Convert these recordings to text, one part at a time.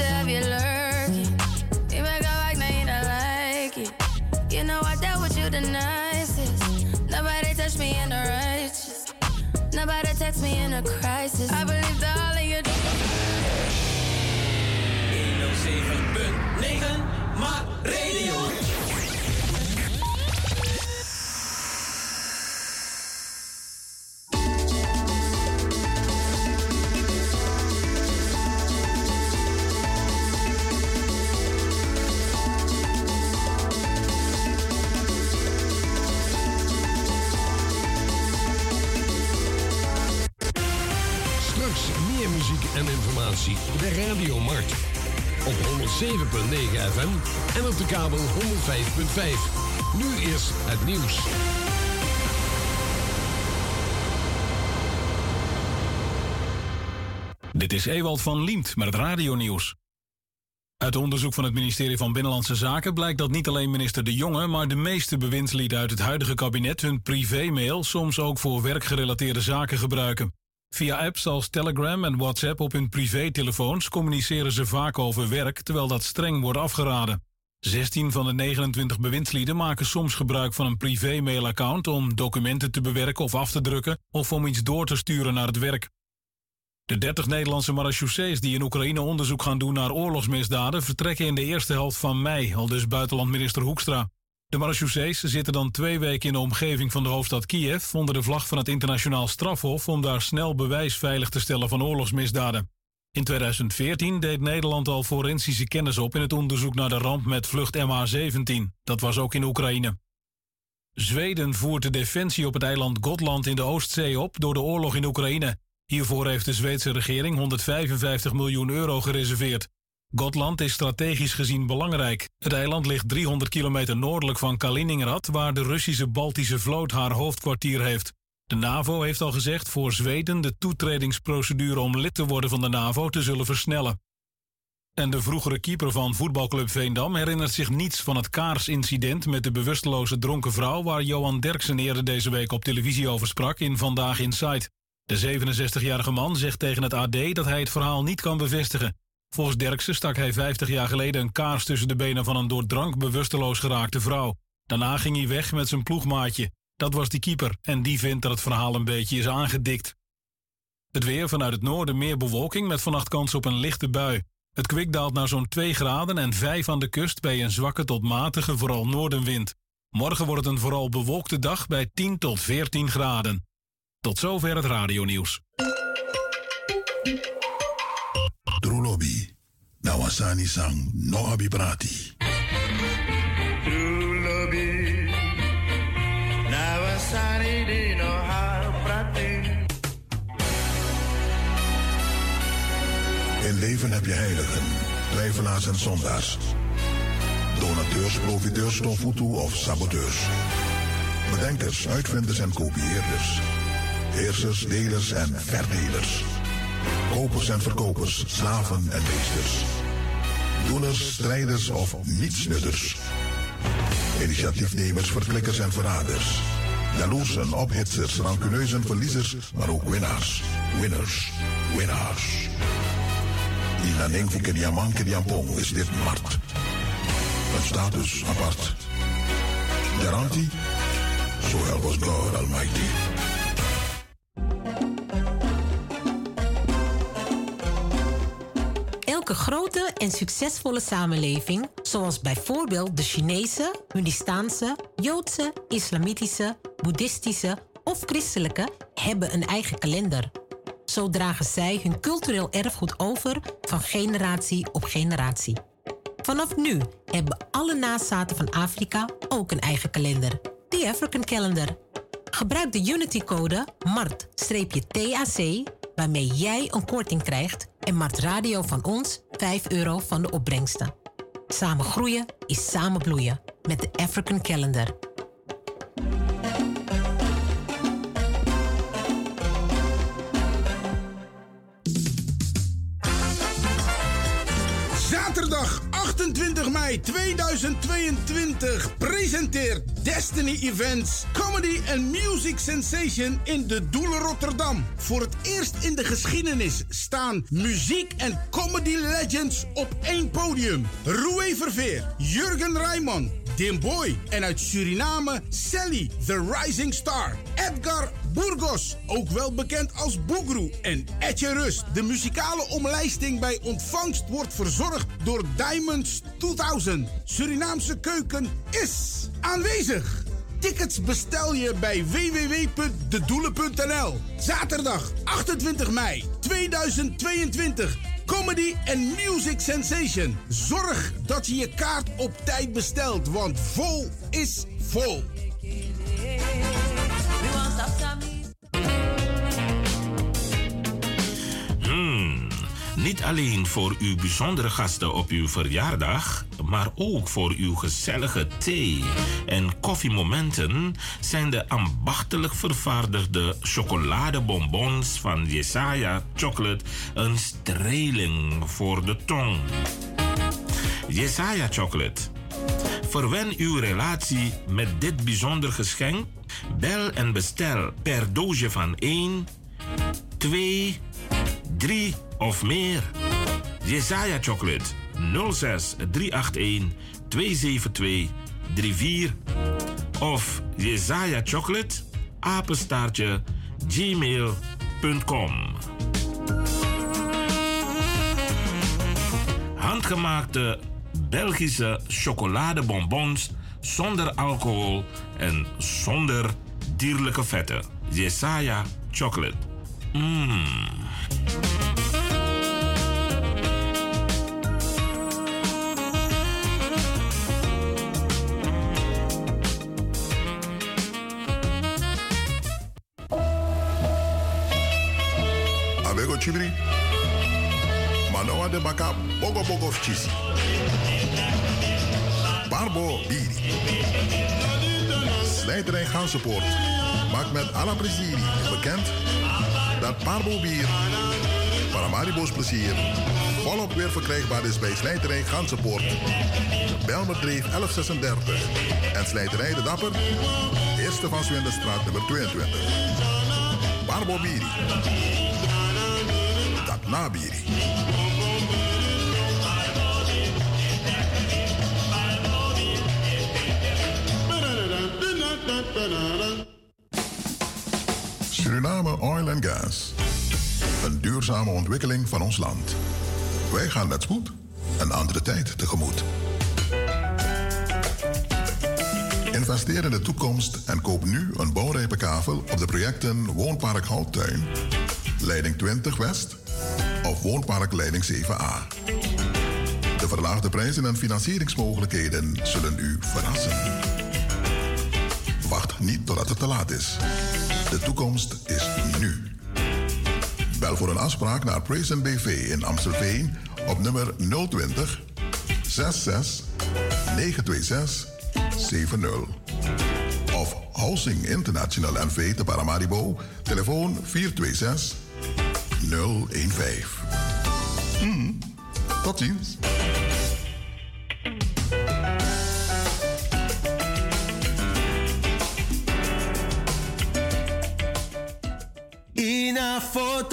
to have you lurking. You make a like, now you don't like it. You know I dealt with you the nicest. Nobody touched me in the righteous. Nobody text me in a crisis. I believed all of you. 107.9 Maak Radio. En informatie bij Radio Mart. Op 107.9 FM en op de kabel 105.5. Nu is het nieuws. Dit is Ewald van Liemt met het radionieuws. Uit onderzoek van het ministerie van Binnenlandse Zaken blijkt dat niet alleen minister De Jonge, maar de meeste bewindslieden uit het huidige kabinet hun privémail soms ook voor werkgerelateerde zaken gebruiken. Via apps als Telegram en WhatsApp op hun privételefoons communiceren ze vaak over werk, terwijl dat streng wordt afgeraden. 16 van de 29 bewindslieden maken soms gebruik van een privé-mailaccount om documenten te bewerken of af te drukken of om iets door te sturen naar het werk. De 30 Nederlandse marechaussees die in Oekraïne onderzoek gaan doen naar oorlogsmisdaden vertrekken in de eerste helft van mei, al dus buitenlandminister Hoekstra. De marechaussees zitten dan twee weken in de omgeving van de hoofdstad Kiev onder de vlag van het internationaal strafhof om daar snel bewijs veilig te stellen van oorlogsmisdaden. In 2014 deed Nederland al forensische kennis op in het onderzoek naar de ramp met vlucht MH17. Dat was ook in Oekraïne. Zweden voert de defensie op het eiland Gotland in de Oostzee op door de oorlog in Oekraïne. Hiervoor heeft de Zweedse regering 155 miljoen euro gereserveerd. Gotland is strategisch gezien belangrijk. Het eiland ligt 300 kilometer noordelijk van Kaliningrad, waar de Russische Baltische vloot haar hoofdkwartier heeft. De NAVO heeft al gezegd voor Zweden de toetredingsprocedure om lid te worden van de NAVO te zullen versnellen. En de vroegere keeper van voetbalclub Veendam herinnert zich niets van het kaarsincident met de bewusteloze dronken vrouw waar Johan Derksen eerder deze week op televisie over sprak in Vandaag Inside. De 67-jarige man zegt tegen het AD dat hij het verhaal niet kan bevestigen. Volgens Derksen stak hij 50 jaar geleden een kaars tussen de benen van een door drank bewusteloos geraakte vrouw. Daarna ging hij weg met zijn ploegmaatje. Dat was die keeper en die vindt dat het verhaal een beetje is aangedikt. Het weer vanuit het noorden meer bewolking met vannacht kans op een lichte bui. Het kwik daalt naar zo'n 2 graden en 5 aan de kust bij een zwakke tot matige vooral noordenwind. Morgen wordt het een vooral bewolkte dag bij 10 tot 14 graden. Tot zover het radionieuws. Trulobi, Nawasani sang no haprati. In leven heb je heiligen, twijfelaars en zondaars. Donateurs, profiteurs, tofutu of saboteurs. Bedenkers, uitvinders en kopieerders. Heersers, delers en verdelers. Kopers en verkopers, slaven en meesters. Doeners, strijders of nietsnutters. Initiatiefnemers, verklikkers en verraders. Jaloersen, ophitsers, rancuneuzen, verliezers, maar ook winnaars. Winners, winnaars. Die Naneng voor Kiriaman Kiriampong is dit Mart. Een status apart. Garantie? So help us God Almighty. Elke grote en succesvolle samenleving, zoals bijvoorbeeld de Chinese, Hindistaanse, Joodse, Islamitische, Boeddhistische of christelijke, hebben een eigen kalender. Zo dragen zij hun cultureel erfgoed over van generatie op generatie. Vanaf nu hebben alle nazaten van Afrika ook een eigen kalender, de African Calendar. Gebruik de Unity-code MART-TAC, waarmee jij een korting krijgt en Mart Radio van ons 5 euro van de opbrengsten. Samen groeien is samen bloeien met de African Calendar. 28 mei 2022 presenteert Destiny Events Comedy and Music Sensation in de Doelen Rotterdam. Voor het eerst in de geschiedenis staan muziek en comedy legends op één podium. Roué Verveer, Jurgen Rijman, Dim Boy en uit Suriname Sally, the Rising Star. Edgar Burgos, ook wel bekend als Boegroe. En Etje Rust. De muzikale omlijsting bij ontvangst wordt verzorgd door Diamonds 2000. Surinaamse keuken is aanwezig. Tickets bestel je bij www.dedoelen.nl. Zaterdag 28 mei 2022. Comedy and Music Sensation. Zorg dat je je kaart op tijd bestelt, want vol is vol. Hmm, niet alleen voor uw bijzondere gasten op uw verjaardag, maar ook voor uw gezellige thee- en koffiemomenten zijn de ambachtelijk vervaardigde chocoladebonbons van Jesaja Chocolate een streling voor de tong. Jesaja Chocolate. Verwen uw relatie met dit bijzonder geschenk. Bel en bestel per doosje van 1, 2, 3 of meer. Jesaja Chocolate 06 381 272 34 of Jesaja Chocolate apenstaartje gmail.com. Handgemaakte Belgische chocoladebonbons zonder alcohol en zonder dierlijke vetten. Jesaja Chocolate. Mmm. Abego chibri. Manoa de baka bogo bogo chisi. Barbo biri. Slijterij Gansenpoort maakt met alle plezier bekend dat Parbo bier Paramaribo's plezier volop weer verkrijgbaar is bij Slijterij Gansenpoort. Belmerdreef 1136 en Slijterij de Dapper, eerste van Zwinderstraat nummer 22. Parbo Biri. Dat na duurzame ontwikkeling van ons land. Wij gaan met spoed een andere tijd tegemoet. Investeer in de toekomst en koop nu een bouwrijpe kavel op de projecten Woonpark Houttuin, Leiding 20 West of Woonpark Leiding 7A. De verlaagde prijzen en financieringsmogelijkheden zullen u verrassen. Wacht niet totdat het te laat is. De toekomst is nu. Voor een afspraak naar Praisen BV in Amstelveen op nummer 020 66 926 70. Of Housing International NV te Paramaribo, telefoon 426 015. Hmm, tot ziens.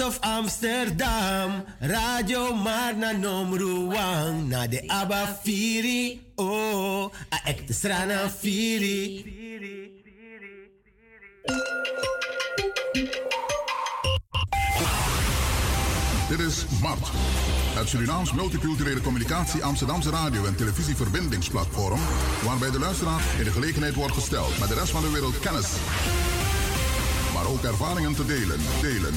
Of Amsterdam, radio maar na nomruang na de Abba Firi, oh, a ekte strana Firi. Dit is MART, het Surinaams Multiculturele Communicatie Amsterdamse Radio- en Televisieverbindingsplatform, waarbij de luisteraar in de gelegenheid wordt gesteld met de rest van de wereld kennis, maar ook ervaringen te delen. delen.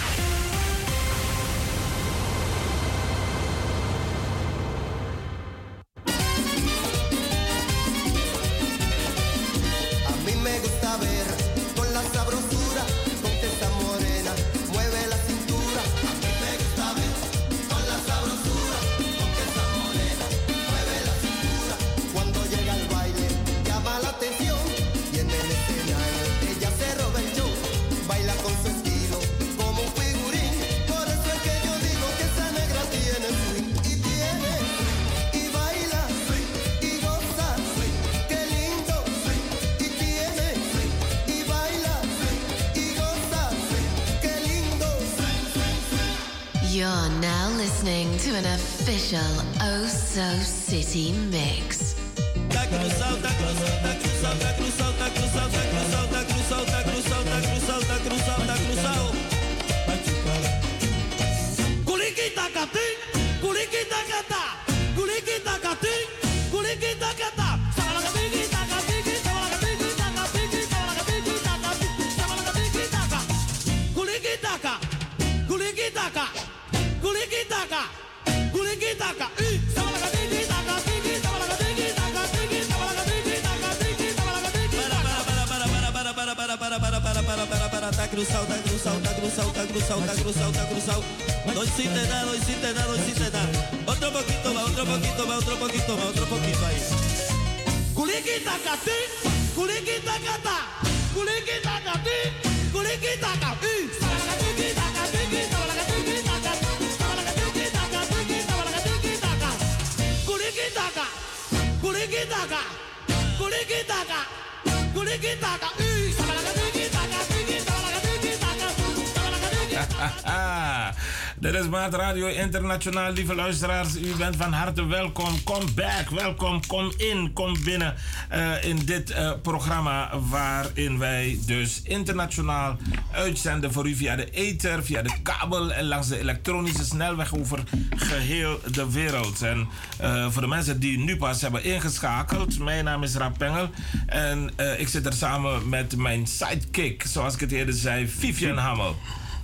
Internationaal, lieve luisteraars. U bent van harte welkom. Kom back, welkom, kom in, kom binnen uh, in dit uh, programma waarin wij dus internationaal uitzenden voor u via de ether, via de kabel en langs de elektronische snelweg over geheel de wereld. En uh, voor de mensen die nu pas hebben ingeschakeld, mijn naam is Raap Pengel en ik zit er samen met mijn sidekick, zoals ik het eerder zei, Vivian Hamel.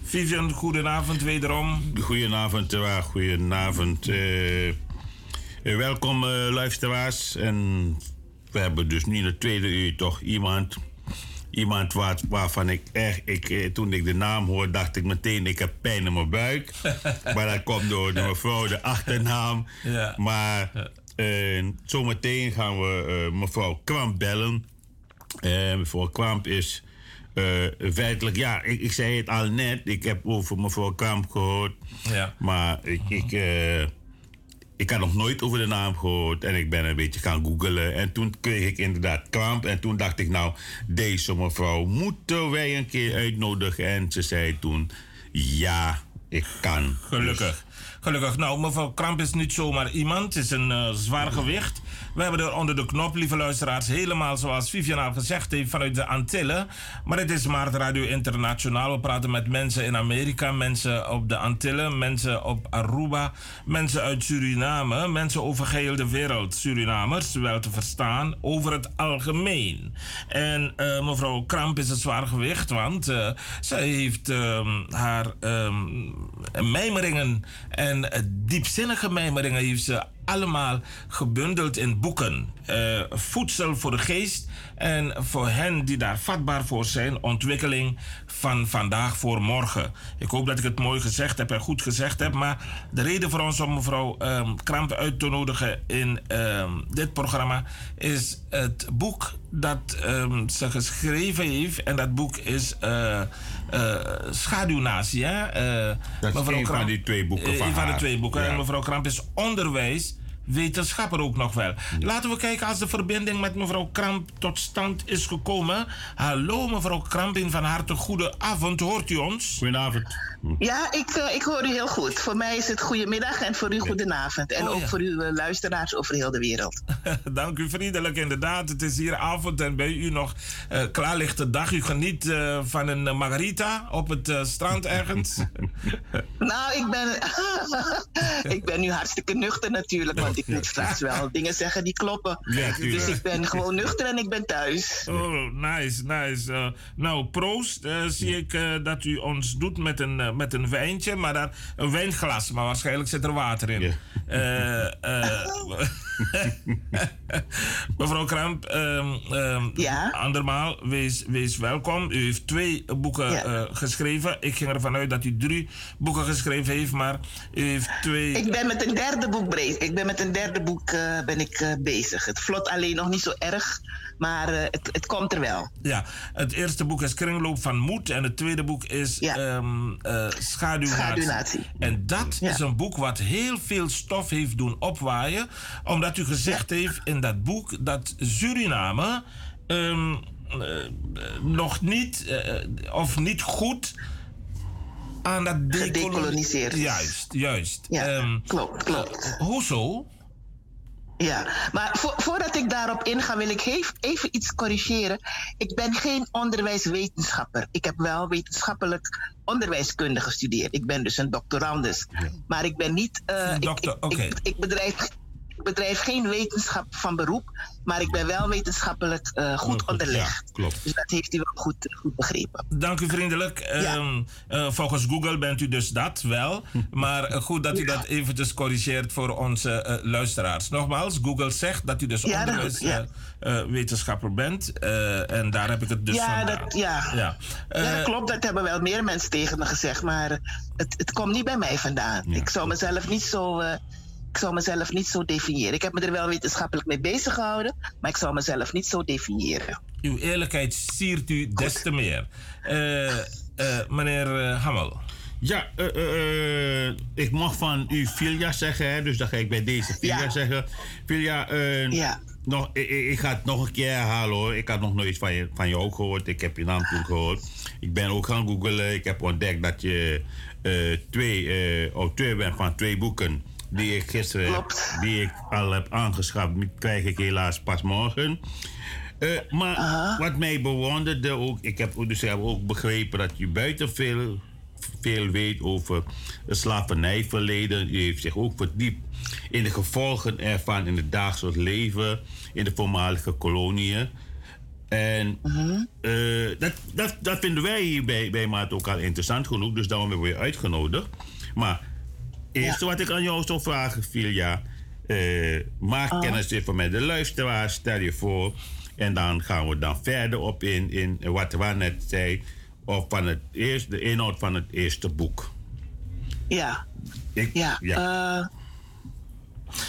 Vivian, goedenavond wederom. Goedenavond, uh, goedenavond. Uh, welkom uh, luisteraars. En we hebben dus nu in het tweede uur toch iemand... Iemand waar, waarvan ik echt... Ik, toen ik de naam hoorde, dacht ik meteen... ik heb pijn in mijn buik. maar dat komt door de mevrouw, de achternaam. Ja. Maar ja. zometeen gaan we mevrouw Kwamp bellen. mevrouw Kwamp is uh, feitelijk, ja, ik, ik, zei het al net. Ik heb over mevrouw Kamp gehoord. Ja. Maar ik, ik, uh, ik had nog nooit over de naam gehoord. En ik ben een beetje gaan googelen. En toen kreeg ik inderdaad Kamp. En toen dacht ik, nou, deze mevrouw moeten wij een keer uitnodigen. En ze zei toen, ja, ik kan. Gelukkig. Gelukkig. Nou, mevrouw Kramp is niet zomaar iemand. Het is een uh, zwaar gewicht. We hebben er onder de knop, lieve luisteraars, helemaal zoals Vivian al gezegd heeft, vanuit de Antillen. Maar het is Maart Radio Internationaal. We praten met mensen in Amerika, mensen op de Antillen, mensen op Aruba, mensen uit Suriname, mensen over geheel de wereld. Surinamers, wel te verstaan, over het algemeen. En uh, mevrouw Kramp is een zwaar gewicht, want uh, zij heeft uh, haar um, mijmeringen en diepzinnige mijmeringen heeft ze allemaal gebundeld in boeken. Uh, voedsel voor de geest en voor hen die daar vatbaar voor zijn, ontwikkeling van vandaag voor morgen. Ik hoop dat ik het mooi gezegd heb en goed gezegd heb. Maar de reden voor ons om mevrouw um, Kramp uit te nodigen in um, dit programma is het boek dat um, ze geschreven heeft. En dat boek is uh, uh, Schaduwnatie. Hè? Uh, dat is een van die twee boeken van Een van de twee boeken. Ja. En mevrouw Kramp is onderwijs wetenschapper ook nog wel. Laten we kijken als de verbinding met mevrouw Kramp tot stand is gekomen. Hallo mevrouw Kramp, in van harte goede avond. Hoort u ons? Goedenavond. Ja, ik, uh, ik hoor u heel goed. Voor mij is het goedemiddag en voor u goedenavond. En oh, ook ja. voor uw uh, luisteraars over heel de wereld. Dank u vriendelijk, inderdaad. Het is hier avond en bij u nog uh, klaar ligt de dag. U geniet van een margarita op het strand ergens. nou, ik ben, ik ben nu hartstikke nuchter natuurlijk. Want ik moet straks wel dingen zeggen die kloppen. Ja, dus ik ben gewoon nuchter en ik ben thuis. Oh, nice, nice. nou, proost. zie ik dat u ons doet met een met een wijntje, maar daar een wijnglas, maar waarschijnlijk zit er water in. Uh, uh, Mevrouw Kramp, um, um, ja? andermaal, wees, wees welkom. U heeft twee boeken ja. uh, geschreven. Ik ging ervan uit dat u drie boeken geschreven heeft, maar u heeft twee... Ik ben met een derde boek, ik ben met een derde boek uh, ben ik, uh, bezig. Het vlot alleen nog niet zo erg, maar het, het komt er wel. Ja, het eerste boek is Kringloop van Moed en het tweede boek is ja. um, Schaduwnatie. En dat ja. is een boek wat heel veel stof heeft doen opwaaien, omdat u gezegd heeft in dat boek dat Suriname um, uh, nog niet of niet goed Aan dat is. Juist, juist. Ja, Ehm, klopt, klopt. hoezo? Ja, maar vo- voordat ik daarop inga, wil ik even iets corrigeren. Ik ben geen onderwijswetenschapper. Ik heb wel wetenschappelijk onderwijskunde gestudeerd. Ik ben dus een doctorandus. Maar ik ben niet. ik, ik, ik, ik bedrijf, ik bedrijf geen wetenschap van beroep, maar ik ben wel wetenschappelijk eh, goed onderlegd. Ja, klopt. Dus dat heeft u wel goed, goed begrepen. Dank u vriendelijk. Ehm, eh, volgens Google bent u dus dat wel. Maar eh, goed dat u dat eventjes corrigeert voor onze eh, luisteraars. Nogmaals, Google zegt dat u dus onderwijswetenschapper bent. eh, en daar heb ik het dus ja, vandaan. dat, ja. Ja. Dat Eh, klopt. Dat hebben wel meer mensen tegen me gezegd. Maar het, het komt niet bij mij vandaan. Ik zou mezelf niet zo. Ik zou mezelf niet zo definiëren. Ik heb me er wel wetenschappelijk mee bezig gehouden, maar ik zou mezelf niet zo definiëren. Uw eerlijkheid siert u des te meer. Eh, eh, meneer eh, Hammel. Ja, eh, eh, eh, ik mag van u Filia zeggen, hè, dus dan ga ik bij deze Filia zeggen. Filia, eh, nog, ik, ik- ga het nog een keer herhalen hoor. Ik had nog nooit van, je, van jou gehoord. Ik heb je naam toen gehoord. Ik ben ook gaan googlen. Ik heb ontdekt dat je eh, twee eh, auteur bent van twee boeken. Die ik gisteren die ik al heb aangeschaft. Krijg ik helaas pas morgen. Eh, maar wat mij bewonderde ook, ik heb ook- dus ik heb ook begrepen dat u buiten veel, veel weet over het slavernijverleden. U heeft zich ook verdiept in de gevolgen ervan in het dagelijks leven in de voormalige koloniën. En eh, dat, dat, dat vinden wij hier bij, bij Maat ook al interessant genoeg, dus daarom hebben we je uitgenodigd. Maar eerste wat ik aan jou zou vragen, Filia, eh, maak kennis even met de luisteraars, stel je voor. En dan gaan we dan verder op in, in wat we net zei, of van het eerste, de inhoud van het eerste boek. Ja. Ik, Ja. ja. eh,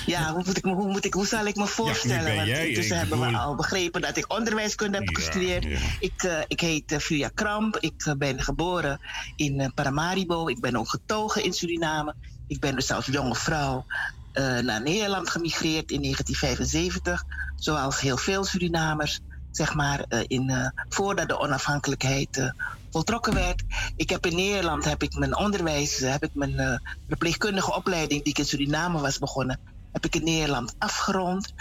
ja, hoe, moet ik, hoe, moet ik, hoe zal ik me voorstellen? ben Want intussen ik hebben we al begrepen dat ik onderwijskunde heb gestudeerd. Ik, eh, ik heet uh, Fulia Kramp. Ik ben geboren in Paramaribo. Ik ben ook getogen in Suriname. Ik ben dus als jonge vrouw eh, naar Nederland gemigreerd in 1975. Zoals heel veel Surinamers, zeg maar, eh, in, eh, voordat de onafhankelijkheid voltrokken werd. Ik heb in Nederland heb ik mijn onderwijs, heb ik mijn verpleegkundige opleiding die ik in Suriname was begonnen, heb ik in Nederland afgerond.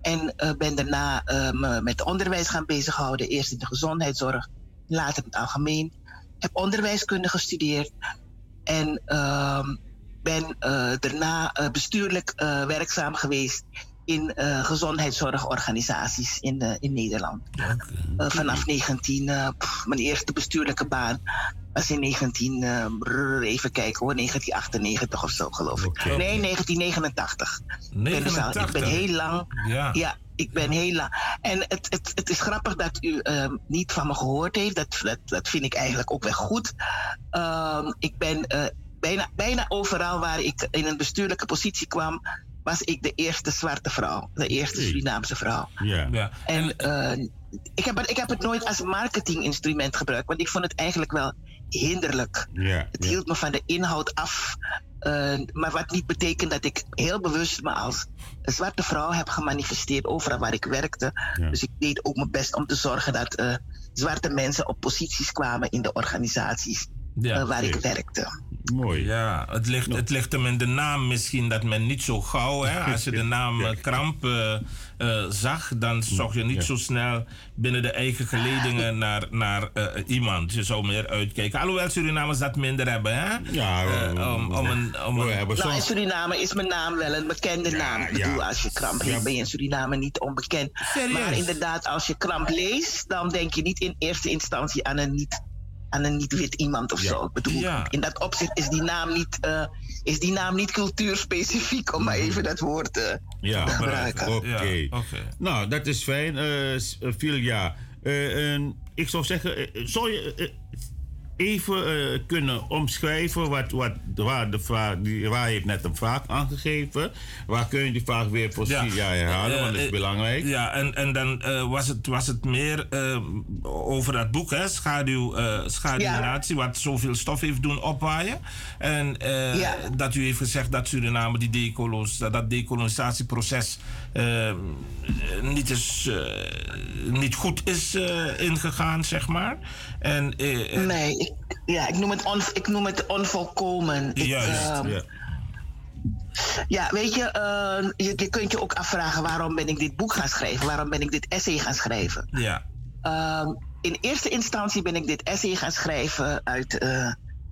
En ben daarna me met onderwijs gaan bezighouden. Eerst in de gezondheidszorg, later in het algemeen. Heb onderwijskunde gestudeerd. En ehm, ben eh, daarna eh, bestuurlijk eh, werkzaam geweest in gezondheidszorgorganisaties in, in Nederland. Vanaf 19, eh, pff, mijn eerste bestuurlijke baan was in 19, eh, brrr, even kijken hoor, 1998 of zo geloof ik. Nee, 1989. Ik ben dus Ik ben 89. heel lang. Ja. ja ik ben heel lang. En het, het, het is grappig dat u ehm, niet van me gehoord heeft. Dat, dat, dat vind ik eigenlijk ook wel goed. Ehm, ik ben bijna, bijna overal waar ik in een bestuurlijke positie kwam, was ik de eerste zwarte vrouw. De eerste Surinaamse vrouw. Ja. ja. En eh, ik, heb het, ik heb het nooit als marketinginstrument gebruikt, want ik vond het eigenlijk wel hinderlijk. Ja, Het hield me van de inhoud af. eh, maar wat niet betekent dat ik heel bewust me als een zwarte vrouw heb gemanifesteerd overal waar ik werkte. Dus ik deed ook mijn best om te zorgen dat eh, zwarte mensen op posities kwamen in de organisaties Ja, waar ik werkte. Mooi. Ja, het ligt, het ligt hem in de naam misschien dat men niet zo gauw, hè, als je de naam eh, Kramp eh, eh, zag, dan zocht je niet zo snel binnen de eigen geledingen naar, naar eh, iemand. Je zou meer uitkijken. Alhoewel Surinamers dat minder hebben, hè? Ja, Eh, om, om een, om een, Nou, in Suriname is mijn naam wel een bekende naam. Ik bedoel, als je kramp heet, ben je in Suriname niet onbekend. Serieus? Maar inderdaad, als je kramp leest, dan denk je niet in eerste instantie aan een niet, aan een niet wit iemand of zo. Ik bedoel, in dat opzicht is die naam niet, eh, is die naam niet cultuurspecifiek, om maar even dat woord eh, Ja, te gebruiken. Oké. Nou, dat is fijn. eh s- eh, Filia, eh, ik zou zeggen, zou je even eh, kunnen omschrijven wat, wat, waar de vraag, die, waar heeft net een vraag aangegeven. Waar kun je die vraag weer voor Filia herhalen, want dat is Eh, eh, belangrijk. Ja, en, en dan eh, was, het, was het meer eh, over dat boek, hè, Schaduw, eh Schaduwnatie, wat zoveel stof heeft doen opwaaien. En eh, dat u heeft gezegd dat Suriname die dat decolonisatieproces eh, niet, is, eh, niet goed is eh, ingegaan, zeg maar. En, Nee, ik, ja, ik, noem het on, ik noem het onvolkomen. Juist. ehm, ja. Ja, weet je, eh, je, je kunt je ook afvragen waarom ben ik dit boek gaan schrijven? Waarom ben ik dit essay gaan schrijven? Ja. Ehm, in eerste instantie ben ik dit essay gaan schrijven uit,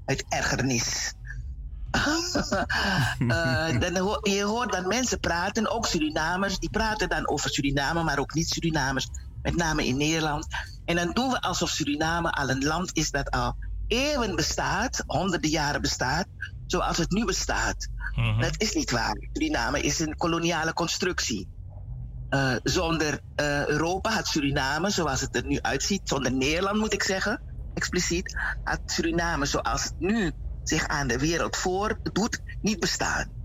uit ergernis. Eh, dan ho- je hoort dan mensen praten, ook Surinamers, die praten dan over Suriname, maar ook niet-Surinamers, met name in Nederland. En dan doen we alsof Suriname al een land is dat al eeuwen bestaat, honderden jaren bestaat, zoals het nu bestaat. Dat is niet waar. Suriname is een koloniale constructie. Eh, zonder eh, Europa had Suriname, zoals het er nu uitziet, zonder Nederland moet ik zeggen, expliciet, had Suriname zoals het nu zich aan de wereld voordoet, niet bestaan.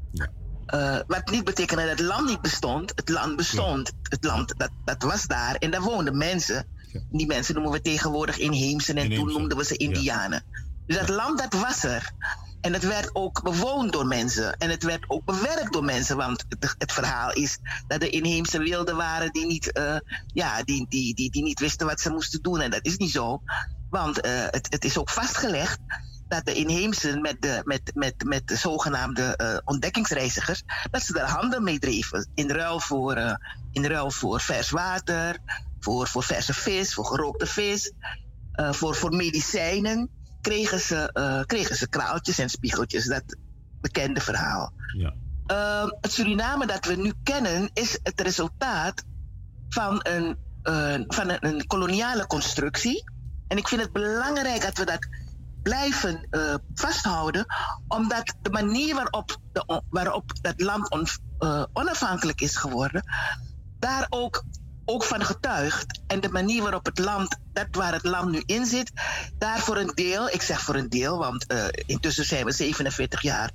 Eh, wat niet betekent dat het land niet bestond. Het land bestond. Het land, dat, dat was daar. En daar woonden mensen. Die mensen noemen we tegenwoordig inheemsen. En toen noemden we ze Indianen. Dus dat land, dat was er. En het werd ook bewoond door mensen. En het werd ook bewerkt door mensen. Want het, het verhaal is dat er inheemse wilden waren die niet, eh, ja, die, die, die, die niet wisten wat ze moesten doen. En dat is niet zo. Want eh, het, het is ook vastgelegd dat de inheemsen met de, met, met, met de zogenaamde eh, ontdekkingsreizigers, dat ze daar handel mee dreven. In ruil voor, eh, in ruil voor vers water, voor, voor verse vis, voor gerookte vis, eh, voor, voor medicijnen, kregen ze, kregen ze kraaltjes en spiegeltjes. Dat bekende verhaal. Ja. Eh, het Suriname dat we nu kennen is het resultaat van een, van een, een koloniale constructie. En ik vind het belangrijk dat we dat blijven eh, vasthouden, omdat de manier waarop, de, waarop dat land eh, onafhankelijk is geworden, daar ook, ook van getuigt. En de manier waarop het land, dat waar het land nu in zit, daar voor een deel, ik zeg voor een deel, want eh, intussen zijn we 47 jaar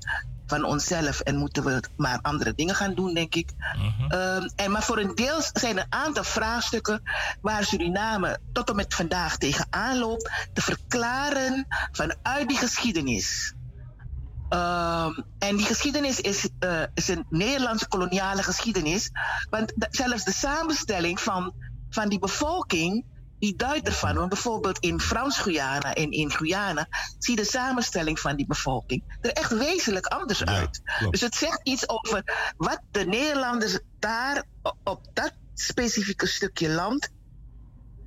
van onszelf en moeten we maar andere dingen gaan doen, denk ik. Ehm, en maar voor een deel zijn er een aantal vraagstukken waar Suriname tot en met vandaag tegenaan loopt te verklaren vanuit die geschiedenis. Ehm, en die geschiedenis is, eh, is een Nederlandse koloniale geschiedenis. Want zelfs de samenstelling van, van die bevolking, die duidt ervan. Want bijvoorbeeld in Frans-Guyana en in Guyana zie je de samenstelling van die bevolking er echt wezenlijk anders uit. Dus het zegt iets over wat de Nederlanders daar op dat specifieke stukje land,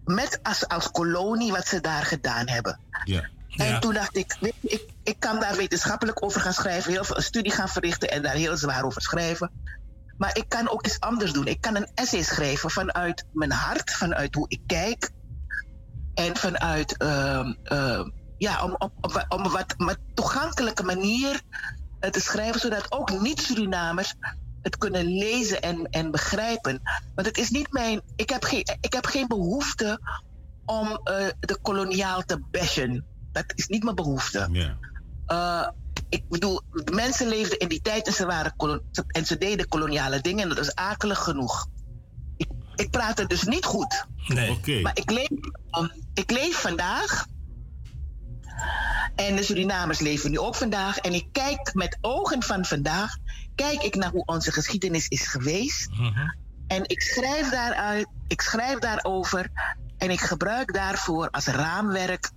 met als, als kolonie, wat ze daar gedaan hebben. Ja. En toen dacht ik, weet je, ik, ik kan daar wetenschappelijk over gaan schrijven, heel veel een studie gaan verrichten en daar heel zwaar over schrijven. Maar ik kan ook iets anders doen. Ik kan een essay schrijven vanuit mijn hart, vanuit hoe ik kijk. En vanuit, ehm, ja, om op, op een wat, wat toegankelijke manier eh, te schrijven, zodat ook niet-Surinamers het kunnen lezen en, en begrijpen. Want het is niet mijn. Ik heb geen, ik heb geen behoefte om eh, de koloniaal te bashen. Dat is niet mijn behoefte. Eh, ik bedoel, mensen leefden in die tijd en ze, waren en ze deden koloniale dingen en dat is akelig genoeg. Ik, praat het dus niet goed. Nee. Maar ik leef, um, ik leef vandaag. En de Surinamers leven nu ook vandaag. En ik kijk met ogen van vandaag. Kijk ik naar hoe onze geschiedenis is geweest. En ik schrijf daaruit, ik schrijf daarover. En ik gebruik daarvoor als raamwerk.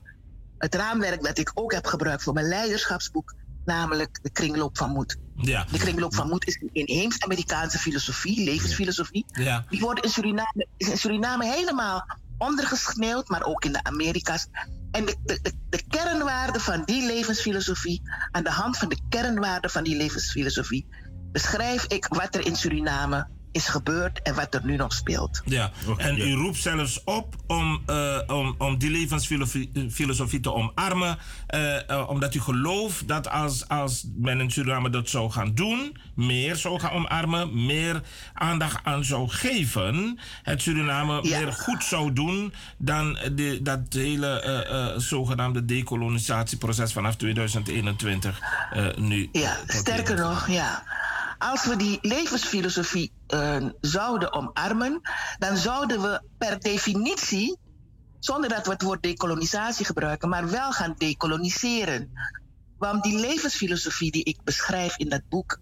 Het raamwerk dat ik ook heb gebruikt voor mijn leiderschapsboek. Namelijk de kringloop van moed. Ja. De kringloop van moed is een inheems-Amerikaanse filosofie, levensfilosofie. Ja. Die wordt in Suriname, in Suriname helemaal ondergesneeuwd, maar ook in de Amerika's. En de, de, de, de kernwaarden van die levensfilosofie, aan de hand van de kernwaarden van die levensfilosofie, beschrijf ik wat er in Suriname is gebeurd en wat er nu nog speelt. Ja, en u roept zelfs op om, eh, om, om die levensfilosofie filosofie te omarmen. eh, eh, omdat u gelooft dat als, als men in Suriname dat zou gaan doen, meer zou gaan omarmen, meer aandacht aan zou geven, het Suriname meer goed zou doen dan de, dat hele eh, eh, zogenaamde decolonisatieproces vanaf 2021 eh, nu. Ja, sterker nog, ja. Als we die levensfilosofie eh, zouden omarmen, dan zouden we per definitie, zonder dat we het woord decolonisatie gebruiken, maar wel gaan decoloniseren. Want die levensfilosofie die ik beschrijf in dat boek,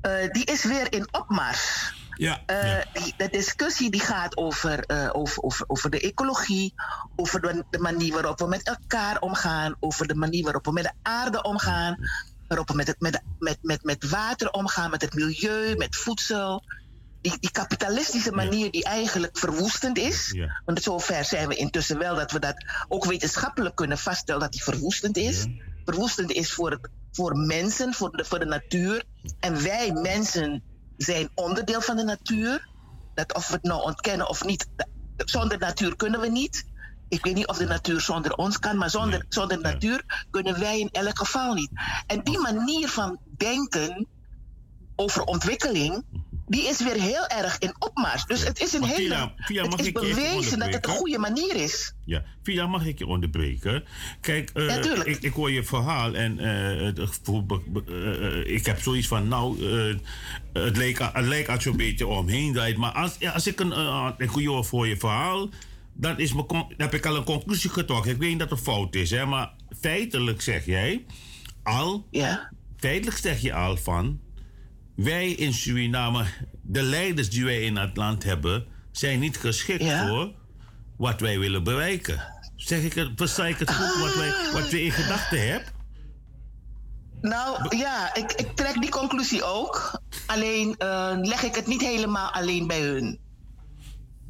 eh, die is weer in opmars. Ja. Eh, die, de discussie die gaat over, over, over, over de ecologie, over de, de manier waarop we met elkaar omgaan, over de manier waarop we met de aarde omgaan, waarop we met, het, met, met, met, met water omgaan, met het milieu, met voedsel. Die, die kapitalistische manier die eigenlijk verwoestend is. Want zover zijn we intussen wel dat we dat ook wetenschappelijk kunnen vaststellen dat die verwoestend is. Verwoestend is voor, het, voor mensen, voor de, voor de natuur. En wij mensen zijn onderdeel van de natuur. Dat of we het nou ontkennen of niet, zonder natuur kunnen we niet. Ik weet niet of de natuur zonder ons kan, maar zonder, zonder natuur kunnen wij in elk geval niet. En die manier van denken over ontwikkeling, die is weer heel erg in opmars. Dus het is een hele. Villa- mag het is bewezen dat het een goede manier is. Ja, Villa, mag ik je onderbreken? Kijk, eh, Ja, ik, ik hoor je verhaal en eh, eh, ik heb zoiets van, nou, het, leek, het lijkt als je een beetje omheen draait. Maar als, ja, als ik een, ik hoor voor je verhaal, dan, is mijn, dan heb ik al een conclusie getrokken. Ik weet niet dat het fout is, hè, maar feitelijk zeg jij al, ja. feitelijk zeg je al van, wij in Suriname, de leiders die wij in het land hebben, zijn niet geschikt voor wat wij willen bereiken. Zeg ik het, versta ik het goed wat, wij, wat we in gedachten hebben? Nou ja, ik, ik trek die conclusie ook. Alleen eh, leg ik het niet helemaal alleen bij hun.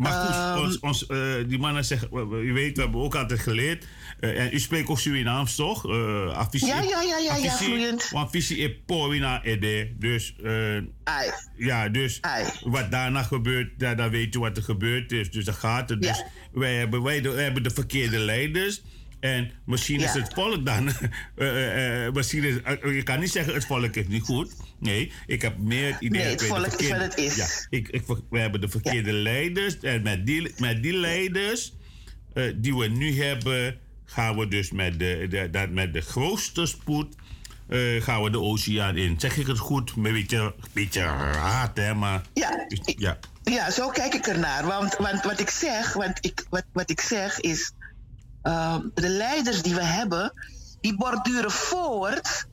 Maar goed, Ehm. ons, ons, eh, die mannen zeggen, u weet, we hebben ook altijd geleerd. eh, en u spreekt ook Surinaams, toch? Uh, Ja, ja, ja, ja, ja. Want visie is powina ede. Dus, eh, ja, dus wat daarna gebeurt, ja, dan weet je wat er gebeurd is. Dus dan gaat het. Dus wij, hebben, wij, de- wij hebben de verkeerde leiders. En misschien is het volk dan. eh, eh, eh, misschien is, je kan niet zeggen het volk is niet goed. Nee, ik heb meer het idee Nee, het volk is wat het is. Ja, ik, ik, we hebben de verkeerde leiders. En met die, met die leiders die we nu hebben, gaan we dus met de, de, dat, met de grootste spoed gaan we de oceaan in. Zeg ik het goed? Een beetje, beetje raad, hè, maar... Ja. ja. Ja, zo kijk ik ernaar. Want, want wat ik zeg, want ik, wat, wat ik zeg is. Ehm, de leiders die we hebben, die borduren voort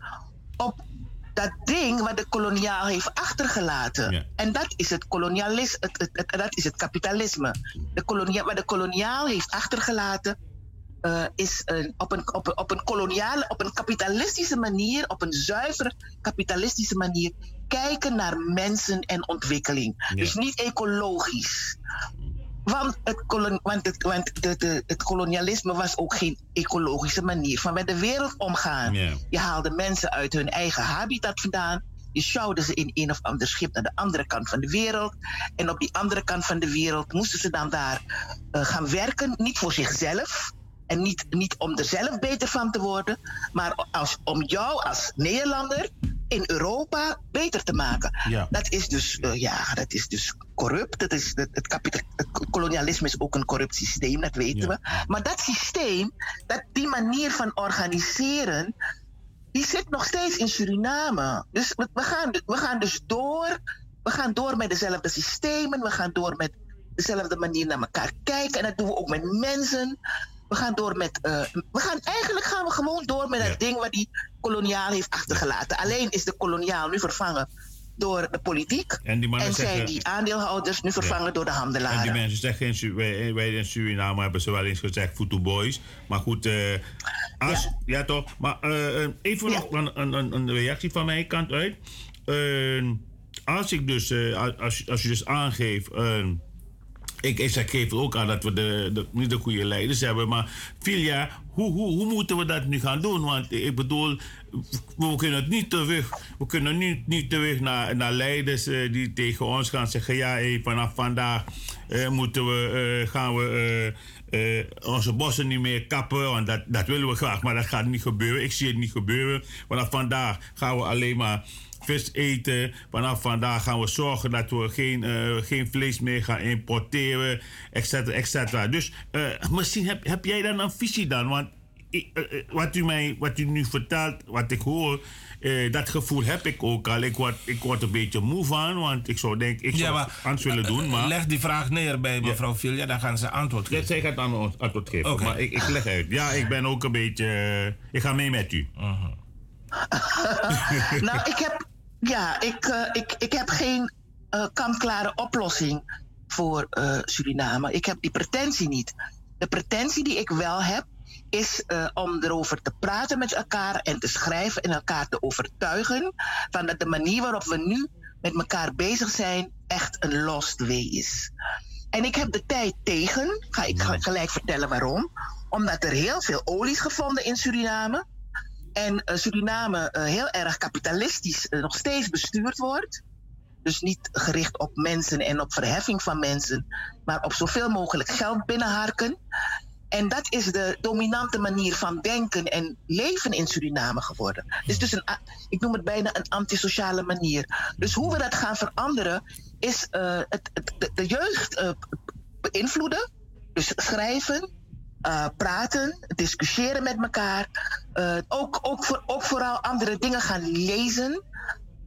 op dat ding wat de koloniaal heeft achtergelaten. En dat is het kolonialisme, het, het, het- dat is het kapitalisme. De kolonia, wat de koloniaal heeft achtergelaten, eh, is een, op, een, op, een, op een koloniale, op een kapitalistische manier, op een zuivere kapitalistische manier, kijken naar mensen en ontwikkeling. Ja. Dus niet ecologisch. Want, het, want, het, want kolonialisme was ook geen ecologische manier van met de wereld omgaan. Je haalde mensen uit hun eigen habitat vandaan. Je sjouwde ze in een of ander schip naar de andere kant van de wereld. En op die andere kant van de wereld moesten ze dan daar eh, gaan werken. Niet voor zichzelf. En niet, niet om er zelf beter van te worden. Maar als, om jou als Nederlander in Europa beter te maken. Ja. Dat is dus, eh, ja, dat is dus corrupt. Dat is, het, het, kolonialisme is ook een corrupt systeem, dat weten we. Maar dat systeem, dat, die manier van organiseren, die zit nog steeds in Suriname. Dus we, we gaan, we gaan dus door. We gaan door met dezelfde systemen. We gaan door met dezelfde manier naar elkaar kijken. En dat doen we ook met mensen. We gaan door met. eh, we gaan, eigenlijk gaan we gewoon door met dat ding wat die koloniaal heeft achtergelaten. Alleen is de koloniaal nu vervangen door de politiek. En die zijn die aandeelhouders nu vervangen door de En die handelaren. mensen zeggen, wij, wij in Suriname hebben ze wel eens gezegd Futu Boys. Maar goed, eh, als, ja. toch. Maar eh, even nog een, een, een, reactie van mijn kant uit. Eh, als ik dus, als, als je dus aangeeft. Ik, ik geef ook aan dat we de, de, niet de goede leiders hebben. Maar Filia, hoe, hoe, hoe moeten we dat nu gaan doen? Want ik bedoel, we kunnen het niet terug. We kunnen nu niet terug naar, naar leiders eh, die tegen ons gaan zeggen: ja, vanaf vandaag eh, moeten we, eh, gaan we onze bossen niet meer kappen. Want dat, dat willen we graag, maar dat gaat niet gebeuren. Ik zie het niet gebeuren. Vanaf vandaag gaan we alleen maar vis eten. Vanaf vandaag gaan we zorgen dat we geen, eh, geen vlees meer gaan importeren, et cetera, et cetera. Dus eh, misschien heb, heb jij dan een visie dan? Want ik- eh, wat, u mij, wat u nu vertelt, wat ik hoor, eh, dat gevoel heb ik ook al. Ik word, ik word een beetje moe van, want ik zou denk ik zou Ja, anders willen doen. Maar Leg die vraag neer bij mevrouw Vilja, dan gaan ze antwoord geven. Ja, zij gaat dan antwoord geven. Oké. Maar ik, ik leg uit. Ja, ik ben ook een beetje. ik ga mee met u. nou, ik heb, ja, ik, eh, ik, ik heb geen uh, kant-klare oplossing voor uh, Suriname. Ik heb die pretentie niet. De pretentie die ik wel heb, is uh, om erover te praten met elkaar en te schrijven en elkaar te overtuigen van dat de manier waarop we nu met elkaar bezig zijn echt een lost way is. En ik heb de tijd tegen, ga ik gelijk vertellen waarom. Omdat er heel veel olie is gevonden in Suriname. En uh, Suriname uh, heel erg kapitalistisch uh, nog steeds bestuurd wordt. Dus niet gericht op mensen en op verheffing van mensen, maar op zoveel mogelijk geld binnenharken. En dat is de dominante manier van denken en leven in Suriname geworden. Het is dus een, ik noem het bijna een antisociale manier. Dus hoe we dat gaan veranderen, is het, de, jeugd beïnvloeden. Dus schrijven, uh, praten, discussiëren met elkaar. ook, ook, voor, ook vooral andere dingen gaan lezen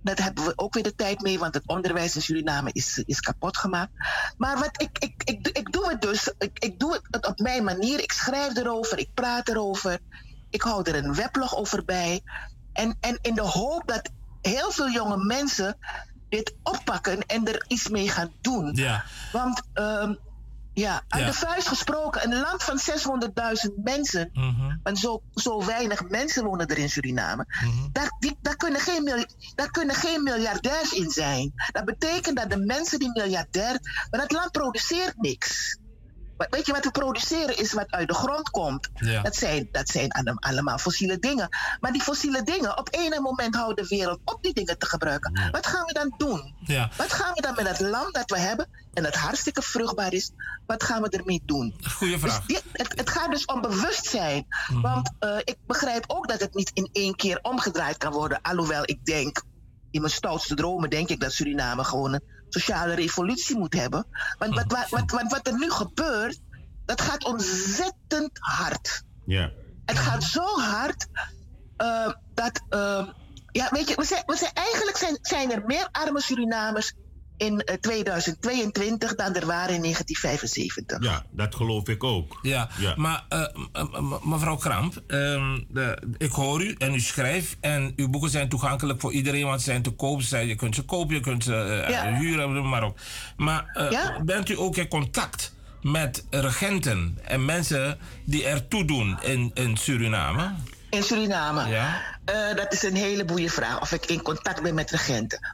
dat hebben we ook weer de tijd mee, want het onderwijs in Suriname is, is kapot gemaakt. Maar wat ik, ik, ik, ik doe het dus, ik, ik doe het op mijn manier. Ik schrijf erover, ik praat erover. Ik hou er een weblog over bij. En, en in de hoop dat heel veel jonge mensen dit oppakken en er iets mee gaan doen. Ja. Want um, ja, uit Ja. de vuist gesproken, een land van 600.000 mensen, Mhm. want zo, zo weinig mensen wonen er in Suriname, daar, die, daar, kunnen geen daar kunnen geen miljardairs in zijn. Dat betekent dat de mensen die miljardair, maar dat land produceert niks. Maar Weet je wat we produceren is wat uit de grond komt. Ja. Dat zijn, dat zijn allem- allemaal fossiele dingen. Maar die fossiele dingen, op enig moment houdt de wereld op die dingen te gebruiken. Wat gaan we dan doen? Ja. Wat gaan we dan met dat land dat we hebben en dat hartstikke vruchtbaar is, wat gaan we ermee doen? Goeie vraag. Dus dit- het, het gaat dus om bewustzijn. Mhm. Want eh, ik begrijp ook dat het niet in één keer omgedraaid kan worden. Alhoewel ik denk, in mijn stoutste dromen denk ik dat Suriname gewoon een sociale revolutie moet hebben. Want wat, wat, wat, wat, wat er nu gebeurt, dat gaat ontzettend hard. Ja. Het gaat zo hard eh, dat. eh, ja, weet je, we zijn, we zijn, eigenlijk zijn, zijn er meer arme Surinamers in eh, 2022 dan er waren in 1975. Ja, dat geloof ik ook. Ja, Ja. maar eh, m- mevrouw Kramp, ehm, de, ik hoor u en u schrijft en uw boeken zijn toegankelijk voor iedereen, want ze zijn te koop. Zijn- Je kunt ze kopen, je kunt ze eh, Ja. huren, noem maar op. Maar eh, Ja. bent u ook in contact met regenten en mensen die ertoe doen in, in Suriname? In Suriname? Ja. Eh, dat is een hele boeie vraag. Of ik in contact ben met regenten.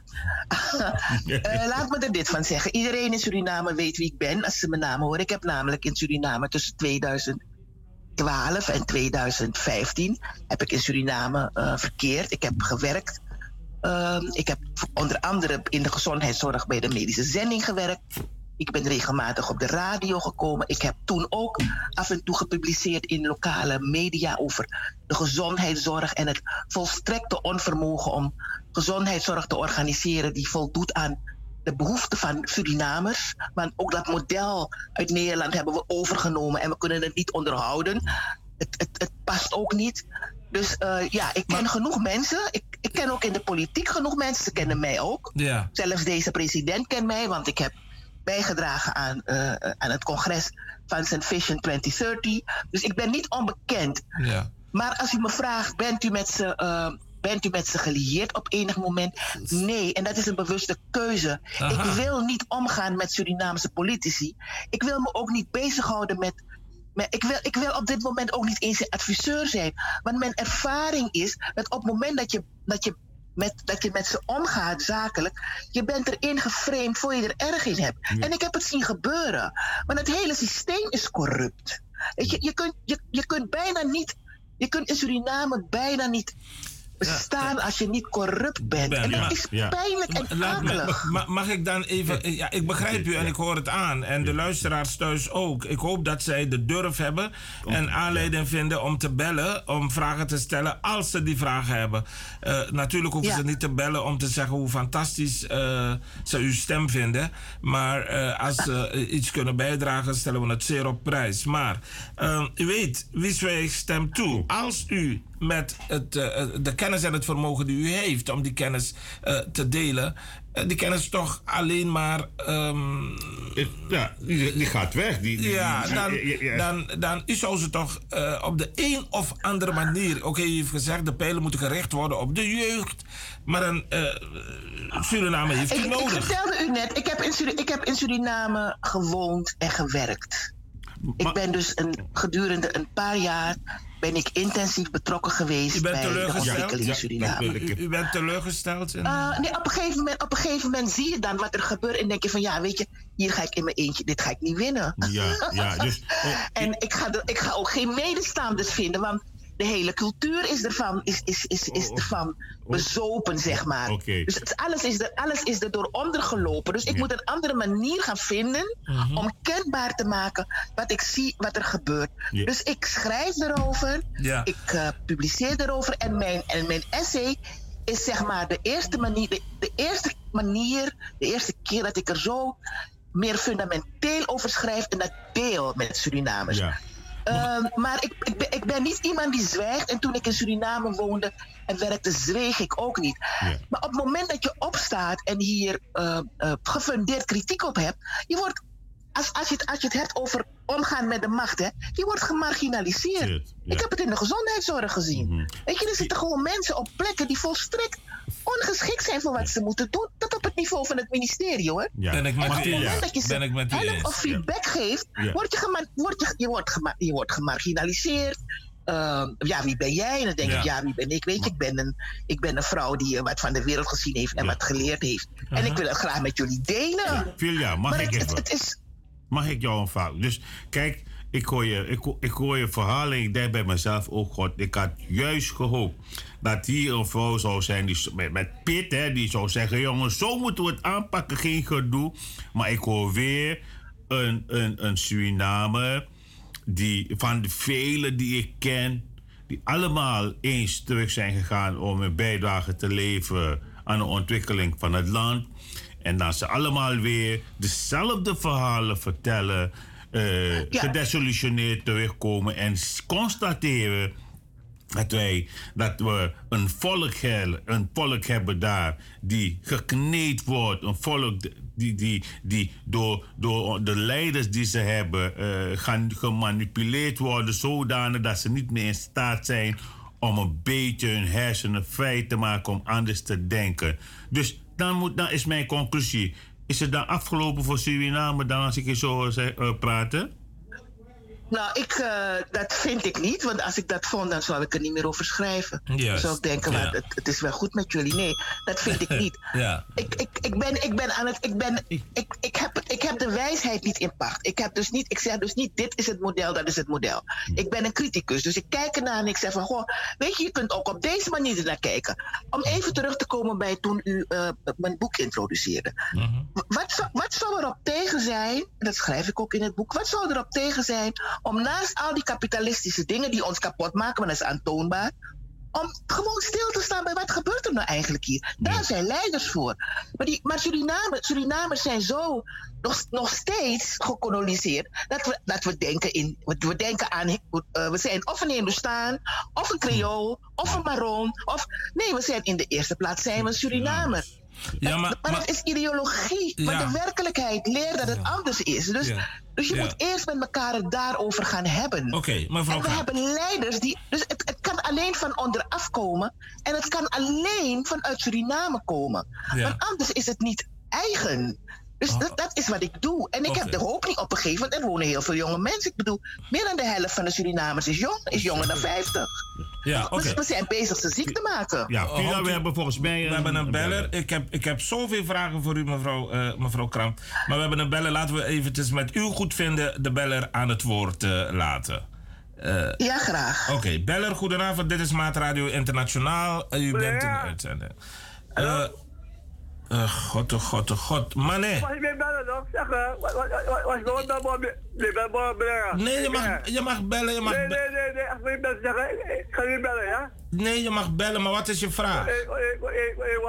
Eh, laat me er dit van zeggen. Iedereen in Suriname weet wie ik ben als ze mijn naam horen. Ik heb namelijk in Suriname tussen 2012 en 2015 heb ik in Suriname eh, verkeerd. Ik heb gewerkt. Ik heb onder andere in de gezondheidszorg bij de medische zending gewerkt. Ik ben regelmatig op de radio gekomen. Ik heb toen ook af en toe gepubliceerd in lokale media over de gezondheidszorg en het volstrekte onvermogen om gezondheidszorg te organiseren die voldoet aan de behoeften van Surinamers. Want ook dat model uit Nederland hebben we overgenomen en we kunnen het niet onderhouden. Het, het, het past ook niet. Dus eh, ja, ik ken genoeg mensen. Ik, ik ken ook in de politiek genoeg mensen. Ze kennen mij ook. Ja. Zelfs deze president kent mij, want ik heb bijgedragen aan, eh, aan het congres van zijn Vision 2030. Dus ik ben niet onbekend. Ja. Maar als u me vraagt, bent u met ze, eh, bent u met ze gelieerd op enig moment? Nee, en dat is een bewuste keuze. Aha. Ik wil niet omgaan met Surinaamse politici. Ik wil me ook niet bezighouden met. met ik, wil, ik wil op dit moment ook niet eens een adviseur zijn. Want mijn ervaring is dat op het moment dat je, dat je, met, dat je met ze omgaat zakelijk, je bent erin geframed voor je er erg in hebt. En ik heb het zien gebeuren. Want het hele systeem is corrupt. Je, je, kunt, je, je kunt bijna niet. Je kunt in Suriname bijna niet bestaan als je niet corrupt bent. Ben, en dat ja, is ja. pijnlijk en Laat me- akelig. ma- mag ik dan even... Ja, ik begrijp u en ik hoor het aan. En de luisteraars thuis ook. Ik hoop dat zij de durf hebben en aanleiding vinden om te bellen... om vragen te stellen als ze die vragen hebben. Eh, natuurlijk hoeven Ja. ze niet te bellen om te zeggen hoe fantastisch eh, ze uw stem vinden. Maar eh, als ze iets kunnen bijdragen, stellen we het zeer op prijs. Maar u weet, wie zwijgt stemt toe. Als u met het, eh, de kennis en het vermogen die u heeft om die kennis eh, te delen, eh, die kennis toch alleen maar ehm, ja, die, die gaat weg. Die, die- Ja, dan, dan, dan u zou ze toch eh, op de een of andere manier... Oké, je heeft gezegd, de pijlen moeten gericht worden op de jeugd. Maar een eh, Suriname heeft u Ik, ik nodig. vertelde u net, ik heb, in Suri- ik heb in Suriname gewoond en gewerkt. Ik ben dus een, gedurende een paar jaar ben ik intensief betrokken geweest U bent bij de teleurgesteld? ontwikkeling in Suriname. U, u bent teleurgesteld? in- Uh, nee, op een, gegeven moment, op een gegeven moment zie je dan wat er gebeurt en denk je van ja, weet je, hier ga ik in mijn eentje, dit ga ik niet winnen. Ja, ja, dus... en ik ga, er- ik ga ook geen medestanders vinden, want de hele cultuur is ervan, is, is, is, is ervan bezopen, zeg maar. Dus het, alles, is er, alles is er door ondergelopen. Dus ik moet een andere manier gaan vinden Mhm. om kenbaar te maken wat ik zie, wat er gebeurt. Ja. Dus ik schrijf erover, Ja. ik eh, publiceer erover en mijn, en mijn essay is zeg maar de eerste manier, de, de eerste manier, de eerste keer dat ik er zo meer fundamenteel over schrijf en dat deel met Surinamers. Ja. Ehm, maar ik, ik, ben, ik ben niet iemand die zwijgt. En toen ik in Suriname woonde en werkte, zweeg ik ook niet. Maar op het moment dat je opstaat en hier eh, eh, gefundeerd kritiek op hebt, je wordt, als, als, je het, als je het hebt over omgaan met de macht, hè, je wordt gemarginaliseerd. Ik heb het in de gezondheidszorg gezien. Weet je, er zitten gewoon mensen op plekken die volstrekt ongeschikt zijn voor wat ze moeten doen. Tot op het niveau van het ministerie hoor. Ja. Ben ik met en op het moment dat je ze help of feedback geeft, Ja. word je, gema- word je, je, wordt gema- je wordt gemarginaliseerd. Ehm, ja, wie ben jij? En dan denk Ja. ik, ja, wie ben ik? Weet je, ik ben een, ik ben een vrouw die eh, wat van de wereld gezien heeft en wat geleerd heeft. En ik wil het graag met jullie delen. Vilja, mag Maar ik het- even? het is- Mag ik jou vraag? Dus kijk, ik hoor je, ik, ik hoor je verhaal en ik denk bij mezelf, oh god, ik had juist gehoopt dat hier een vrouw zou zijn die, met, pit, hè, die zou zeggen, jongens, zo moeten we het aanpakken, geen gedoe. Maar ik hoor weer een, een, een Surinamer die van de velen die ik ken, die allemaal eens terug zijn gegaan om een bijdrage te leveren aan de ontwikkeling van het land. En dat ze allemaal weer dezelfde verhalen vertellen, eh gedesillusioneerd terugkomen en constateren dat wij dat we een volk, hebben, een volk hebben daar die gekneed wordt. Een volk die, die, die door, door de leiders die ze hebben eh, gaan gemanipuleerd worden zodanig dat ze niet meer in staat zijn om een beetje hun hersenen vrij te maken om anders te denken. Dus dan, moet, dan is mijn conclusie. Is het dan afgelopen voor Suriname dan als ik je zo hoor zeg- eh, praten? Nou, ik, eh, dat vind ik niet. Want als ik dat vond, dan zou ik er niet meer over schrijven. Dan zou ik denken, ja. het, het is wel goed met jullie. Nee, dat vind ik niet. Ja. ik, ik, ik, ben, ik ben aan het. Ik, ben, ik, ik, heb, het- ik heb de wijsheid niet in pacht. Ik, heb dus niet, ik zeg dus niet: dit is het model, dat is het model. Ik ben een criticus, dus ik kijk ernaar en ik zeg van: goh, weet je, je kunt ook op deze manier ernaar kijken. Om even terug te komen bij toen u eh, mijn boek introduceerde. Wat zou, wat zou erop tegen zijn, dat schrijf ik ook in het boek, wat zou erop tegen zijn om naast al die kapitalistische dingen die ons kapot maken, maar dat is aantoonbaar, om gewoon stil te staan bij wat gebeurt er nou eigenlijk hier. Daar zijn leiders voor. Maar, die, maar Suriname, Surinamers zijn zo nog, nog steeds gekoloniseerd dat we, dat we denken in, we, we denken aan, eh, we zijn of een Hindustaan, of een Creool, of een Maron, of nee, we zijn in de eerste plaats zijn we Surinamer. Ja, maar, Maar dat is ideologie. Maar de werkelijkheid leert dat het anders is. Dus, Ja. dus je Ja. moet eerst met elkaar het daarover gaan hebben. Oké, mevrouw En we hebben leiders die. Dus het, het kan alleen van onderaf komen. En het kan alleen vanuit Suriname komen. Want anders is het niet eigen. Dus dat, dat is wat ik doe. En ik heb de hoop niet op een gegeven moment. Er wonen heel veel jonge mensen. Ik bedoel, meer dan de helft van de Surinamers is jong. Is jonger dan 50. Ja, We- oké. We zijn bezig ze ziek te maken. Ja, Oh, Pina, we hebben volgens mij... We hebben een beller. Ik heb, ik heb zoveel vragen voor u, mevrouw, eh, mevrouw Kramp. Maar we hebben een beller. Laten we eventjes met uw goedvinden de beller aan het woord eh, laten. Eh, Ja, graag. Oké, beller, goedenavond. Dit is Maatradio Internationaal. U bent in de uitzending. Eh, eh, god, oh god, oh god. Mané. Bellen eh? Nee, bellen. Nee, je mag, je mag bellen. Je mag Nee, be- nee, nee, nee. Als je bellen zeggen, ik- ik ga je bellen, ja? nee, je mag bellen, maar wat is je vraag? Eh, eh, eh, eh,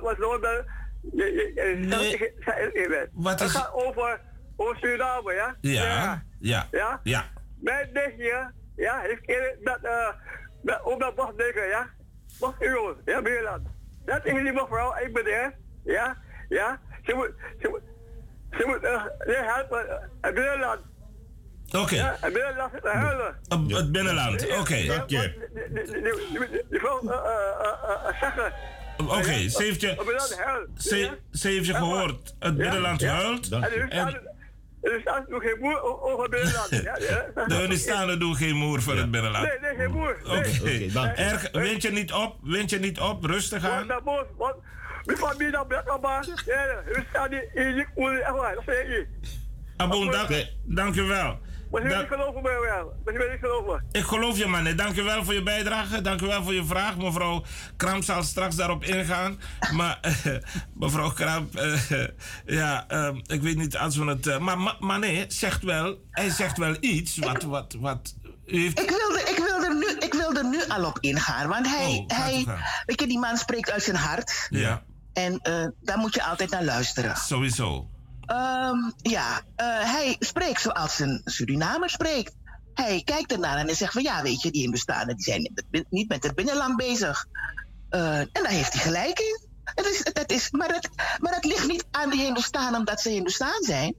Wat, is bellen? Nee, nee, eh, Nee. ik- ik- ik- ik- Het gaat over, over Suriname, ja? Ja, ja, Ja? ja. Mijn nichtje, ja, heeft met, eh, met, op dat wachtdeken, ja? Euro, ja, Nederland. Dat is die mevrouw, ik ben er, ja? Ja? Ze moet, ze moet, Ze moet uh, helpen. uh, Het binnenland. Oké. Ja, het binnenland zit te huilen. Het binnenland, oké. Uh, uh, uh, zeggen. Oké, ze heeft je, ze, ze heeft je gehoord. Het binnenland huilt. En er staan, er staan nog geen boer o- over het binnenland. Ja, ja. de Hunnistanen doen geen moer voor het binnenland. Nee, nee, geen boer. Oké, Nee. Erg, wind je niet op, wind je niet op, rustig Ja, aan. dat moet, want mijn familie dat blijft maar. Ja, we staan niet in die koele, echt waar, dat zeg ik. Abon, dank, dank u wel. Maar ze willen Dank- niet geloven mij wel. Maar ze niet geloven. Ik geloof je, man. Dank u wel voor je bijdrage. Dank u wel voor je vraag. Mevrouw Kramp zal straks daarop ingaan. Maar eh, mevrouw Kramp, eh, ja, ehm, ik weet niet als we het... eh, maar, nee, zegt wel, hij zegt wel iets wat... wat, wat heeft, Ik wilde, ik, wilde er nu, ik wilde er nu al op ingaan. Want hij, Oh, hij weet je, die man spreekt uit zijn hart. ja, En eh, daar moet je altijd naar luisteren. sowieso. Ehm, ja, eh, hij spreekt zoals een Surinamer spreekt. Hij kijkt ernaar en hij zegt van ja, weet je, die Hindustanen die zijn niet met- het binnenland bezig. Eh, en daar heeft hij gelijk in. Het is, het is, maar, het, maar het ligt niet aan de Hindustanen omdat ze Hindustaan zijn.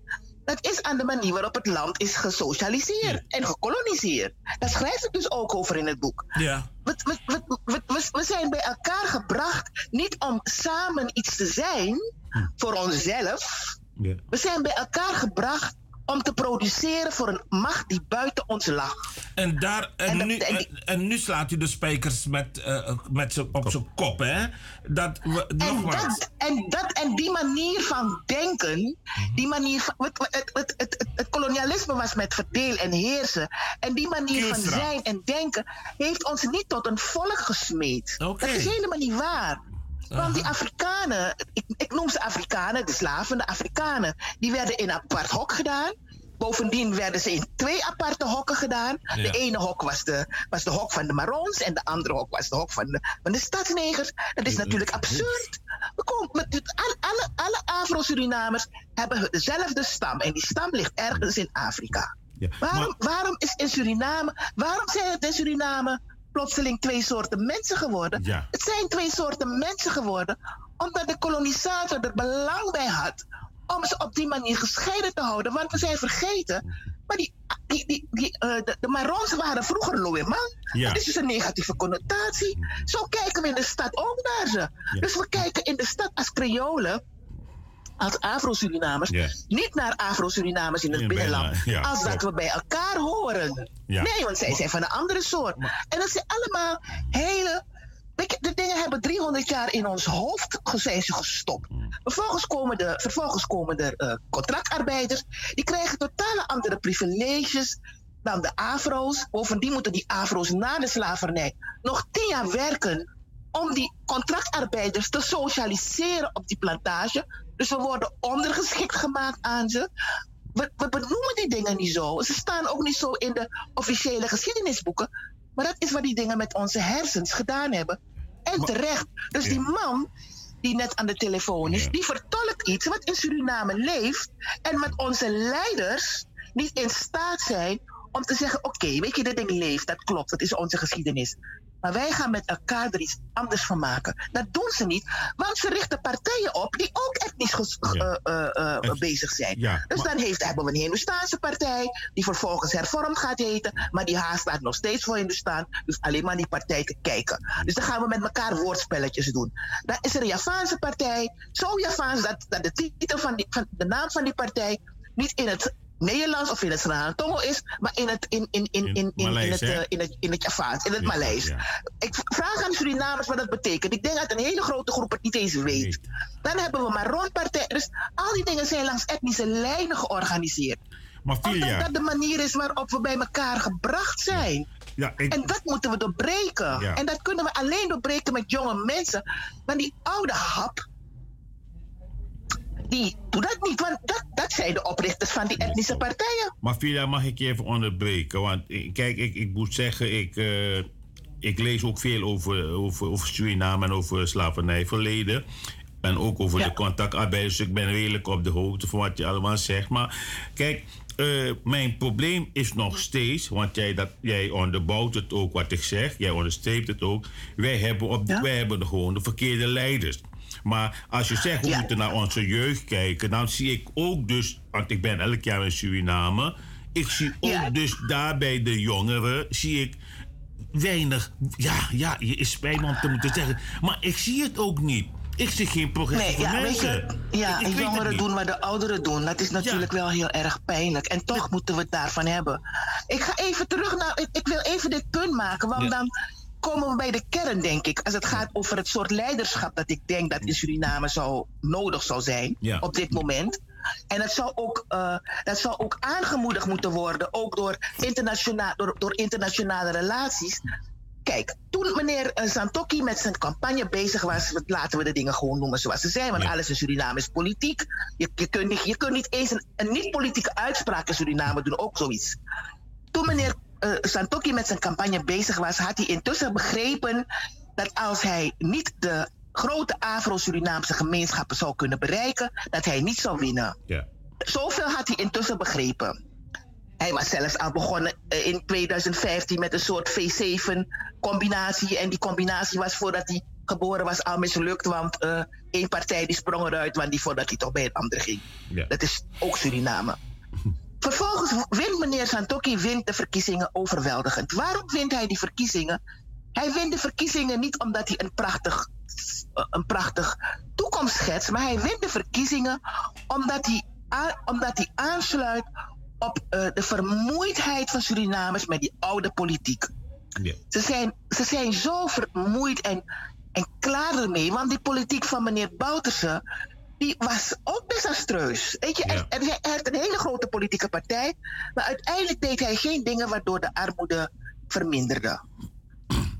Dat is aan de manier waarop het land is gesocialiseerd en gekoloniseerd. Daar schrijft het dus ook over in het boek. Ja. We, we, we, we, we- we zijn bij elkaar gebracht niet om samen iets te zijn voor onszelf. We zijn bij elkaar gebracht om te produceren voor een macht die buiten ons lag. En, daar, en, nu, en, en nu slaat u de spijkers met, eh, met z'n- op zijn kop, hè? Dat, we, En nogmaals. dat, en dat en die manier van denken, die manier van, het, het, het, het, het, het kolonialisme was met verdeel en heersen. En die manier van zijn en denken heeft ons niet tot een volk gesmeed. Dat is helemaal niet waar. Want die Afrikanen, ik, ik noem ze Afrikanen, de slaven, de Afrikanen, die werden in een apart hok gedaan. Bovendien werden ze in twee aparte hokken gedaan. Ja. De ene hok was de, was de hok van de Marons en de andere hok was de hok van de, van de stadsnegers. Dat is natuurlijk absurd. We komen met, alle, alle Afro-Surinamers hebben dezelfde stam en die stam ligt ergens in Afrika. waarom, waarom is in Suriname, waarom zijn het in Suriname plotseling twee soorten mensen geworden? Ja. Het zijn twee soorten mensen geworden omdat de kolonisator er belang bij had om ze op die manier gescheiden te houden. Want we zijn vergeten, maar die, die, die, die, eh, de, de Marons waren vroeger Loeman. Ja. Dat is dus een negatieve connotatie. Zo kijken we in de stad ook naar ze. Dus we kijken in de stad als Creolen als Afro-Surinamers, niet naar Afro-Surinamers in het In binnenland, ja, als dat we bij elkaar horen. Ja. Nee, want zij zijn van een andere soort. En dat zijn allemaal hele. De dingen hebben 300 jaar in ons hoofd ge- zijn ze gestopt. Vervolgens komen, de, vervolgens komen er eh, contractarbeiders. Die krijgen totale andere privileges dan de Afro's. Bovendien moeten die Afro's na de slavernij nog tien jaar werken om die contractarbeiders te socialiseren op die plantage. Dus we worden ondergeschikt gemaakt aan ze. We, we benoemen die dingen niet zo. Ze staan ook niet zo in de officiële geschiedenisboeken. Maar dat is wat die dingen met onze hersens gedaan hebben. En terecht. Dus die man die net aan de telefoon is, die vertolkt iets wat in Suriname leeft. En met onze leiders niet in staat zijn om te zeggen: oké, weet je, dit ding leeft, dat klopt, dat is onze geschiedenis. Maar wij gaan met elkaar er iets anders van maken. Dat doen ze niet, want ze richten partijen op die ook etnisch eh, eh, eh, bezig zijn. Ja, dus dan heeft, hebben we een Hindoestaanse partij, die vervolgens hervormd gaat heten, maar die haast staat nog steeds voor Hindoestaan. Dus alleen maar die partij te kijken. Dus dan gaan we met elkaar woordspelletjes doen. Dan is er een Javaanse partij, zo Javaans dat, dat de titel van, die, van de naam van die partij niet in het Nederlands of in het Sratongo is, maar in het, in, in, in, in, in, in, het, eh, in, het, in het Javaans, in het Ja, Maleis. ja. Ik vraag aan Surinamers wat dat betekent. Ik denk dat een hele grote groep het niet eens weet. Dan hebben we Maronpartij. Dus al die dingen zijn langs etnische lijnen georganiseerd. Maar Omdat dat de manier is waarop we bij elkaar gebracht zijn. ja, ik, En dat moeten we doorbreken. Ja. En dat kunnen we alleen doorbreken met jonge mensen. Want die oude hap, die doet dat niet. Want dat, dat zijn de oprichters van die etnische partijen. Maar Filia, mag ik je even onderbreken? Want eh, kijk, ik, ik moet zeggen, ik, eh, ik lees ook veel over, over, over Suriname en over slavernijverleden. En ook over de contactarbeiders. Dus ik ben redelijk op de hoogte van wat je allemaal zegt. Maar kijk, eh, mijn probleem is nog steeds, want jij, dat, jij onderbouwt het ook wat ik zeg, jij onderstreept het ook. Wij hebben, op, wij hebben gewoon de verkeerde leiders. Maar als je zegt, we moeten naar onze jeugd kijken, dan zie ik ook dus, want ik ben elk jaar in Suriname, ik zie ook dus daar bij de jongeren, zie ik weinig, ja, ja, je is spijt om te moeten zeggen, maar ik zie het ook niet. Ik zie geen progressieve Nee, ja, mensen. je, ja, Ik- jongeren doen wat de ouderen doen. Dat is natuurlijk wel heel erg pijnlijk. En toch moeten we het daarvan hebben. Ik ga even terug naar. Ik, ik wil even dit punt maken, want dan komen we bij de kern, denk ik. Als het gaat over het soort leiderschap dat ik denk dat in Suriname zou, nodig zou zijn Ja. op dit moment. En dat zou, ook, eh, dat zou ook aangemoedigd moeten worden, ook door, internationaal, door, door internationale relaties. Kijk, toen meneer eh, Santokki met zijn campagne bezig was, laten we de dingen gewoon noemen zoals ze zijn, want alles in Suriname is politiek. Je, je, kunt, niet, je kunt niet eens een, een niet-politieke uitspraak in Suriname doen, ook zoiets. Toen meneer Santokki met zijn campagne bezig was, had hij intussen begrepen dat als hij niet de grote Afro-Surinaamse gemeenschappen zou kunnen bereiken, dat hij niet zou winnen. Ja. Zoveel had hij intussen begrepen. Hij was zelfs al begonnen eh, in 2015 met een soort V7-combinatie. En die combinatie was voordat hij geboren was al mislukt. Want één partij die sprong eruit, want die voordat hij toch bij een ander ging. Dat is ook Suriname. Vervolgens wint meneer Santokki wint de verkiezingen overweldigend. Waarom wint hij die verkiezingen? Hij wint de verkiezingen niet omdat hij een prachtig, eh, een prachtig toekomst schetst, maar hij wint de verkiezingen omdat hij, omdat hij aansluit op eh, de vermoeidheid van Surinamers met die oude politiek. Ja. Ze zijn, ze zijn zo vermoeid en, en klaar ermee. Want die politiek van meneer Bouterse, die was ook desastreus. Weet je, Ja. en, en hij heeft een hele grote politieke partij. Maar uiteindelijk deed hij geen dingen waardoor de armoede verminderde.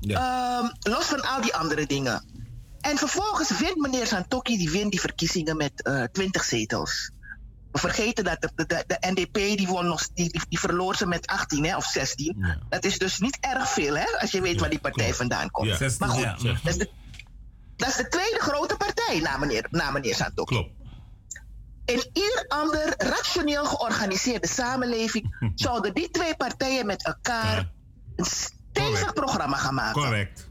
Ehm, los van al die andere dingen. En vervolgens wint meneer Santokki, die wint die verkiezingen met eh 20 zetels. We vergeten dat de, de, de NDP die, won nog, die, verloor ze met 18 hè, of 16. Dat is dus niet erg veel hè, als je weet waar die partij vandaan komt. Ja. 16, maar goed, ja. dat, is de, dat is de tweede grote partij na meneer, na meneer. Klopt. In ieder ander rationeel georganiseerde samenleving zouden die twee partijen met elkaar een stevig programma gaan maken. Correct.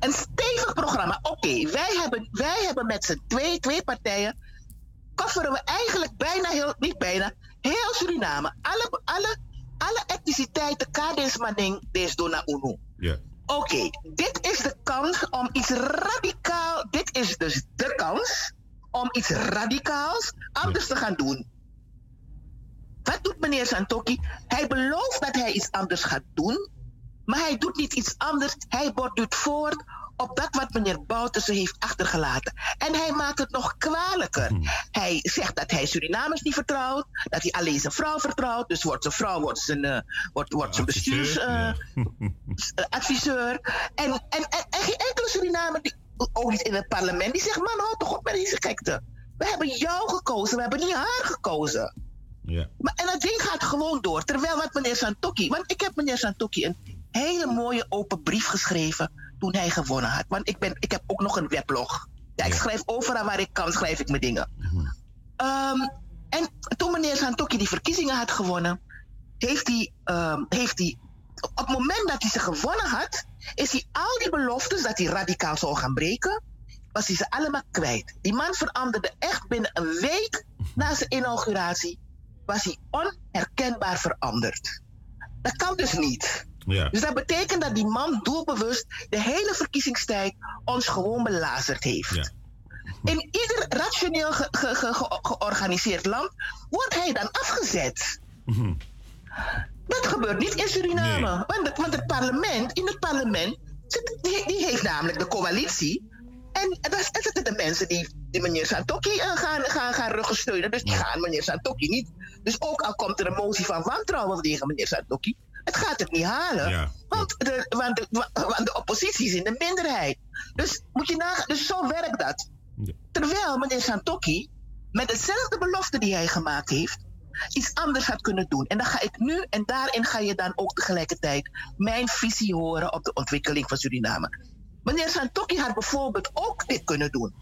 Een stevig programma. Oké, wij, hebben, wij hebben met z'n twee, twee partijen. kofferen we eigenlijk bijna heel, niet bijna, heel Suriname. Alle, alle, alle etniciteiten, Kades Maning, des Dona Unu. Ja. Oké, dit is de kans om iets radicaal. Dit is dus de kans om iets radicaals anders te gaan doen. Wat doet meneer Santokki? Hij belooft dat hij iets anders gaat doen, maar hij doet niet iets anders. Hij borduurt voort op dat wat meneer Bouterse heeft achtergelaten. En hij maakt het nog kwalijker. Hij zegt dat hij Surinamers niet vertrouwt, dat hij alleen zijn vrouw vertrouwt. Dus wordt zijn vrouw wordt zijn, eh, wordt, wordt zijn bestuursadviseur. en, en, en, en geen enkele Surinamer, die, ook niet in het parlement, die zegt: Man, houd toch op met deze gekte. We hebben jou gekozen, we hebben niet haar gekozen. Ja. Maar, en dat ding gaat gewoon door. Terwijl wat meneer Santokki. Want ik heb meneer Santokki een hele mooie open brief geschreven. Toen hij gewonnen had. Want ik, ben, ik heb ook nog een weblog. Ja, ik schrijf overal waar ik kan, schrijf ik mijn dingen. Ehm, en toen meneer Santokki die verkiezingen had gewonnen. heeft hij. ehm, heeft hij op het moment dat hij ze gewonnen had. is hij al die beloftes dat hij radicaal zou gaan breken. was hij ze allemaal kwijt. Die man veranderde echt binnen een week na zijn inauguratie was hij onherkenbaar veranderd. Dat kan dus niet. Ja. Dus dat betekent dat die man doelbewust de hele verkiezingstijd ons gewoon belazerd heeft. In ieder rationeel ge- ge- ge- ge- georganiseerd land wordt hij dan afgezet. Dat gebeurt niet in Suriname. Want, het, want het parlement, in het parlement, zit, die, die heeft namelijk de coalitie. En daar zitten de mensen die, die meneer Santokki eh, gaan, gaan, gaan ruggen. Dus die gaan meneer Santokki niet. Dus ook al komt er een motie van wantrouwen tegen meneer Santokki. Het gaat het niet halen. want, de, want, de, want de oppositie is in de minderheid. Dus moet je nagaan. Dus zo werkt dat. Terwijl meneer Santokki met dezelfde belofte die hij gemaakt heeft, iets anders had kunnen doen. En dan ga ik nu, en daarin ga je dan ook tegelijkertijd mijn visie horen op de ontwikkeling van Suriname. Meneer Santokki had bijvoorbeeld ook dit kunnen doen.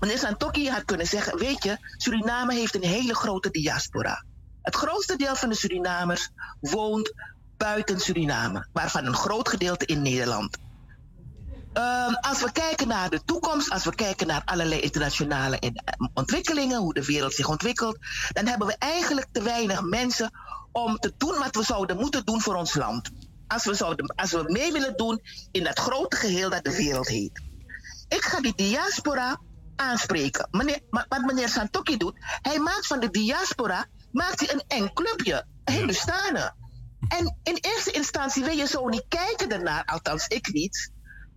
Meneer Santokki had kunnen zeggen: Weet je, Suriname heeft een hele grote diaspora. Het grootste deel van de Surinamers woont buiten Suriname, waarvan een groot gedeelte in Nederland. Ehm, als we kijken naar de toekomst, als we kijken naar allerlei internationale in- eh, ontwikkelingen, hoe de wereld zich ontwikkelt, dan hebben we eigenlijk te weinig mensen om te doen wat we zouden moeten doen voor ons land. Als we, zouden, als we mee willen doen in dat grote geheel dat de wereld heet. Ik ga die diaspora aanspreken. Meneer, wat meneer Santoki doet, hij maakt van de diaspora maakt hij een eng clubje, Hindustanen. En in eerste instantie wil je zo niet kijken ernaar, althans ik niet.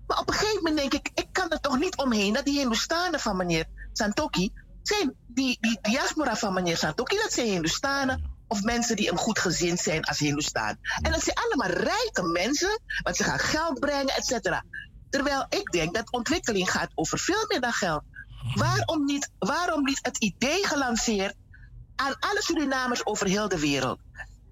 Maar op een gegeven moment denk ik, ik kan er toch niet omheen dat die Hindustanen van meneer Santoki zijn, die, die diaspora van meneer Santoki, dat zijn Hindustanen of mensen die hem goed gezind zijn als Hindustaan. En dat zijn allemaal rijke mensen, want ze gaan geld brengen, et cetera. Terwijl ik denk dat ontwikkeling gaat over veel meer dan geld. Waarom niet, waarom niet het idee gelanceerd aan alle Surinamers over heel de wereld?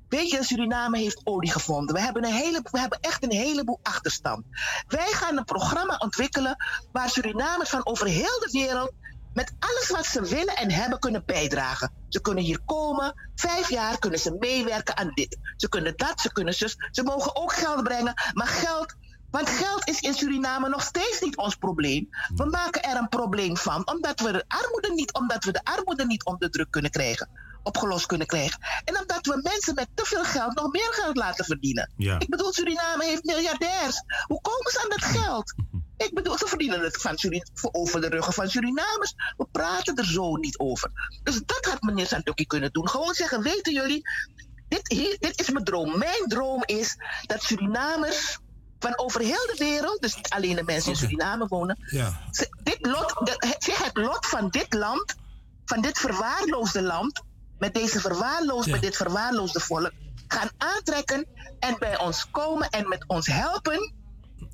Weet je, Suriname heeft olie gevonden. We hebben, een hele, we hebben echt een heleboel achterstand. Wij gaan een programma ontwikkelen waar Surinamers van over heel de wereld met alles wat ze willen en hebben kunnen bijdragen. Ze kunnen hier komen, vijf jaar kunnen ze meewerken aan dit. Ze kunnen dat, ze kunnen zus. Ze mogen ook geld brengen, maar geld. Want geld is in Suriname nog steeds niet ons probleem. We maken er een probleem van, omdat we de armoede niet, omdat we de armoede niet onder druk kunnen krijgen, opgelost kunnen krijgen. En omdat we mensen met te veel geld nog meer geld laten verdienen. Ja. Ik bedoel, Suriname heeft miljardairs. Hoe komen ze aan dat geld? Ik bedoel, ze verdienen het van over de ruggen van Surinamers. We praten er zo niet over. Dus dat had meneer Santoki kunnen doen. Gewoon zeggen, weten jullie, dit, hier, dit is mijn droom. Mijn droom is dat Surinamers van over heel de wereld, dus niet alleen de mensen in Suriname wonen, Ja. dit lot, de, het lot van dit land, van dit verwaarloosde land, met, deze verwaarloos, met dit verwaarloosde volk, gaan aantrekken en bij ons komen en met ons helpen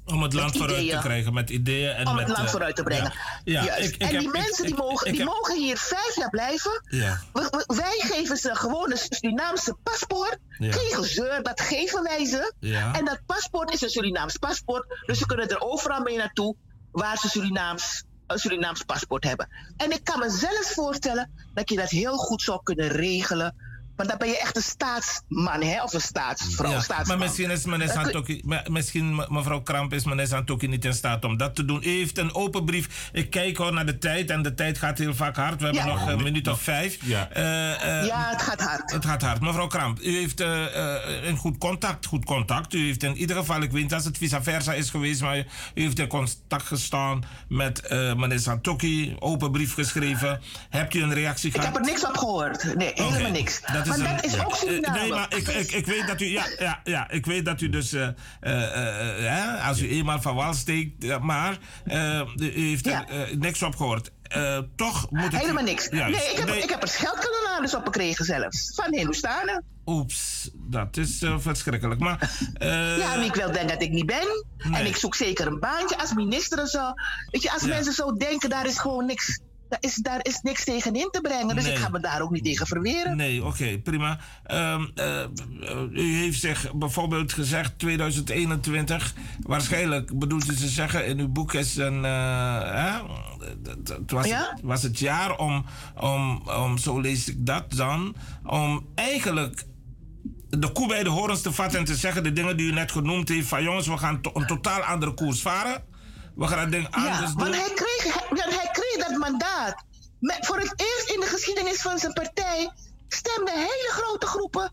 Om het land vooruit te krijgen met ideeën. En om met, het land eh, vooruit te brengen. Ja, ik, ik en heb, die ik- mensen ik- die, mogen, die heb- mogen hier vijf jaar blijven. Ja. We- we- wij geven ze gewoon een Surinaamse paspoort. Ja. Geen gezeur, dat geven wij ze. En dat paspoort is een Surinaams paspoort. Dus ze kunnen er overal mee naartoe waar ze Surinaams, een Surinaams paspoort hebben. En ik kan me zelfs voorstellen dat je dat heel goed zou kunnen regelen. Want dan ben je echt een staatsman, hè? Of een staatsvrouw, Ja, staatsman. maar misschien is meneer Santoki, misschien me- mevrouw Kramp is meneer Santoki niet in staat om dat te doen. U heeft een open brief. Ik kijk al naar de tijd en de tijd gaat heel vaak hard. We hebben Ja. nog een minuut of vijf. Ja. Eh, eh, Ja, het gaat hard. Het gaat hard. Mevrouw Kramp, u heeft eh, eh, een goed contact, goed contact. U heeft in ieder geval, ik weet niet als het vice versa is geweest, maar u heeft in contact gestaan met eh, meneer Santoki, open brief geschreven. Hebt u een reactie Ik gehad? heb er niks op gehoord. Nee, helemaal niks. dat is maar dat is ja. ook Eh, Suriname. Nee, maar ik, ik, ik weet dat u. Ja, ja, ja, ik weet dat u dus. eh, eh, eh, hè, als u eenmaal van wal steekt. eh, maar eh, u heeft er eh, niks op gehoord. Eh, toch moet ik. Helemaal niks. Juist. nee, ik heb, ik heb er scheldkanalen op gekregen zelfs. Van Hindustanen. Oeps, dat is eh, verschrikkelijk. Maar. eh, ja, en ik wil denken dat ik niet ben. nee. En ik zoek zeker een baantje als minister en zo. Weet je, als Ja. mensen zo denken, daar is gewoon niks. Daar is, daar is niks tegen in te brengen. Dus Nee. ik ga me daar ook niet tegen verweren. Nee, oké, prima. Ehm, eh, u heeft zich bijvoorbeeld gezegd 2021. Waarschijnlijk bedoelt u te zeggen in uw boek is een. eh, het- was, Ja? was het jaar om, om, om, zo lees ik dat dan, om eigenlijk de koe bij de horens te vatten en te zeggen de dingen die u net genoemd heeft. Van jongens, we gaan to- een totaal andere koers varen. We gaan het ding anders Ja, doen. want hij kreeg, hij, want hij kreeg dat mandaat. Met, voor het eerst in de geschiedenis van zijn partij stemden hele grote groepen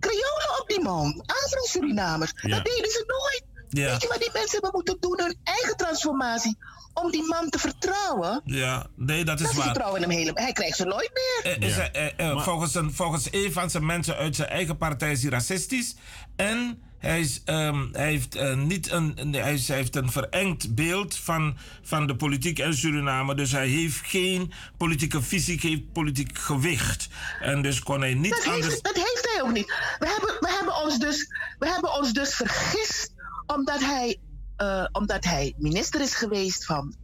Creolen op die man. Afro-Surinamers. Ja. Dat deden ze nooit. Ja. Weet je wat die mensen hebben moeten doen? Hun eigen transformatie. Om die man te vertrouwen. Ja, nee, dat is Dat ze waar. vertrouwen in hem helemaal. Hij krijgt ze nooit meer. Eh, is hij, eh, eh, volgens, een, volgens een van zijn mensen uit zijn eigen partij is hij racistisch. En hij, is, ehm, hij, heeft, eh, niet een, hij, is- hij heeft een verengd beeld van, van de politiek in Suriname. Dus hij heeft geen politieke visie, geen politiek gewicht. En dus kon hij niet Dat anders... heeft, dat heeft hij ook niet. We hebben, we hebben, ons, dus, we hebben ons dus vergist omdat hij, eh, omdat hij minister is geweest van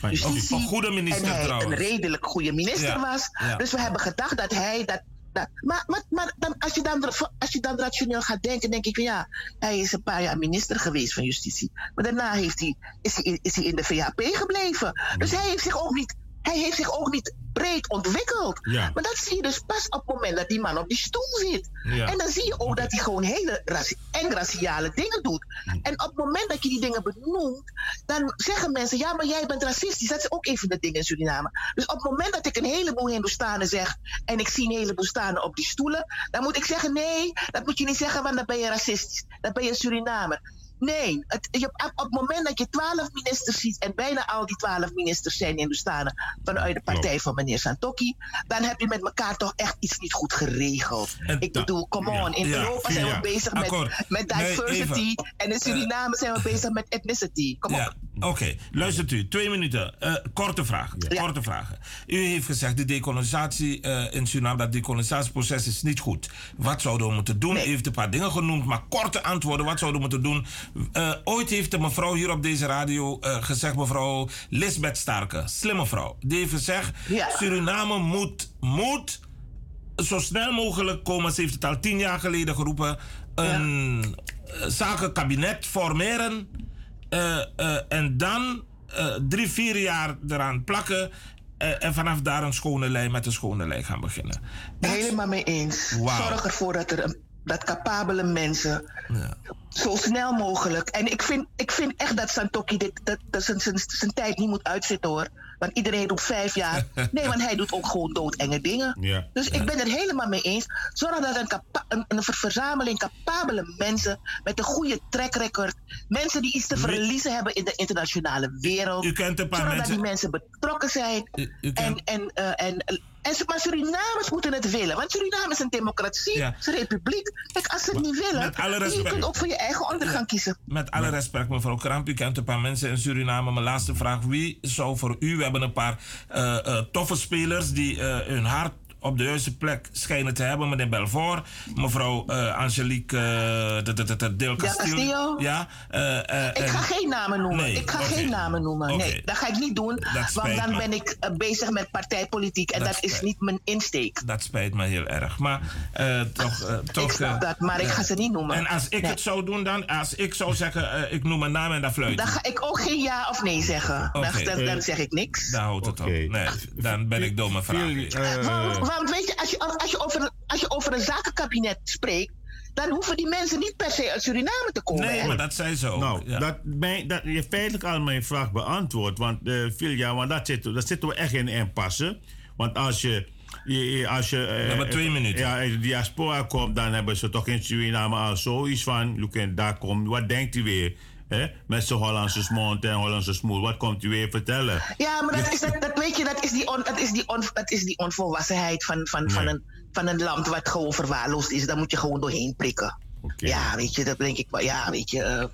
Van- justitie. een goede minister en hij trouwens. een redelijk goede minister Ja, was. ja. Dus we hebben gedacht dat hij dat. Dat maar maar, maar dan, als, je dan, als je dan rationeel gaat denken, denk ik van ja, hij is een paar jaar minister geweest van justitie. Maar daarna heeft hij, is, hij, is hij in de VHP gebleven. Dus hij heeft zich ook niet hij heeft zich ook niet breed ontwikkeld. Ja. Maar dat zie je dus pas op het moment dat die man op die stoel zit. Ja. En dan zie je ook dat hij gewoon hele en raciale dingen doet. En op het moment dat je die dingen benoemt, dan zeggen mensen: ja, maar jij bent racistisch. Dat is ook een van de dingen in Suriname. Dus op het moment dat ik een heleboel Hindoestanen zeg en ik zie een heleboel stanen op die stoelen, dan moet ik zeggen: nee, dat moet je niet zeggen, want dan ben je racistisch. Dan ben je Surinamer. Nee, het, je, op, op het moment dat je twaalf ministers ziet en bijna al die twaalf ministers zijn Hindoestanen vanuit de partij van meneer Santokki, dan heb je met elkaar toch echt iets niet goed geregeld. ik bedoel, come on, in Ja, Europa zijn we bezig met, met diversity en in Suriname zijn we bezig met ethnicity. Kom Ja, op. oké. Luistert u, twee minuten. Eh, korte vragen. Korte vragen. U heeft gezegd, de decolonisatie eh, in Suriname, dat decolonisatieproces is niet goed. Wat zouden we moeten doen? U heeft een paar dingen genoemd, maar korte antwoorden. Wat zouden we moeten doen? Eh, ooit heeft een mevrouw hier op deze radio eh, gezegd, mevrouw Lisbeth Starke, slimme vrouw. Die heeft gezegd, Suriname moet, moet zo snel mogelijk komen. Ze heeft het al tien jaar geleden geroepen. Een eh, zakenkabinet formeren. en dan drie, vier jaar eraan plakken. en vanaf daar een schone lijn met een schone lijn gaan beginnen. Helemaal mee eens. Zorg ervoor dat er een, dat capabele mensen zo snel mogelijk. En ik vind, ik vind echt dat Santokki dit, dat, dat zijn, zijn, zijn tijd niet moet uitzitten hoor. Want iedereen doet vijf jaar. Nee, want hij doet ook gewoon doodenge dingen. Ja. Dus ik ben het helemaal mee eens. Zorg dat er een, capa- een, een ver- verzameling capabele mensen met een goede track record. Mensen die iets te verliezen hebben in de internationale wereld. U kent een paar Zorg dat mensen- die mensen betrokken zijn. u en, en, eh, en, en, maar Surinamers moeten het willen. Want Suriname is een democratie. Ja. Is een republiek. Kijk, als ze het niet willen, met alle je kunt ook voor je eigen ondergang kiezen. Met alle respect, mevrouw Kramp, u kent een paar mensen in Suriname. Mijn laatste vraag: wie zou voor u, we hebben een paar eh, eh, toffe spelers die eh, hun hart op de juiste plek schijnen te hebben. Meneer Belfort, mevrouw eh, Angelique uh, de, de, de, de Del Castillo. Castillo. Ja, eh, eh, Ik en- ga geen namen noemen. Nee, ik ga geen namen noemen. Nee, dat ga ik niet doen. Dat Want spijt dan me. ben ik bezig met partijpolitiek. En Dat dat, is niet mijn insteek. Dat spijt me heel erg. Maar eh, toch. toch snap eh, dat, maar ik ga ze niet noemen. En als ik Nee. het zou doen, dan. Als ik zou zeggen, eh, ik noem een naam en dat fluit. Dan ga ik ook geen ja of nee zeggen. Dan, dan, dan zeg ik niks. Daar houdt het op. Nee, dan ben ik door mijn vraag. Want, weet je, als je, als, je over, als je over een zakenkabinet spreekt, dan hoeven die mensen niet per se uit Suriname te komen. hè? zei zo. Nou, dat, mijn, dat, je hebt feitelijk al mijn vraag beantwoord. Want, eh Vilja, want dat zitten, dat zitten we echt in een passen. Want als je. je- Als je, eh, hebben twee minuten. Ja, uit de diaspora komt, dan hebben ze toch in Suriname al zoiets van. Daar komt, wat denkt u weer? Hè? Met zijn Hollandse mond en Hollandse smoel. Wat komt u weer vertellen? Ja, maar dat, is, dat, dat weet je, dat is die, on, dat is die, on, dat is die onvolwassenheid van, van, van, een, van een land wat gewoon verwaarloosd is. Daar moet je gewoon doorheen prikken. Ja, weet je, dat denk ik wel. Ja, weet je.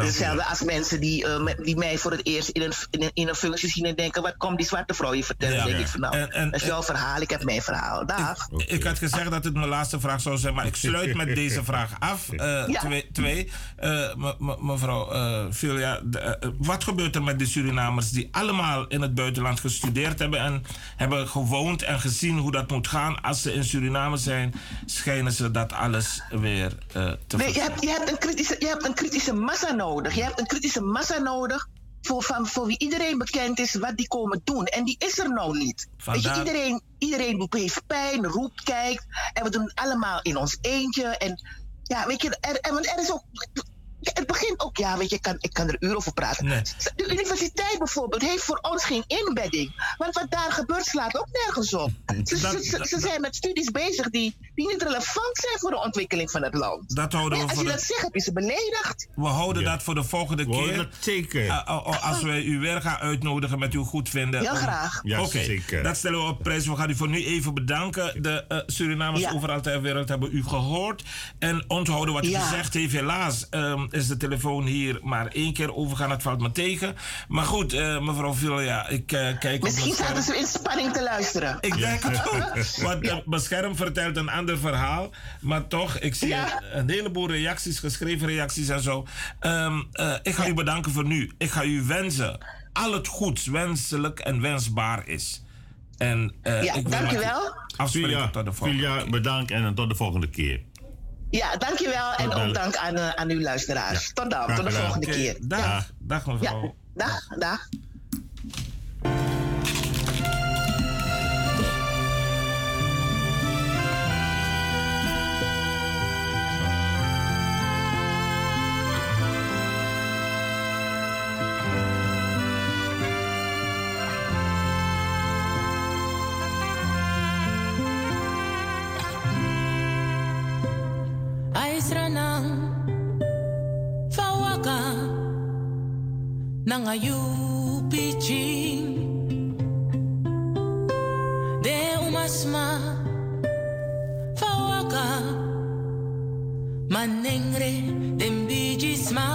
Eh, hetzelfde als mensen die, eh, met- die mij voor het eerst in een, in, een, in een functie zien en denken: wat komt die zwarte vrouw je vertellen? Ja. denk ik van nou, En- en- dat is jouw verhaal, ik heb mijn verhaal. Dag. Ik had gezegd dat het mijn laatste vraag zou zijn, maar ik sluit met deze vraag af. Eh, Ja. Twee. twee. Eh, me- me- mevrouw eh Filia, wat gebeurt er met de Surinamers die allemaal in het buitenland gestudeerd hebben en hebben gewoond en gezien hoe dat moet gaan? Als ze in Suriname zijn, schijnen ze dat alles weer eh, te Nee, je, hebt, je, hebt een kritische, je hebt een kritische massa nodig. Je hebt een kritische massa nodig voor, van, voor wie iedereen bekend is wat die komen doen. En die is er nou niet. Weet je, iedereen, iedereen heeft pijn, roept, kijkt. En we doen het allemaal in ons eentje. En ja, weet je, er, en, want er is ook... ja, Het begint ook, ja, weet je, ik kan, ik kan er uren over praten. De universiteit bijvoorbeeld heeft voor ons geen inbedding. Want wat daar gebeurt slaat ook nergens op. Ze, ze, ze- ze zijn met studies bezig die, die niet relevant zijn voor de ontwikkeling van het land. Dat houden we Ja, als voor je de- dat zegt, heb je ze beledigd. We houden dat voor de volgende We houden keer. dat zeker. Ah, oh, oh, als wij u weer gaan uitnodigen met uw goedvinden. Heel om- graag. Ja, Oké, zeker. dat stellen we op prijs. We gaan u voor nu even bedanken. De eh, Surinamers Ja. overal ter wereld hebben u gehoord. En onthouden wat u Ja. gezegd heeft. Helaas is de telefoon hier maar één keer overgaan. Het valt me tegen. Maar goed, eh, mevrouw Vilja, ik eh, kijk Misschien zaten scherm. ze in spanning te luisteren. Ik denk het ook. Want eh, mijn scherm vertelt een ander verhaal. Maar toch, ik zie Ja. een heleboel reacties, geschreven reacties en zo. Ehm, eh, ik ga u bedanken voor nu. Ik ga u wensen al het goeds wenselijk en wensbaar is. En, eh, Ja, ik u. Afspreken Vilja, tot de volgende Vilja, bedankt en tot de volgende keer. Ja, dankjewel. En ook dan. dank aan, eh, aan uw luisteraars. Tot dan, Graag tot de gedaan. volgende keer. Dag, dag mevrouw. Dag, dag. Nanga yu piching de umasma fawaka. Manengre dembijisma.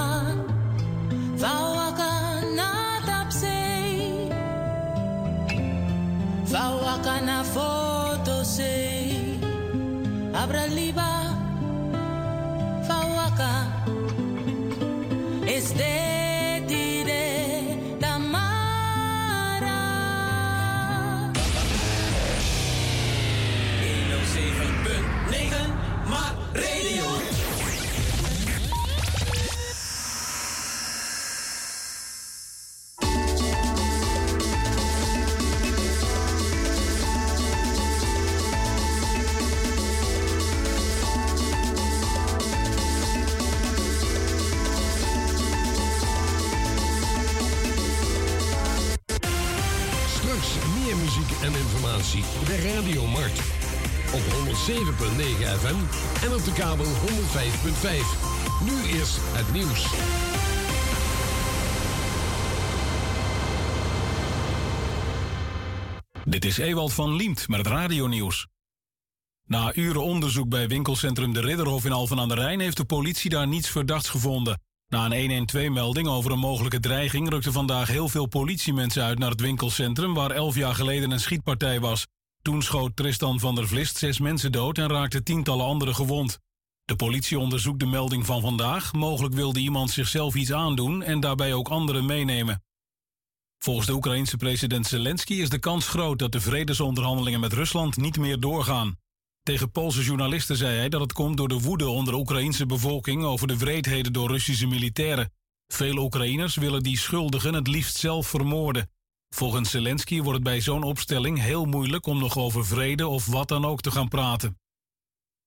Fawaka na tapsei fawaka na foto sei abra liba. Fawaka. Es de informatie bij Radio Mart. Op 107.9 FM en op de kabel 105.5. Nu eerst het nieuws. Dit is Ewald van Liemt met het radionieuws. Na uren onderzoek bij winkelcentrum De Ridderhof in Alphen aan de Rijn... heeft de politie daar niets verdachts gevonden. Na een 112-melding over een mogelijke dreiging... rukten vandaag heel veel politiemensen uit naar het winkelcentrum... waar elf jaar geleden een schietpartij was. Toen schoot Tristan van der Vlist zes mensen dood... en raakte tientallen anderen gewond. De politie onderzoekt de melding van vandaag. Mogelijk wilde iemand zichzelf iets aandoen... en daarbij ook anderen meenemen. Volgens de Oekraïense president Zelensky is de kans groot dat de vredesonderhandelingen met Rusland niet meer doorgaan. Tegen Poolse journalisten zei hij dat het komt door de woede onder de Oekraïense bevolking over de wreedheden door Russische militairen. Veel Oekraïners willen die schuldigen het liefst zelf vermoorden. Volgens Zelensky wordt het bij zo'n opstelling heel moeilijk om nog over vrede of wat dan ook te gaan praten.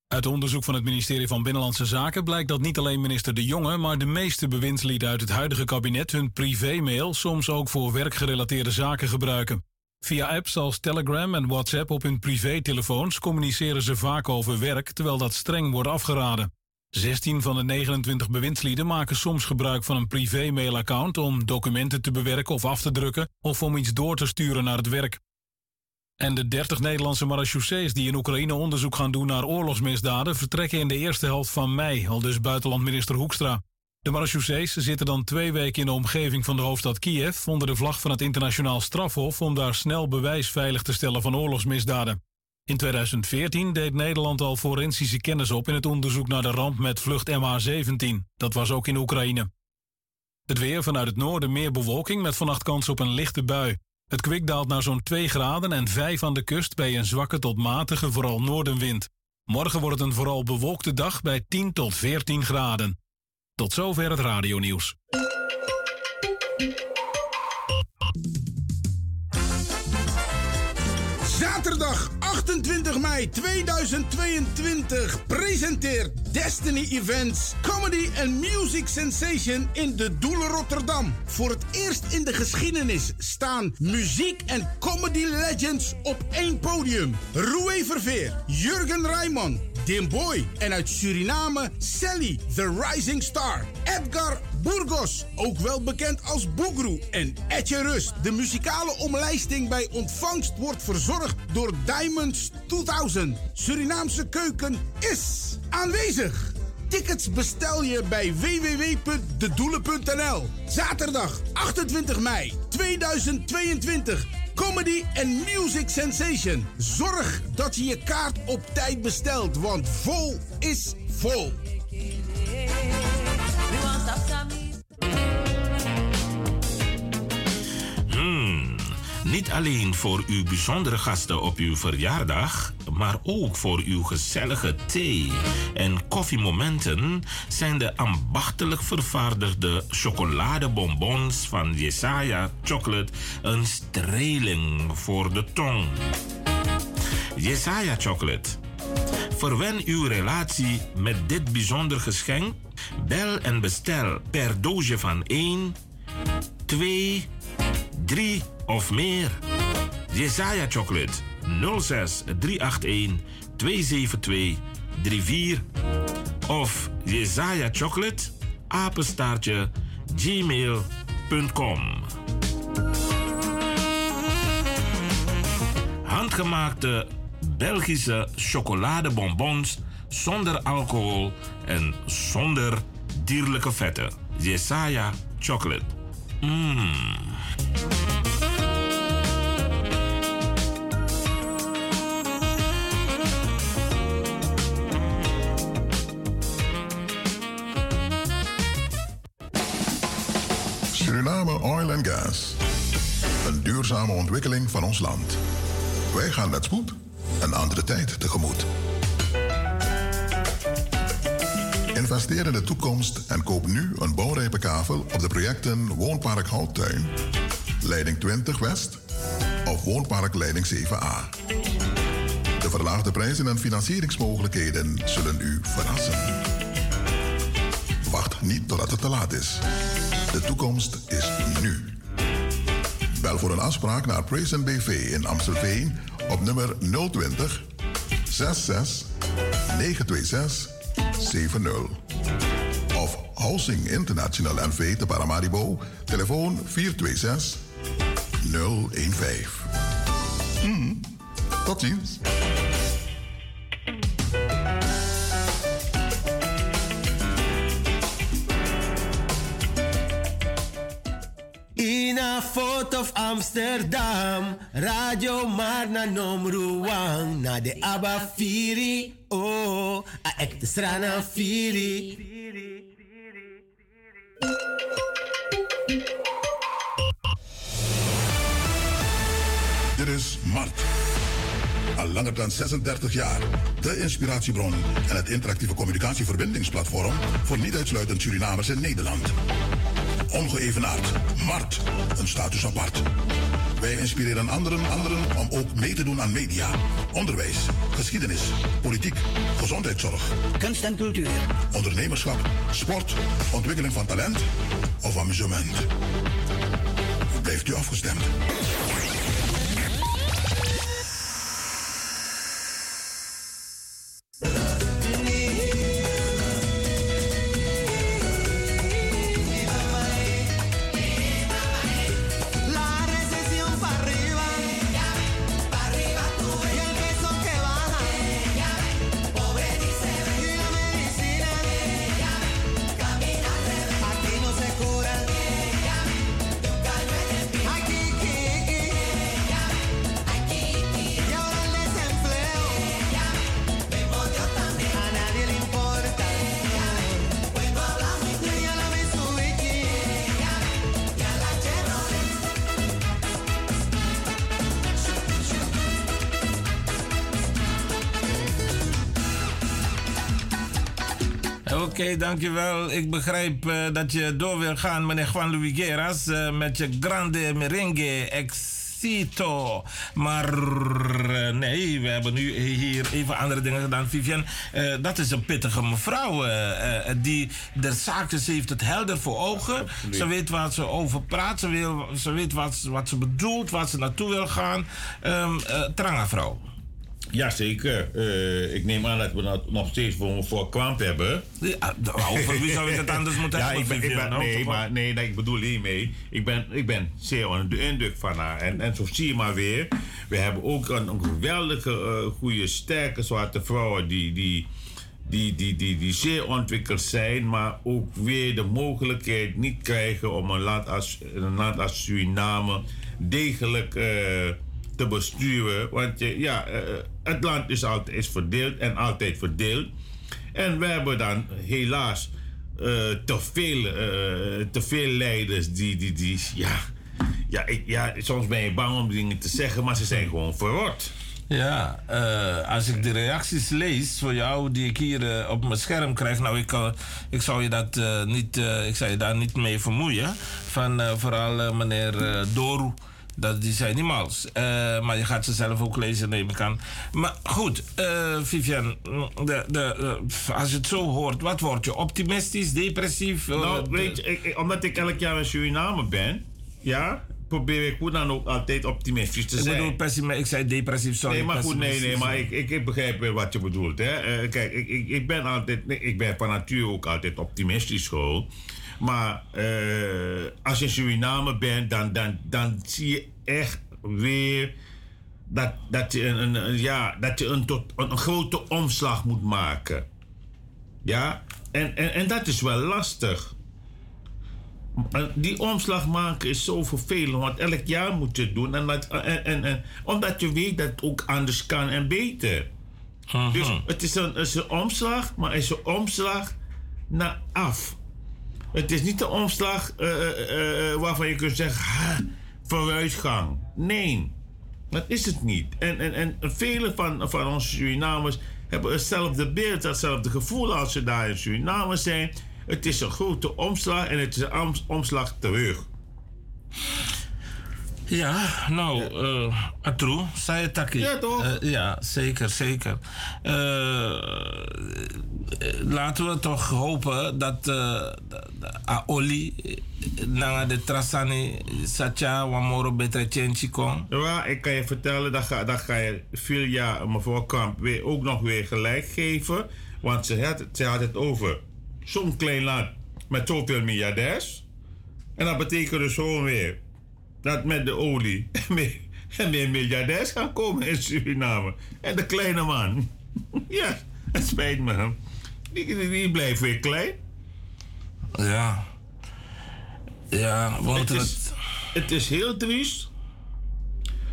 Uit onderzoek van het ministerie van Binnenlandse Zaken blijkt dat niet alleen minister De Jonge, maar de meeste bewindslieden uit het huidige kabinet hun privémail soms ook voor werkgerelateerde zaken gebruiken. Via apps als Telegram en WhatsApp op hun privételefoons communiceren ze vaak over werk, terwijl dat streng wordt afgeraden. 16 van de 29 bewindslieden maken soms gebruik van een privé-mailaccount om documenten te bewerken of af te drukken of om iets door te sturen naar het werk. En de 30 Nederlandse marechaussees die in Oekraïne onderzoek gaan doen naar oorlogsmisdaden vertrekken in de eerste helft van mei, al dus buitenlandminister Hoekstra. De marechaussees zitten dan twee weken in de omgeving van de hoofdstad Kiev onder de vlag van het internationaal strafhof om daar snel bewijs veilig te stellen van oorlogsmisdaden. In 2014 deed Nederland al forensische kennis op in het onderzoek naar de ramp met vlucht MH17. Dat was ook in Oekraïne. Het weer vanuit het noorden meer bewolking met vannacht kans op een lichte bui. Het kwik daalt naar zo'n 2 graden en 5 aan de kust bij een zwakke tot matige vooral noordenwind. Morgen wordt het een vooral bewolkte dag bij 10 tot 14 graden. Tot zover het radionieuws. Mei 2022 presenteert Destiny Events Comedy and Music Sensation in de Doelen Rotterdam. Voor het eerst in de geschiedenis staan muziek en comedy legends op één podium. Roué Verveer, Jurgen Rijman, Dim Boy en uit Suriname Sally, the Rising Star. Edgar Burgos, ook wel bekend als Boegroe. En Etje Rust. De muzikale omlijsting bij ontvangst wordt verzorgd door Diamonds 2000. Surinaamse keuken is aanwezig. Tickets bestel je bij www.dedoelen.nl. Zaterdag 28 mei 2022. Comedy and Music Sensation. Zorg dat je je kaart op tijd bestelt, want vol is vol. niet alleen voor uw bijzondere gasten op uw verjaardag, maar ook voor uw gezellige thee- en koffiemomenten zijn de ambachtelijk vervaardigde chocoladebonbons van Jesaja Chocolate een streling voor de tong. Jesaja Chocolate. Verwen uw relatie met dit bijzonder geschenk. Bel en bestel per doosje van 1, 2, 3 of meer. Jesaja Chocolate 06 381 272 34 of Jesaja Chocolate apenstaartje gmail.com. Handgemaakte Belgische chocoladebonbons zonder alcohol en zonder dierlijke vetten. Jesaja Chocolate. Mmm. Suriname Oil and Gas. Een duurzame ontwikkeling van ons land. Wij gaan met spoed een andere tijd tegemoet. Investeer in de toekomst en koop nu een bouwrijpe kavel op de projecten Woonpark Houttuin, Leiding 20 West of Woonpark Leiding 7A. De verlaagde prijzen en financieringsmogelijkheden zullen u verrassen. Wacht niet totdat het te laat is. De toekomst is nu. Bel voor een afspraak naar Praisen BV in Amstelveen op nummer 020 66 926 70. Of Housing International NV te Paramaribo, telefoon 426 015. Hmm, tot ziens. In a foto of Amsterdam, radio maar na nomruang na de Abba Firi, oh, a ekte strana Firi. Dit is Mart. Al langer dan 36 jaar. De inspiratiebron en het interactieve communicatieverbindingsplatform voor niet uitsluitend Surinamers in Nederland. Ongeëvenaard. Mart. Een status apart. Wij inspireren anderen, anderen om ook mee te doen aan media, onderwijs, geschiedenis, politiek, gezondheidszorg, kunst en cultuur, ondernemerschap, sport, ontwikkeling van talent of amusement. Blijft u afgestemd? Oké, dankjewel. Ik begrijp eh, dat je door wil gaan, meneer Juan Luis Guerras, eh, met je grande merengue exito. Maar eh, nee, we hebben nu hier even andere dingen gedaan. Vivian, dat is een pittige mevrouw die de zaakjes heeft het helder voor ogen. Ze weet waar ze over praat, ze, wil, ze weet wat, ze- wat ze bedoelt, waar ze naartoe wil gaan. Ehm eh, Tranga vrouw. Jazeker. Eh ik neem aan dat we dat nog steeds voor, voor kwamp hebben. over wie zou ik het anders moeten ja, hebben, Ik ben, ik ben, Nou, nee, maar, nee, nee, ik bedoel hiermee. Ik ben, ik ben zeer onder de indruk van haar. En, en zo zie je maar weer. We hebben ook een, een geweldige, eh, goede, sterke zwarte vrouwen die... die die, die, die, die zeer ontwikkeld zijn, maar ook weer de mogelijkheid niet krijgen om een land als, een land als Suriname degelijk eh, te besturen. Want je, ja, eh, het land is altijd is verdeeld en altijd verdeeld. En we hebben dan helaas eh, te, veel, eh, te veel leiders die, die, die ja, ja, ik, ja, soms ben je bang om dingen te zeggen, maar ze zijn gewoon verrot. Ja, eh, als ik de reacties lees voor jou die ik hier eh, op mijn scherm krijg, nou ik, eh, ik zou je dat eh, niet, eh, ik zou je daar niet mee vermoeien. Van eh, vooral eh, meneer eh, Doru. Dat, die zijn niet mals. Eh, maar je gaat ze zelf ook lezen, neem ik aan. Maar goed, eh, Vivian, de, de, eh, als je het zo hoort, wat word je? Optimistisch, depressief? Nou, de- weet je, ik, ik- omdat ik elk jaar in Suriname ben, ja, probeer ik hoe dan ook altijd optimistisch te ik zijn. bedoel pessimistisch, ik zei depressief, sorry. nee, maar goed, nee, nee, maar ik, ik, ik begrijp weer wat je bedoelt. Hè. Kijk, ik, ik, ik ben altijd, nee, ik ben van nature ook altijd optimistisch gewoon. Maar eh, als je in Suriname bent, dan, dan, dan zie je echt weer dat, dat je, een, ja, dat je een, tot, een, een grote omslag moet maken. Ja, en, en, en dat is wel lastig. Die omslag maken is zo vervelend, want elk jaar moet je het doen. En, dat, en, en, en, omdat je weet dat het ook anders kan en beter. Dus het is een, het is een omslag, maar het is een omslag naar af. Het is niet een omslag eh, eh, eh, waarvan je kunt zeggen, "Ha, vooruitgang. Nee, dat is het niet. En, en, en vele van, van onze Surinamers hebben hetzelfde beeld, hetzelfde gevoel als ze daar in Suriname zijn. Het is een grote omslag en het is een om- omslag terug. Ja, nou, eh Atru, zei het Taki. Ja, toch? ja, zeker, zeker. Eh, eh, laten we toch hopen dat eh, Aoli eh, na de Trasani Satya Wamoro beter change kon. Ja, ik kan je vertellen, dat ga, dat ga je Filia, mevrouw Kamp, weer, ook nog weer gelijk geven. Want ze had, ze had het over zo'n klein land met zoveel miljardairs. En dat betekent dus gewoon weer dat met de olie meer, meer miljardairs gaan komen in Suriname. En de kleine man, ja, het spijt me. Die, die, die blijft weer klein. Ja. Ja, we het is, het is heel triest.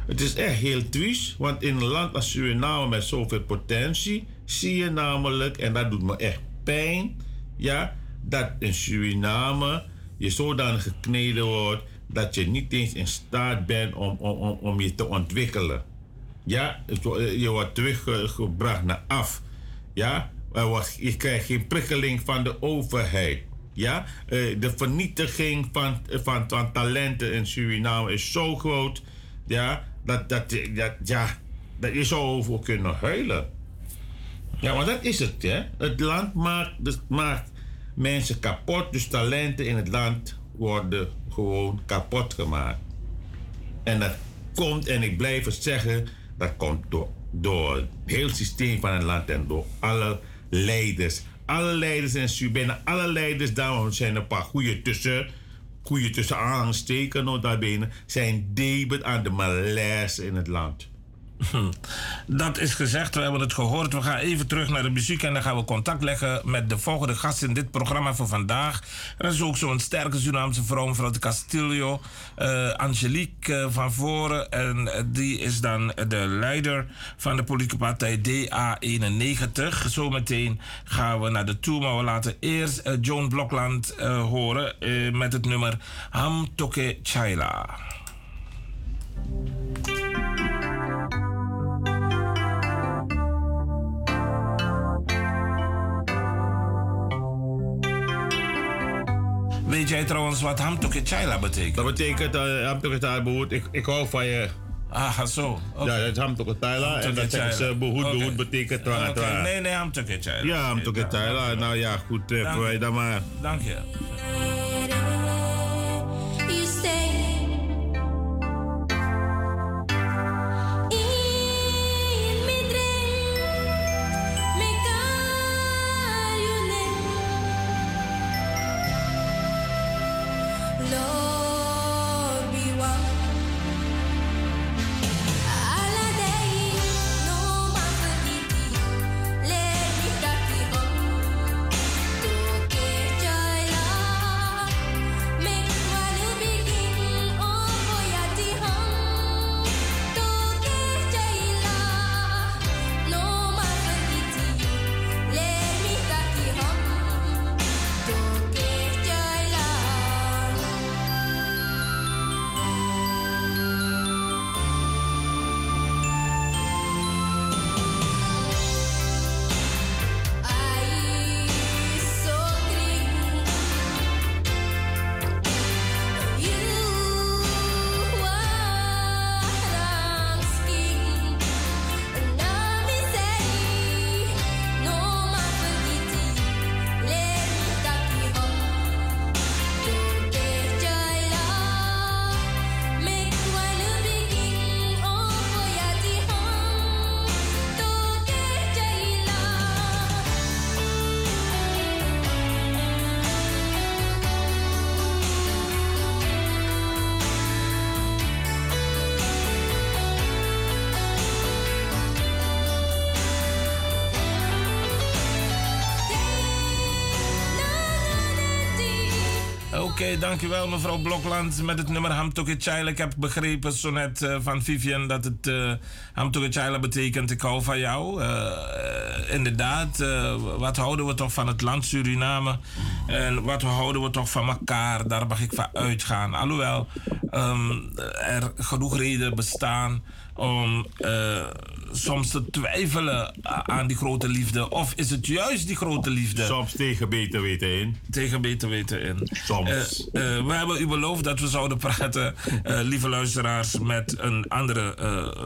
Het is echt heel triest, want in een land als Suriname met zoveel potentie zie je namelijk, en dat doet me echt pijn, ja, dat in Suriname je zodanig gekneden wordt dat je niet eens in staat bent om, om, om, om je te ontwikkelen. Ja, eh, je wordt teruggebracht naar af. Ja, je krijgt geen prikkeling van de overheid. Ja, Eh, de vernietiging van, van, van talenten in Suriname is zo groot. Ja, dat, dat, dat, ja, dat je zou over kunnen huilen. Ja, maar dat is het, hè. Het land maakt, dus maakt mensen kapot, dus talenten in het land worden gewoon kapot gemaakt. En dat komt, en ik blijf het zeggen, dat komt door, door het hele systeem van het land en door alle leiders. Alle leiders en Su- bijna alle leiders, daarom zijn er een paar goede tussen, goede tussen aansteken, nota bene, zijn debet aan de malaise in het land. Dat is gezegd, we hebben het gehoord. We gaan even terug naar de muziek en dan gaan we contact leggen met de volgende gast in dit programma voor vandaag. Er is ook zo'n sterke Surinaamse vrouw, mevrouw de Castillo, eh, Angelique eh, van Voren. En eh, die is dan de leider van de politieke partij DA91. Zometeen gaan we naar de toe, maar we laten eerst Joan Blokland horen met het nummer Ham Toke Chaila. Weet jij trouwens wat Hamtoke Chaila betekent? Dat betekent, uh, Hamtoke Chaila behoed, ik, ik hou van je. Ah, zo. Ja, dat is Hamtoke Chaila. En dat zeggen ze, behoed, behoed betekent tra, tra. Nee, nee, Hamtoke Chaila. Ja, Hamtoke Chaila. Nou ja, goed, eh, voor je. dan maar. Dank je. Dankjewel mevrouw Blokland met het nummer Hamtokechaila. Ik heb begrepen zo net eh, van Vivian dat het uh, Hamtokechaila betekent ik hou van jou. Eh, inderdaad, eh, wat houden we toch van het land Suriname? En wat houden we toch van elkaar? Daar mag ik van uitgaan. Alhoewel ehm, er genoeg reden bestaan om eh, soms te twijfelen aan die grote liefde. Of is het juist die grote liefde? Soms tegen beter weten in. Tegen beter weten in. Soms. Eh, eh, we hebben u beloofd dat we zouden praten, lieve luisteraars, met een andere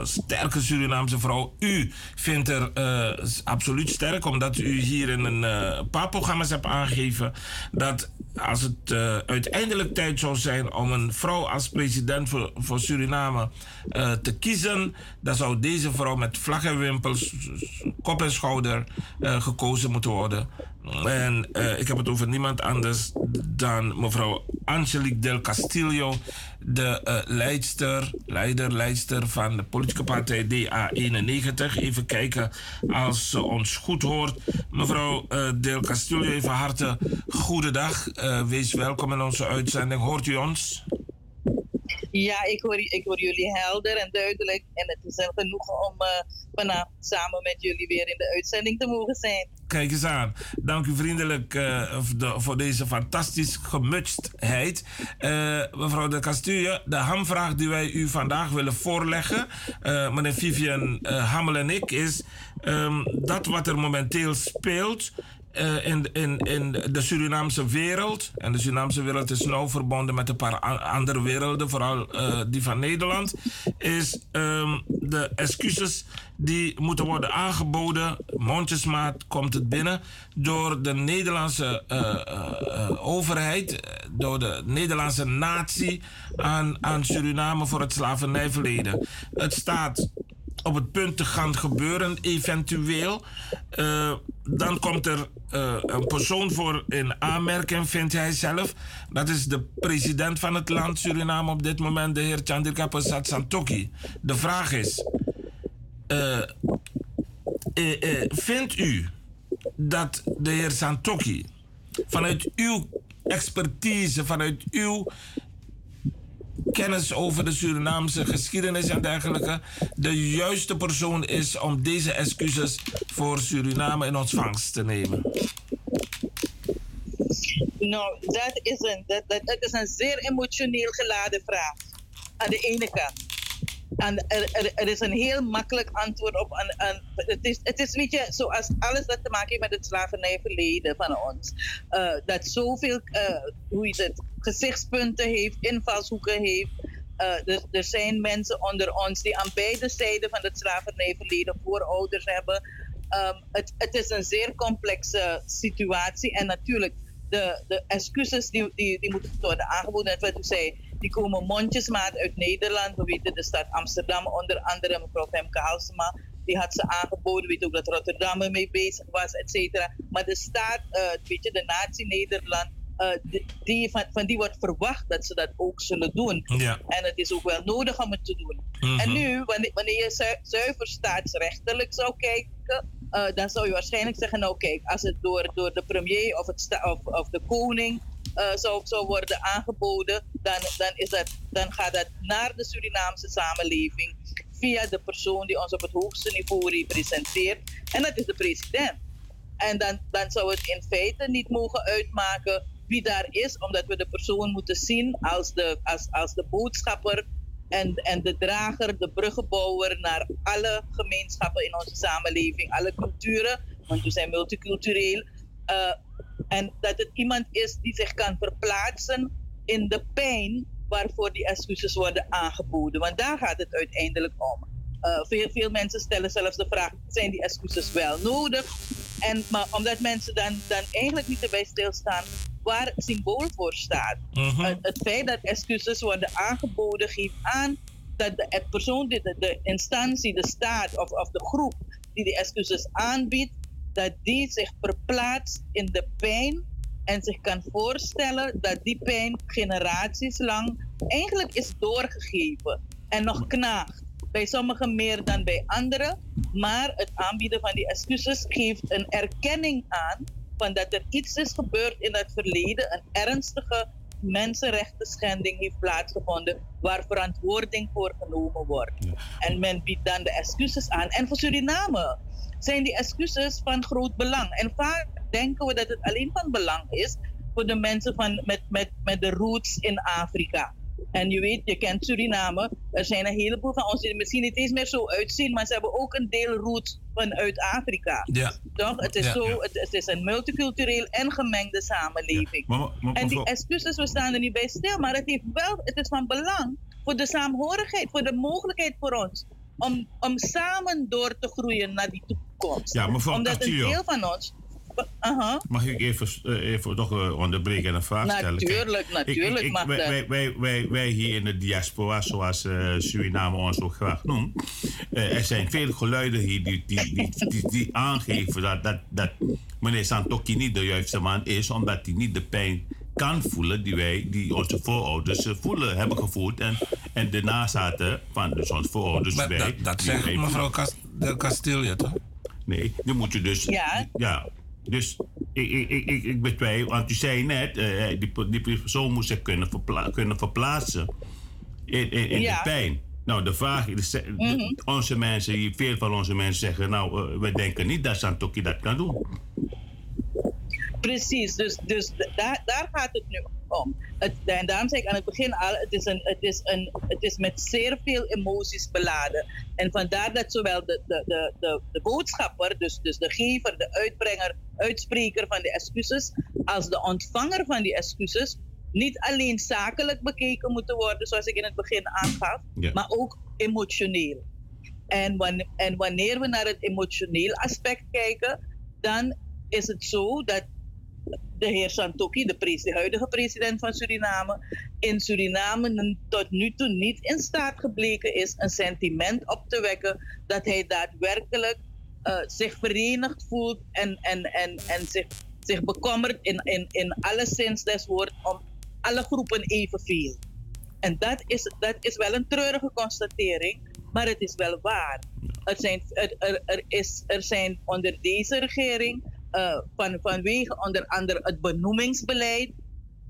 sterke Surinaamse vrouw. U vindt er absoluut sterk, omdat u hier in een paar programma's hebt aangegeven dat als het uiteindelijk tijd zou zijn om een vrouw als president voor, voor Suriname te kiezen, dan zou deze vrouw met vlag en kop en schouder eh, gekozen moeten worden. En eh, ik heb het over niemand anders dan mevrouw Angelique del Castillo, de leidster, leider, leidster van de politieke partij DA91. Even kijken als ze ons goed hoort. Mevrouw del Castillo, even harte goedendag. Wees welkom in onze uitzending. Hoort u ons? Ja, ik hoor, ik jullie helder en duidelijk. En het is een genoegen om eh, vanavond samen met jullie weer in de uitzending te mogen zijn. Kijk eens aan. Dank u vriendelijk eh, voor de- voor deze fantastisch gemutstheid. Eh, mevrouw de Castillo, de hamvraag die wij u vandaag willen voorleggen, meneer Vivian Hamel en ik, is ehm, dat wat er momenteel speelt. Eh, in, de Surinaamse wereld. En de Surinaamse wereld is nauw verbonden met een paar andere werelden, vooral eh, die van Nederland. Is ehm, de excuses die moeten worden aangeboden, mondjesmaat komt het binnen, door de Nederlandse eh, overheid, door de Nederlandse natie aan, aan Suriname voor het slavernijverleden. Het staat op het punt te gaan gebeuren, eventueel. Eh, dan komt er eh, een persoon voor in aanmerking, vindt hij zelf. Dat is de president van het land Suriname op dit moment, de heer Chandrika Persat Santokhi. De vraag is: eh, vindt u dat de heer Santokhi vanuit uw expertise, vanuit uw kennis over de Surinaamse geschiedenis en dergelijke de juiste persoon is om deze excuses voor Suriname in ontvangst te nemen? Nou, dat is een, dat, is een zeer emotioneel geladen vraag. Aan de ene kant. En er, is een heel makkelijk antwoord op. Aan, het, is, het is, weet je, zoals alles dat te maken heeft met het slavernijverleden van ons. eh, dat zoveel, eh, hoe je het, gezichtspunten heeft, invalshoeken heeft. Eh, er, er zijn mensen onder ons die aan beide zijden van het slavernijverleden voorouders hebben. Ehm, het, het is een zeer complexe situatie. En natuurlijk, de, de excuses die, die, die moeten worden aangeboden. Net wat u zei, die komen mondjesmaat uit Nederland. We weten de stad Amsterdam, onder andere mevrouw Femke Halsema. Die had ze aangeboden. We weten ook dat Rotterdam ermee bezig was, et cetera. Maar de staat, eh weet je, de natie Nederland, eh, die, van, van die wordt verwacht dat ze dat ook zullen doen. Ja. En het is ook wel nodig om het te doen. Mhm. En nu, wanneer, wanneer je zu- zuiver staatsrechtelijk zou kijken, eh, dan zou je waarschijnlijk zeggen: Nou, kijk, als het door, door de premier of, het of, of de koning eh, zou, zou worden aangeboden, dan, dan, is dat, dan gaat dat naar de Surinaamse samenleving via de persoon die ons op het hoogste niveau representeert. En dat is de president. En dan, dan zou het in feite niet mogen uitmaken wie daar is, omdat we de persoon moeten zien als de, als, als de boodschapper en, en de drager, de bruggenbouwer naar alle gemeenschappen in onze samenleving, alle culturen, want we zijn multicultureel. Eh, en dat het iemand is die zich kan verplaatsen in de pijn waarvoor die excuses worden aangeboden. Want daar gaat het uiteindelijk om. Eh, veel, veel mensen stellen zelfs de vraag: zijn die excuses wel nodig? En, maar omdat mensen dan, dan eigenlijk niet erbij stilstaan waar het symbool voor staat. Het, het feit dat excuses worden aangeboden geeft aan dat de het persoon, de, de instantie, de staat of, of de groep die de excuses aanbiedt, dat die zich verplaatst in de pijn en zich kan voorstellen dat die pijn generaties lang eigenlijk is doorgegeven en nog knaagt. Bij sommigen meer dan bij anderen, maar het aanbieden van die excuses geeft een erkenning aan van dat er iets is gebeurd in het verleden, een ernstige mensenrechten schending heeft plaatsgevonden waar verantwoording voor genomen wordt. En men biedt dan de excuses aan. En voor Suriname zijn die excuses van groot belang. En vaak denken we dat het alleen van belang is voor de mensen van, met, met, met de roots in Afrika. En je weet, je kent Suriname. Er zijn een heleboel van ons die er misschien niet eens meer zo uitzien, maar ze hebben ook een deel roots vanuit Afrika. Ja. Toch? Het is, Ja, zo, ja. Het, het is een multicultureel en gemengde samenleving. Maar, maar, en die excuses, we staan er niet bij stil, maar het, heeft wel, het is van belang voor de saamhorigheid, voor de mogelijkheid voor ons om, om samen door te groeien naar die toekomst. Ja, mevrouw Omdat Castillo. een deel van ons. Mag ik even, eh, even toch eh, onderbreken en een vraag stellen? Natuurlijk, natuurlijk ik- ik- mag wij, wij, wij, wij, hier in de diaspora, zoals eh, Suriname ons ook graag noemt, er zijn veel geluiden hier die, die, die, die, die aangeven dat, dat, dat meneer Santokki niet de juiste man is, omdat hij niet de pijn kan voelen die wij, die onze voorouders eh, voelen, hebben gevoeld en, en de nazaten van dus onze voorouders Maar wij. dat, dat die zegt wij mevrouw voelen. Cas- del Castillo, toch? Nee, dan moet je dus. Ja. ja. Dus ik, ik, ik, ik, ik betwijfel, want u zei net, eh, die, die persoon moet zich kunnen, verpla kunnen verplaatsen in, in, in Ja. de pijn. Nou, de vraag is, de- Mhm. onze mensen, veel van onze mensen zeggen, nou, eh, we denken niet dat Santoki dat kan doen. Precies, dus, dus daar, daar gaat het nu om. Het, en daarom zei ik aan het begin al, het is, een, het, is een, het is met zeer veel emoties beladen. En vandaar dat zowel de, de, de, de, de boodschapper, dus, dus de gever, de uitbrenger, uitspreker van de excuses, als de ontvanger van die excuses, niet alleen zakelijk bekeken moeten worden, zoals ik in het begin aangaf, Ja. maar ook emotioneel. En, wan- en wanneer we naar het emotioneel aspect kijken, dan is het zo dat de heer Santokki, de, huidige president van Suriname, in Suriname tot nu toe niet in staat gebleken is een sentiment op te wekken dat hij daadwerkelijk eh, zich verenigd voelt en, en, en, en zich, zich bekommert in, in, in alle zins des om alle groepen evenveel. En dat is, dat is wel een treurige constatering, maar het is wel waar. Er zijn, er is, er zijn onder deze regering, eh, van, vanwege onder andere het benoemingsbeleid,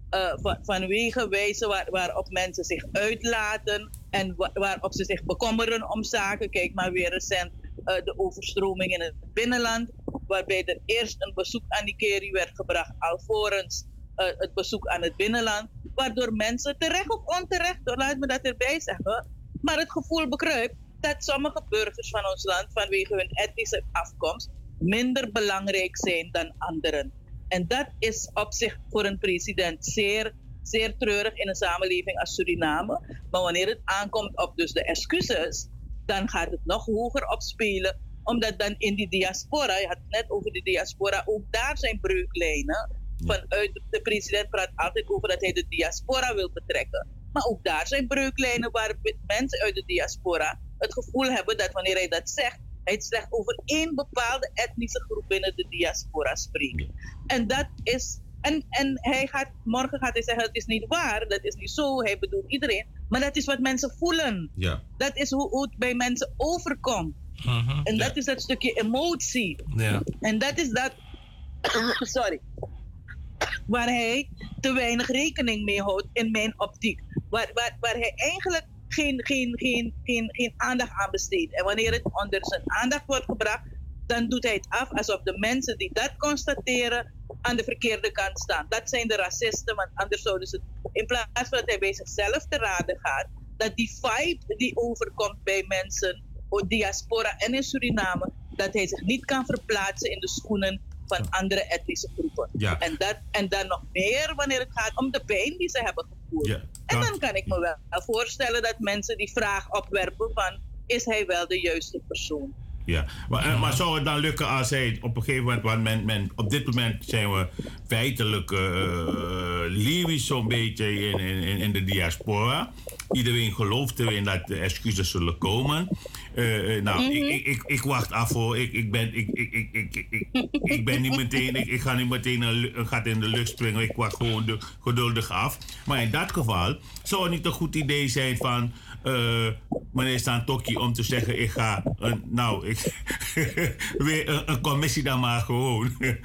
eh, van, vanwege wijze waar, waarop mensen zich uitlaten en wa- waarop ze zich bekommeren om zaken. Kijk maar weer recent eh, de overstroming in het binnenland, waarbij er eerst een bezoek aan die Keri werd gebracht, alvorens eh, het bezoek aan het binnenland, waardoor mensen terecht of onterecht, hoor, laat me dat erbij zeggen, maar het gevoel bekruipt dat sommige burgers van ons land vanwege hun etnische afkomst minder belangrijk zijn dan anderen. En dat is op zich voor een president zeer, zeer treurig in een samenleving als Suriname. Maar wanneer het aankomt op dus de excuses, dan gaat het nog hoger opspelen. Omdat dan in die diaspora, je had het net over de diaspora, ook daar zijn breuklijnen. Vanuit, de president praat altijd over dat hij de diaspora wil betrekken. Maar ook daar zijn breuklijnen waar mensen uit de diaspora het gevoel hebben dat wanneer hij dat zegt, slechts over één bepaalde etnische groep binnen de diaspora spreekt. En dat is. En, en hij gaat, morgen gaat hij zeggen: het is niet waar, dat is niet zo, hij bedoelt iedereen. Maar dat is wat mensen voelen. Ja. Dat is hoe, hoe het bij mensen overkomt. En dat is dat stukje emotie. Ja. En dat is dat. Sorry. Waar hij te weinig rekening mee houdt in mijn optiek. Waar, waar, waar hij eigenlijk geen, geen, geen, geen, geen aandacht aan besteedt. En wanneer het onder zijn aandacht wordt gebracht, dan doet hij het af alsof de mensen die dat constateren aan de verkeerde kant staan. Dat zijn de racisten, want anders zouden ze, in plaats van dat hij bij zichzelf te raden gaat, dat die vibe die overkomt bij mensen, op diaspora en in Suriname, dat hij zich niet kan verplaatsen in de schoenen van andere etnische groepen. Ja. En, dat, en dan nog meer wanneer het gaat om de pijn die ze hebben gevoeld. Ja. En dan kan ik me wel voorstellen dat mensen die vraag opwerpen van, is hij wel de juiste persoon? Ja, maar, eh, maar zou het dan lukken als hij op een gegeven moment, want men, men, op dit moment zijn we feitelijk uh, lyrisch zo'n beetje in, in, in de diaspora. Iedereen gelooft erin dat de excuses zullen komen. Uh, nou, Mhm. ik, ik, ik, ik wacht af hoor. Ik, ik, ben, ik, ik, ik, ik, ik, ik ben niet meteen, ik, ik ga niet meteen een, gat in de lucht springen. Ik wacht gewoon de, geduldig af. Maar in dat geval zou het niet een goed idee zijn van uh, meneer Santokki om te zeggen: ik ga, een, nou, ik, weer een, een, commissie dan maar gewoon.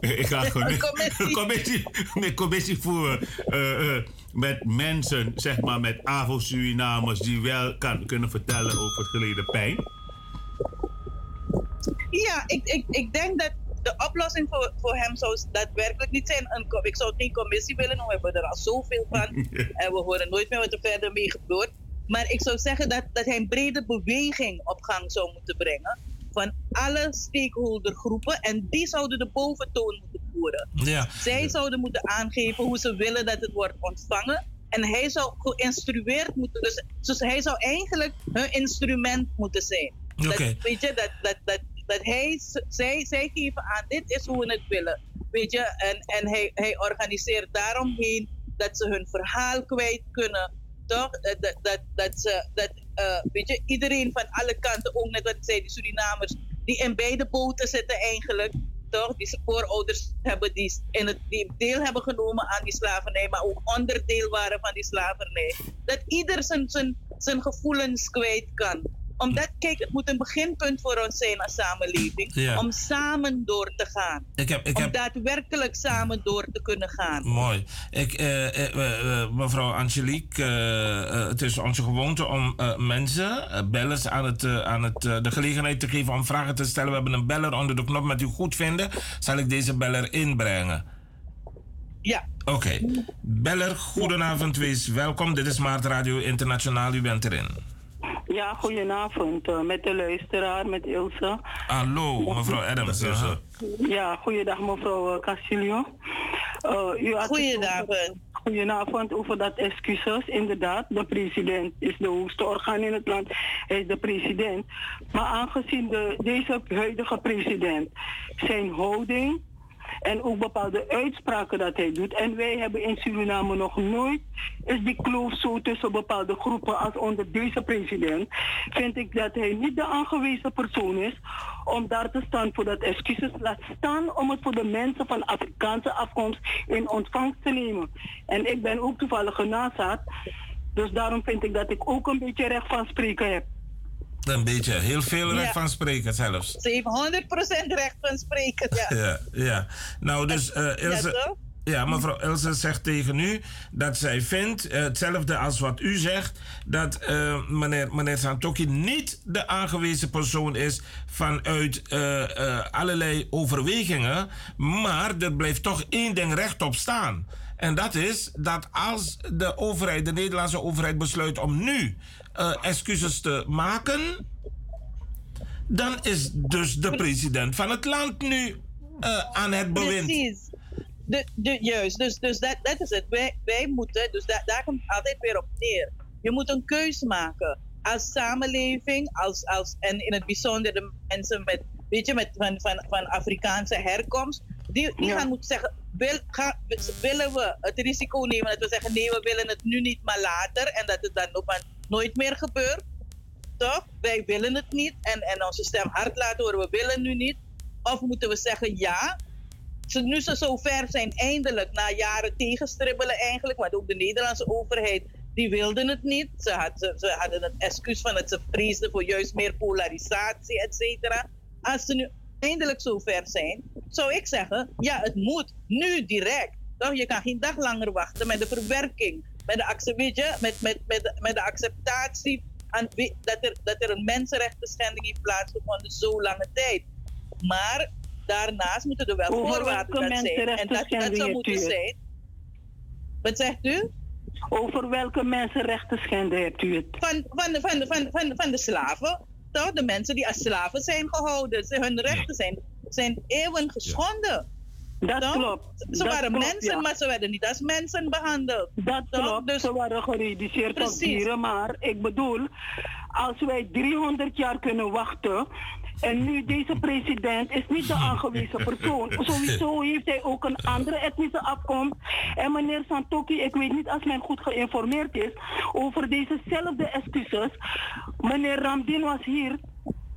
Ik ga gewoon Een een commissie. een commissie voeren eh, eh, met mensen, zeg maar met Avo-Surinamers, die wel kan, kunnen vertellen over het geleden pijn. Ja, ik, ik, ik denk dat de oplossing voor, voor hem zou daadwerkelijk niet zijn. Een, ik zou geen commissie willen, want we hebben er al zoveel van. en we horen nooit meer wat er verder mee gebeurt. Maar ik zou zeggen dat, dat hij een brede beweging op gang zou moeten brengen. Van alle stakeholdergroepen. En die zouden de boventoon moeten voeren. Ja. Zij zouden moeten aangeven hoe ze willen dat het wordt ontvangen. En hij zou geïnstrueerd moeten. Dus, dus hij zou eigenlijk hun instrument moeten zijn. Oké. weet je, dat, dat, dat, dat hij, zij, zij geven aan, dit is hoe we het willen. Weet je, en, en hij, hij organiseert daaromheen dat ze hun verhaal kwijt kunnen. Toch? Dat, dat, dat, dat eh, weet je, iedereen van alle kanten, ook net wat die Surinamers, die in beide boten zitten eigenlijk. Toch? Die voorouders hebben die, in het, die deel hebben genomen aan die slavernij, maar ook onderdeel waren van die slavernij. Dat ieder zijn, zijn, zijn gevoelens kwijt kan omdat, kijk, het moet een beginpunt voor ons zijn als samenleving. Ja. Om samen door te gaan. Ik heb, ik om heb, daadwerkelijk samen door te kunnen gaan. Mooi. Ik, eh, eh, eh, mevrouw Angelique, het is onze gewoonte om eh, mensen, bellers, aan, het, aan het, de gelegenheid te geven om vragen te stellen. We hebben een beller onder de knop. Met u goed vinden, zal ik deze beller inbrengen. Ja. Oké. Beller, goedenavond, wees welkom. Dit is Maart Radio Internationaal, u bent erin. Ja, goedenavond eh, met de luisteraar, met Ilse. Hallo, mevrouw Adams. Ja, goeiedag mevrouw eh, Castillo. Eh, u had Goedenavond. over- Goedenavond over dat excuses. Inderdaad, de president is de hoogste orgaan in het land. Hij is de president. Maar aangezien de, deze huidige president zijn houding en ook bepaalde uitspraken dat hij doet. En wij hebben in Suriname nog nooit is die kloof zo tussen bepaalde groepen als onder deze president. Vind ik dat hij niet de aangewezen persoon is om daar te staan voor dat excuses. Laat staan om het voor de mensen van Afrikaanse afkomst in ontvangst te nemen. En ik ben ook toevallig genazaad. Dus daarom vind ik dat ik ook een beetje recht van spreken heb. Een beetje, heel veel recht Ja. van spreken zelfs. Ze heeft 100% recht van spreken. Ja. Ja, ja. Nou, dus Ja, Ilse, ja, mevrouw Ilse zegt tegen u dat zij vindt, eh, hetzelfde als wat u zegt, dat eh, meneer, meneer Santoki niet de aangewezen persoon is vanuit allerlei overwegingen, maar er blijft toch één ding rechtop staan. En dat is dat als de overheid, de Nederlandse overheid besluit om nu eh, excuses te maken, dan is dus de president van het land nu eh, aan het bewind. Precies. De, de, juist, dus, dus dat, dat is het. Wij, wij moeten, dus da- daar komt het altijd weer op neer. Je moet een keuze maken. Als samenleving, als, als, en in het bijzonder de mensen met, weet je, met, van, van, van Afrikaanse herkomst, die, die gaan moeten zeggen, wil, willen we het risico nemen dat we zeggen, nee, we willen het nu niet, maar later, en dat het dan ook maar nooit meer gebeurt? Toch? Wij willen het niet en, en onze stem hard laten horen, we willen nu niet. Of moeten we zeggen, ja, ze, nu ze zover zijn, eindelijk, na jaren tegenstribbelen eigenlijk, want ook de Nederlandse overheid, die wilden het niet. Ze, had, ze, hadden het excuus van dat ze vreesden voor juist meer polarisatie, et cetera. Als ze nu eindelijk zover zijn, zou ik zeggen, ja, het moet nu direct. Toch? Je kan geen dag langer wachten met de verwerking, met de, acce- weet je, met, met, met, de, met de acceptatie aan, wie- dat, er, dat er een mensenrechten schending heeft plaatsgevonden zo lange tijd. Maar daarnaast moeten er wel Over voorwaarden aan zijn. En dat, dat zou moeten u zijn. Wat zegt u? Over welke mensenrechten schenden hebt u het? Van, van, de, van, de, van, van, van de slaven. Toch? De mensen die als slaven zijn gehouden. Ze, hun rechten zijn, zijn eeuwen geschonden. Dat Toch? klopt. Ze Dat waren klopt, mensen, ja. maar ze werden niet als mensen behandeld. Dat Toch? klopt, Dus, ze waren gereduceerd tot dieren. Maar ik bedoel, als wij 300 jaar kunnen wachten... En nu deze president is niet de aangewezen persoon. Sowieso heeft hij ook een andere etnische afkomst. En meneer Santoki, ik weet niet als men goed geïnformeerd is over dezezelfde excuses. Meneer Ramdin was hier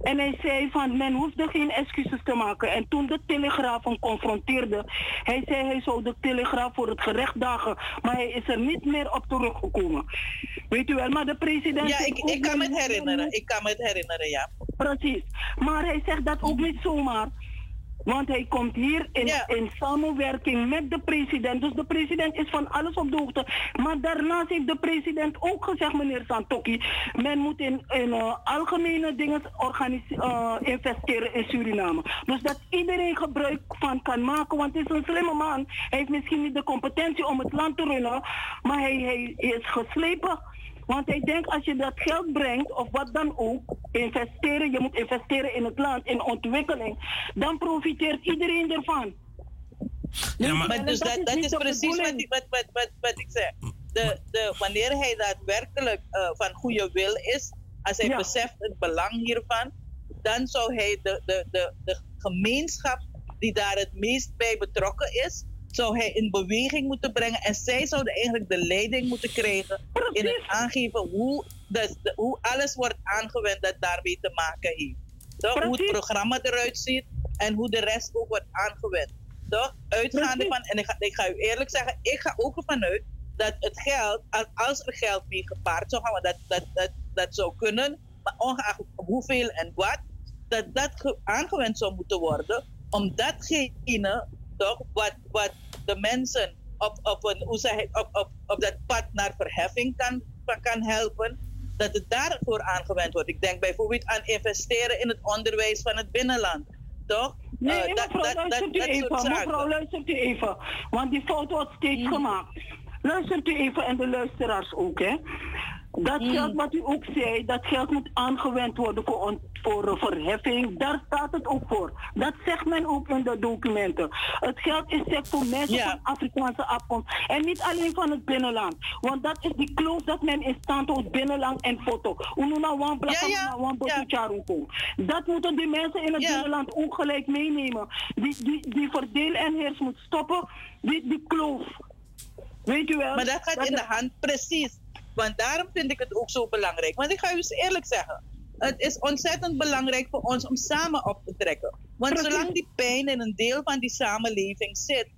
en hij zei van men hoefde geen excuses te maken. En toen de Telegraaf hem confronteerde, hij zei hij zou de Telegraaf voor het gerecht dagen. Maar hij is er niet meer op teruggekomen. Weet u wel, maar de president... ja, ik, ik kan me herinneren. Ik kan me het herinneren, ja. Precies. Maar hij zegt dat ook niet zomaar. Want hij komt hier in, in samenwerking met de president. Dus de president is van alles op de hoogte. Maar daarnaast heeft de president ook gezegd, meneer Santoki, men moet in, in eh, algemene dingen eh, investeren in Suriname. Dus dat iedereen gebruik van kan maken. Want het is een slimme man. Hij heeft misschien niet de competentie om het land te runnen, maar hij, hij is geslepen. Want hij denkt als je dat geld brengt, of wat dan ook, investeren, je moet investeren in het land, in ontwikkeling, dan profiteert iedereen ervan. Ja, maar, Maar dus dat, dat is precies wat, wat, wat, wat, wat ik zeg. De, de, wanneer hij daadwerkelijk eh, van goede wil is, als hij Ja. beseft het belang hiervan, dan zou hij de, de, de, de gemeenschap die daar het meest bij betrokken is, zou hij in beweging moeten brengen. En zij zouden eigenlijk de leiding moeten krijgen in het aangeven hoe, de, de- hoe alles wordt aangewend dat daarmee te maken heeft. Toch? Hoe het programma eruit ziet en hoe de rest ook wordt aangewend. Toch? Uitgaande van, en ik ga, ik ga u eerlijk zeggen, ik ga ook ervan uit dat het geld, als- er geld mee gepaard zou gaan, dat, dat, dat, dat zou kunnen, maar ongeacht hoeveel en wat, dat dat ge- aangewend zou moeten worden om datgene, toch, wat, wat de mensen op, op, een, hoe zeg ik, op, op, op dat pad naar verheffing kan, kan helpen, dat het daarvoor aangewend wordt. Ik denk bijvoorbeeld aan investeren in het onderwijs van het binnenland. Toch? Nee, Eh, dat, mevrouw, dat, dat, u dat even. Mevrouw, luistert u even. Want die foto wordt steeds gemaakt. Luistert u even en de luisteraars ook, hè. Dat geld wat u ook zei, dat geld moet aangewend worden voor, on- voor verheffing. Daar staat het ook voor. Dat zegt men ook in de documenten. Het geld is zeg voor mensen van Afrikaanse afkomst. En niet alleen van het binnenland. Want dat is die kloof dat men in stand houdt binnenland en foto. Dat moeten die mensen in het binnenland ook gelijk meenemen. Die, die, die verdeel en heers moet stoppen. Die, die kloof. Weet u wel? Maar dat gaat in de hand, precies. Want daarom vind ik het ook zo belangrijk. Want ik ga u eens eerlijk zeggen. Het is ontzettend belangrijk voor ons om samen op te trekken. Want zolang die pijn in een deel van die samenleving zit,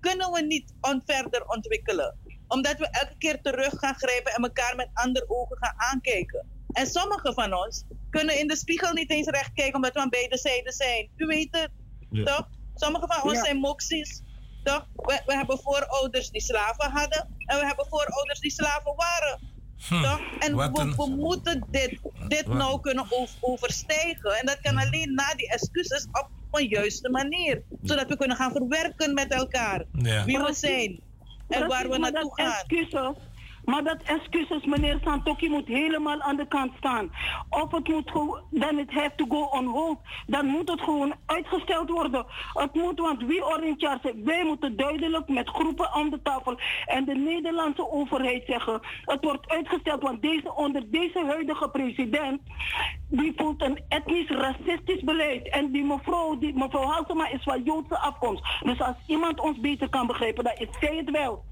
kunnen we niet on verder ontwikkelen. Omdat we elke keer terug gaan grijpen en elkaar met andere ogen gaan aankijken. En sommigen van ons kunnen in de spiegel niet eens recht kijken omdat we aan beide zijden zijn. U weet het, Ja. toch? Sommigen van ons Ja. zijn moxies. Toch? We, we hebben voorouders die slaven hadden en we hebben voorouders die slaven waren. Hm, Toch? En we, een- we moeten dit, dit Wat- nou kunnen over- overstijgen. En dat kan alleen na die excuses op een juiste manier. Zodat we kunnen gaan verwerken met elkaar. Ja. Wie we zijn. En waar we naartoe gaan. Excuses, maar dat excuses, meneer Santoki, moet helemaal aan de kant staan. Of het moet gewoon, dan it have to go on hold. Dan moet het gewoon uitgesteld worden. Het moet, want wie Orange zegt, wij moeten duidelijk met groepen aan de tafel en de Nederlandse overheid zeggen, het wordt uitgesteld, want deze, onder deze huidige president, die voelt een etnisch racistisch beleid. En die mevrouw, die, mevrouw Halsema is van Joodse afkomst. Dus als iemand ons beter kan begrijpen, dan is zij het wel.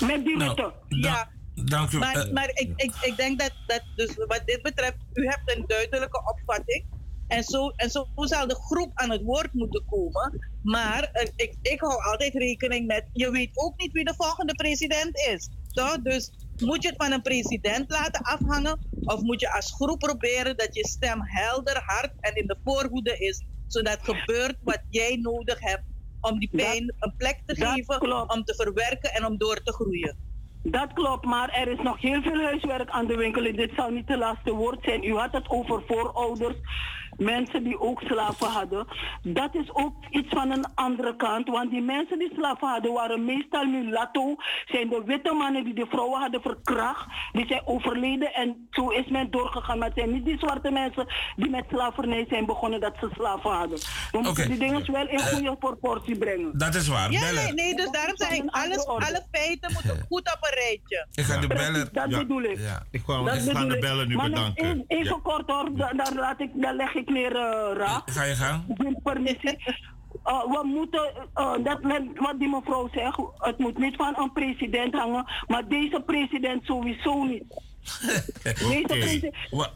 Met die Nou. Ja. Dank u. Maar, eh, maar ik, ik, ik denk dat, dat dus wat dit betreft, u hebt een duidelijke opvatting. En zo, en zo zal de groep aan het woord moeten komen. Maar eh, ik, ik hou altijd rekening met, je weet ook niet wie de volgende president is. Toch? Dus moet je het van een president laten afhangen? Of moet je als groep proberen dat je stem helder, hard en in de voorhoede is. Zodat gebeurt wat jij nodig hebt om die pijn een plek te geven, om te verwerken en om door te groeien. Dat klopt, maar er is nog heel veel huiswerk aan de winkel. En dit zou niet het laatste woord zijn. U had het over voorouders, mensen die ook slaven hadden. Dat is ook iets van een andere kant, want die mensen die slaven hadden waren meestal mulatto. Zijn de witte mannen die de vrouwen hadden verkracht, die zijn overleden en zo is men doorgegaan. Maar het zijn niet die zwarte mensen die met slavernij zijn begonnen dat ze slaven hadden. We moeten die dingen wel in goede proportie brengen. Dat is waar. Ja, Beller. nee, nee, dus daarom zeg ik, alles, alle feiten moeten goed op een rijtje. Ik ga de Precies, beller. dat ja. bedoel ik. Ja. Ik wou Dat ik ga de bellen nu bedanken. Even, even Ja. kort hoor, da- daar, laat ik, daar leg ik neer uh, raak. Ga je gang? Permissie. Uh, we moeten, uh, dat wat die mevrouw zegt, het moet niet van een president hangen, maar deze president sowieso niet.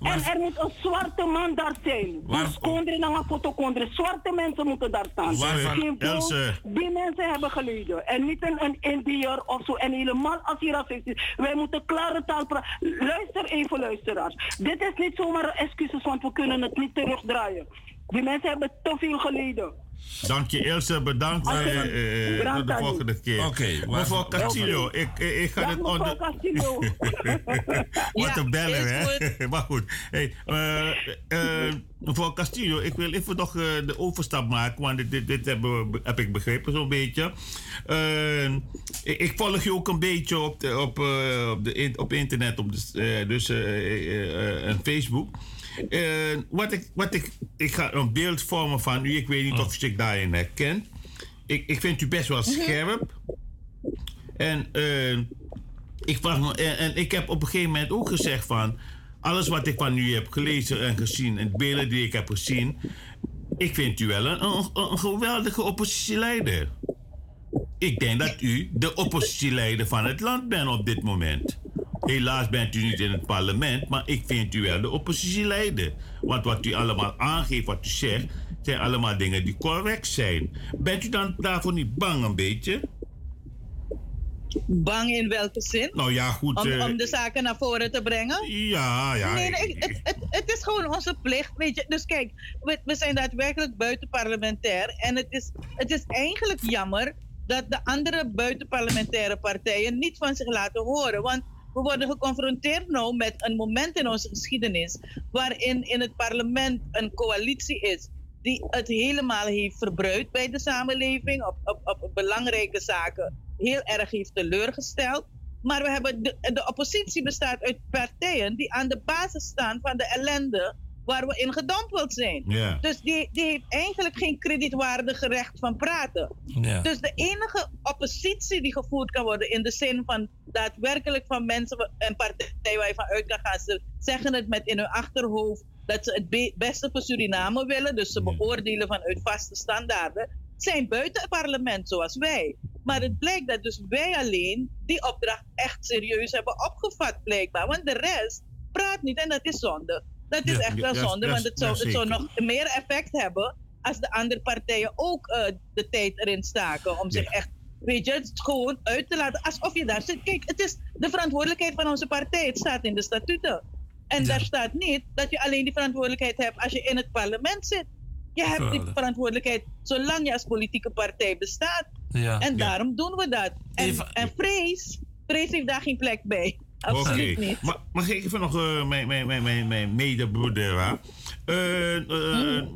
En er moet een zwarte man daar zijn. Dus kondre naar een fotokondre. Zwarte mensen moeten daar staan. Die mensen hebben geleden. En niet een, een Indiër of zo. En helemaal als hij racistisch Wij moeten klare taal praten. Luister even, luisteraars. Dit is niet zomaar een excuses, want we kunnen het niet terugdraaien. Die mensen hebben te veel geleden. Dank je Ilse, bedankt. Eh, eh, eh, tot de volgende keer. Oké, mevrouw Castillo, ik, ik ga Ja, het mevrouw onder... Castillo. Wat een bellen, hè? maar goed. Hey, eh, eh, mevrouw Castillo, ik wil even nog eh, de overstap maken, want dit, dit, dit heb ik begrepen zo'n beetje. Ik, ik volg je ook een beetje op, de, op, eh, op, de, in- op internet, op de, eh, dus eh, eh, eh, en Facebook. Eh, wat ik, wat ik, ik ga een beeld vormen van u. Ik weet niet of je zich daarin herkent. Ik, ik vind u best wel scherp. En eh, ik vraag me, en, en ik heb op een gegeven moment ook gezegd van alles wat ik van u heb gelezen en gezien en de beelden die ik heb gezien, ik vind u wel een, een, een geweldige oppositieleider. Ik denk dat u de oppositieleider van het land bent op dit moment. Helaas bent u niet in het parlement, maar ik vind u wel de oppositieleider. Want wat u allemaal aangeeft, wat u zegt, zijn allemaal dingen die correct zijn. Bent u dan daarvoor niet bang een beetje? Bang in welke zin? Nou ja, goed. Om, eh, om de zaken naar voren te brengen? Ja, ja. Nee, nee, het, het, het is gewoon onze plicht, weet je. Dus kijk, we, we zijn daadwerkelijk buitenparlementair. En het is, het is eigenlijk jammer dat de andere buitenparlementaire partijen niet van zich laten horen. Want we worden geconfronteerd nou met een moment in onze geschiedenis waarin in het parlement een coalitie is die het helemaal heeft verbruikt bij de samenleving, op, op, op belangrijke zaken heel erg heeft teleurgesteld. Maar we hebben de oppositie bestaat uit partijen die aan de basis staan van de ellende waar we in gedompeld zijn. Dus die, die heeft eigenlijk geen kredietwaardige recht van praten. Dus de enige oppositie die gevoerd kan worden in de zin van daadwerkelijk van mensen en partijen waar je van uit kan gaan, ze zeggen het met in hun achterhoofd dat ze het be- beste voor Suriname willen, dus ze beoordelen vanuit vaste standaarden, zijn buiten het parlement zoals wij. Maar het blijkt dat dus wij alleen die opdracht echt serieus hebben opgevat, blijkbaar. Want de rest praat niet en dat is zonde. Dat is Ja, echt wel zonde, want het zou, het zou nog meer effect hebben als de andere partijen ook eh, de tijd erin staken om zich echt, weet je, het gewoon uit te laten alsof je daar zit. Kijk, het is de verantwoordelijkheid van onze partij. Het staat in de statuten. En daar staat niet dat je alleen die verantwoordelijkheid hebt als je in het parlement zit. Je hebt die verantwoordelijkheid zolang je als politieke partij bestaat. Ja. En Ja. daarom doen we dat. En, en vrees, vrees heeft daar geen plek bij. Absoluut Oké. niet. Ma- Mag ik even nog eh, mijn, mijn, mijn, mijn, mijn medebroeder... Eh, eh,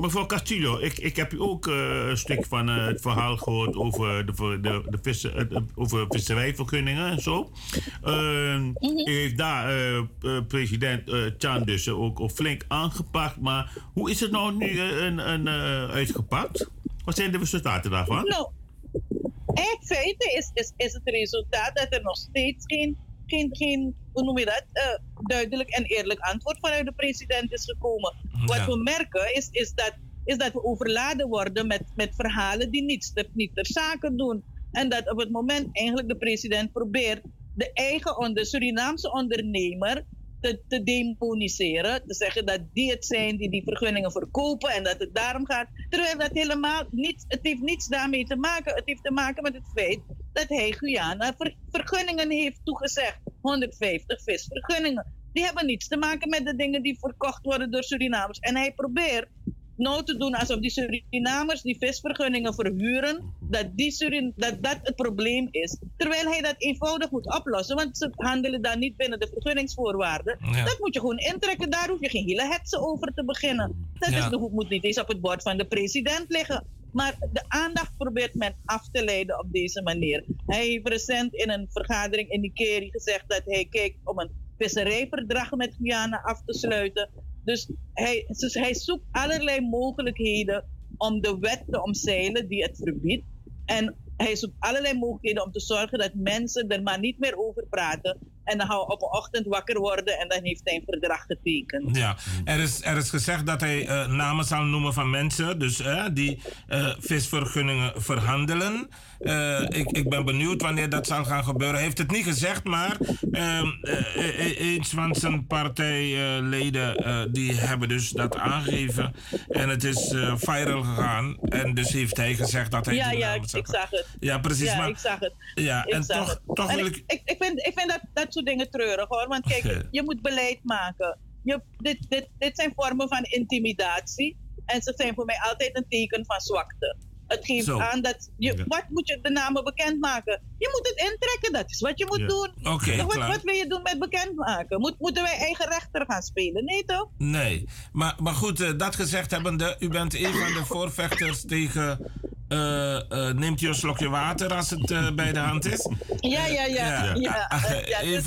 Mevrouw Castillo, ik, ik heb u ook eh, een stuk van eh, het verhaal gehoord over, de, de, de vissen, over visserijvergunningen en zo. Eh, U heeft daar eh, eh, president eh Chan dus ook, flink aangepakt. Maar hoe is het nou nu eh, een, een, eh, uitgepakt? Wat zijn de resultaten daarvan? Nou, in feite is, is, is het resultaat dat er nog steeds geen, geen, geen hoe noem je dat, eh, duidelijk en eerlijk antwoord vanuit de president is gekomen. Wat we merken is, is, dat, is dat we overladen worden met, met verhalen die niets ter, niet ter zake doen. En dat op het moment eigenlijk de president probeert de eigen on- de Surinaamse ondernemer te, te demoniseren. Te zeggen dat die het zijn die die vergunningen verkopen en dat het daarom gaat. Terwijl dat helemaal niet, het heeft niets daarmee te maken. Het heeft te maken met het feit dat hij Guyana ver- vergunningen heeft toegezegd. 150 visvergunningen. Die hebben niets te maken met de dingen die verkocht worden door Surinamers. En hij probeert nou te doen alsof die Surinamers die visvergunningen verhuren, dat, die Surin dat dat het probleem is. Terwijl hij dat eenvoudig moet oplossen, want ze handelen daar niet binnen de vergunningsvoorwaarden. Ja. Dat moet je gewoon intrekken, daar hoef je geen hele hetze over te beginnen. Dat Ja. is, de- moet niet eens op het bord van de president liggen. Maar de aandacht probeert men af te leiden op deze manier. Hij heeft recent in een vergadering in Nikeri gezegd dat hij kijkt om een visserijverdrag met Guyana af te sluiten. Dus hij, dus hij zoekt allerlei mogelijkheden om de wet te omzeilen die het verbiedt. En hij zoekt allerlei mogelijkheden om te zorgen dat mensen er maar niet meer over praten. En dan gaan we op een ochtend wakker worden en dan heeft hij een verdrag getekend. Ja, er is, er is gezegd dat hij eh, namen zal noemen van mensen dus, eh, die eh, visvergunningen verhandelen. Eh, ik, ik ben benieuwd wanneer dat zal gaan gebeuren. Hij heeft het niet gezegd, maar ehm, eh, eh, eens van zijn partijleden die hebben dus dat aangegeven. En het is viral gegaan. En dus heeft hij gezegd dat hij Ja, ik, ik zag het. Ja, precies, Ja, maar- ik zag het. Ja, Ik en toch, het. toch En wil ik, ik... ik, vind, ik vind dat, dat soort dingen treurig hoor. Want kijk, je moet beleid maken. Je, dit, dit, dit zijn vormen van intimidatie. En ze zijn voor mij altijd een teken van zwakte. Het geeft Zo. aan dat je, wat moet je de namen bekendmaken? Je moet het intrekken, dat is wat je moet Ja. doen. Oké, wat, wil je doen met bekendmaken? Moet, moeten wij eigen rechter gaan spelen? Nee toch? Nee, maar, maar goed, eh, dat gezegd hebbende, u bent een van de voorvechters tegen. eh, eh, neemt u een slokje water als het bij de hand is? Ja, ja, ja. ja. ja, Ah, ja, een dus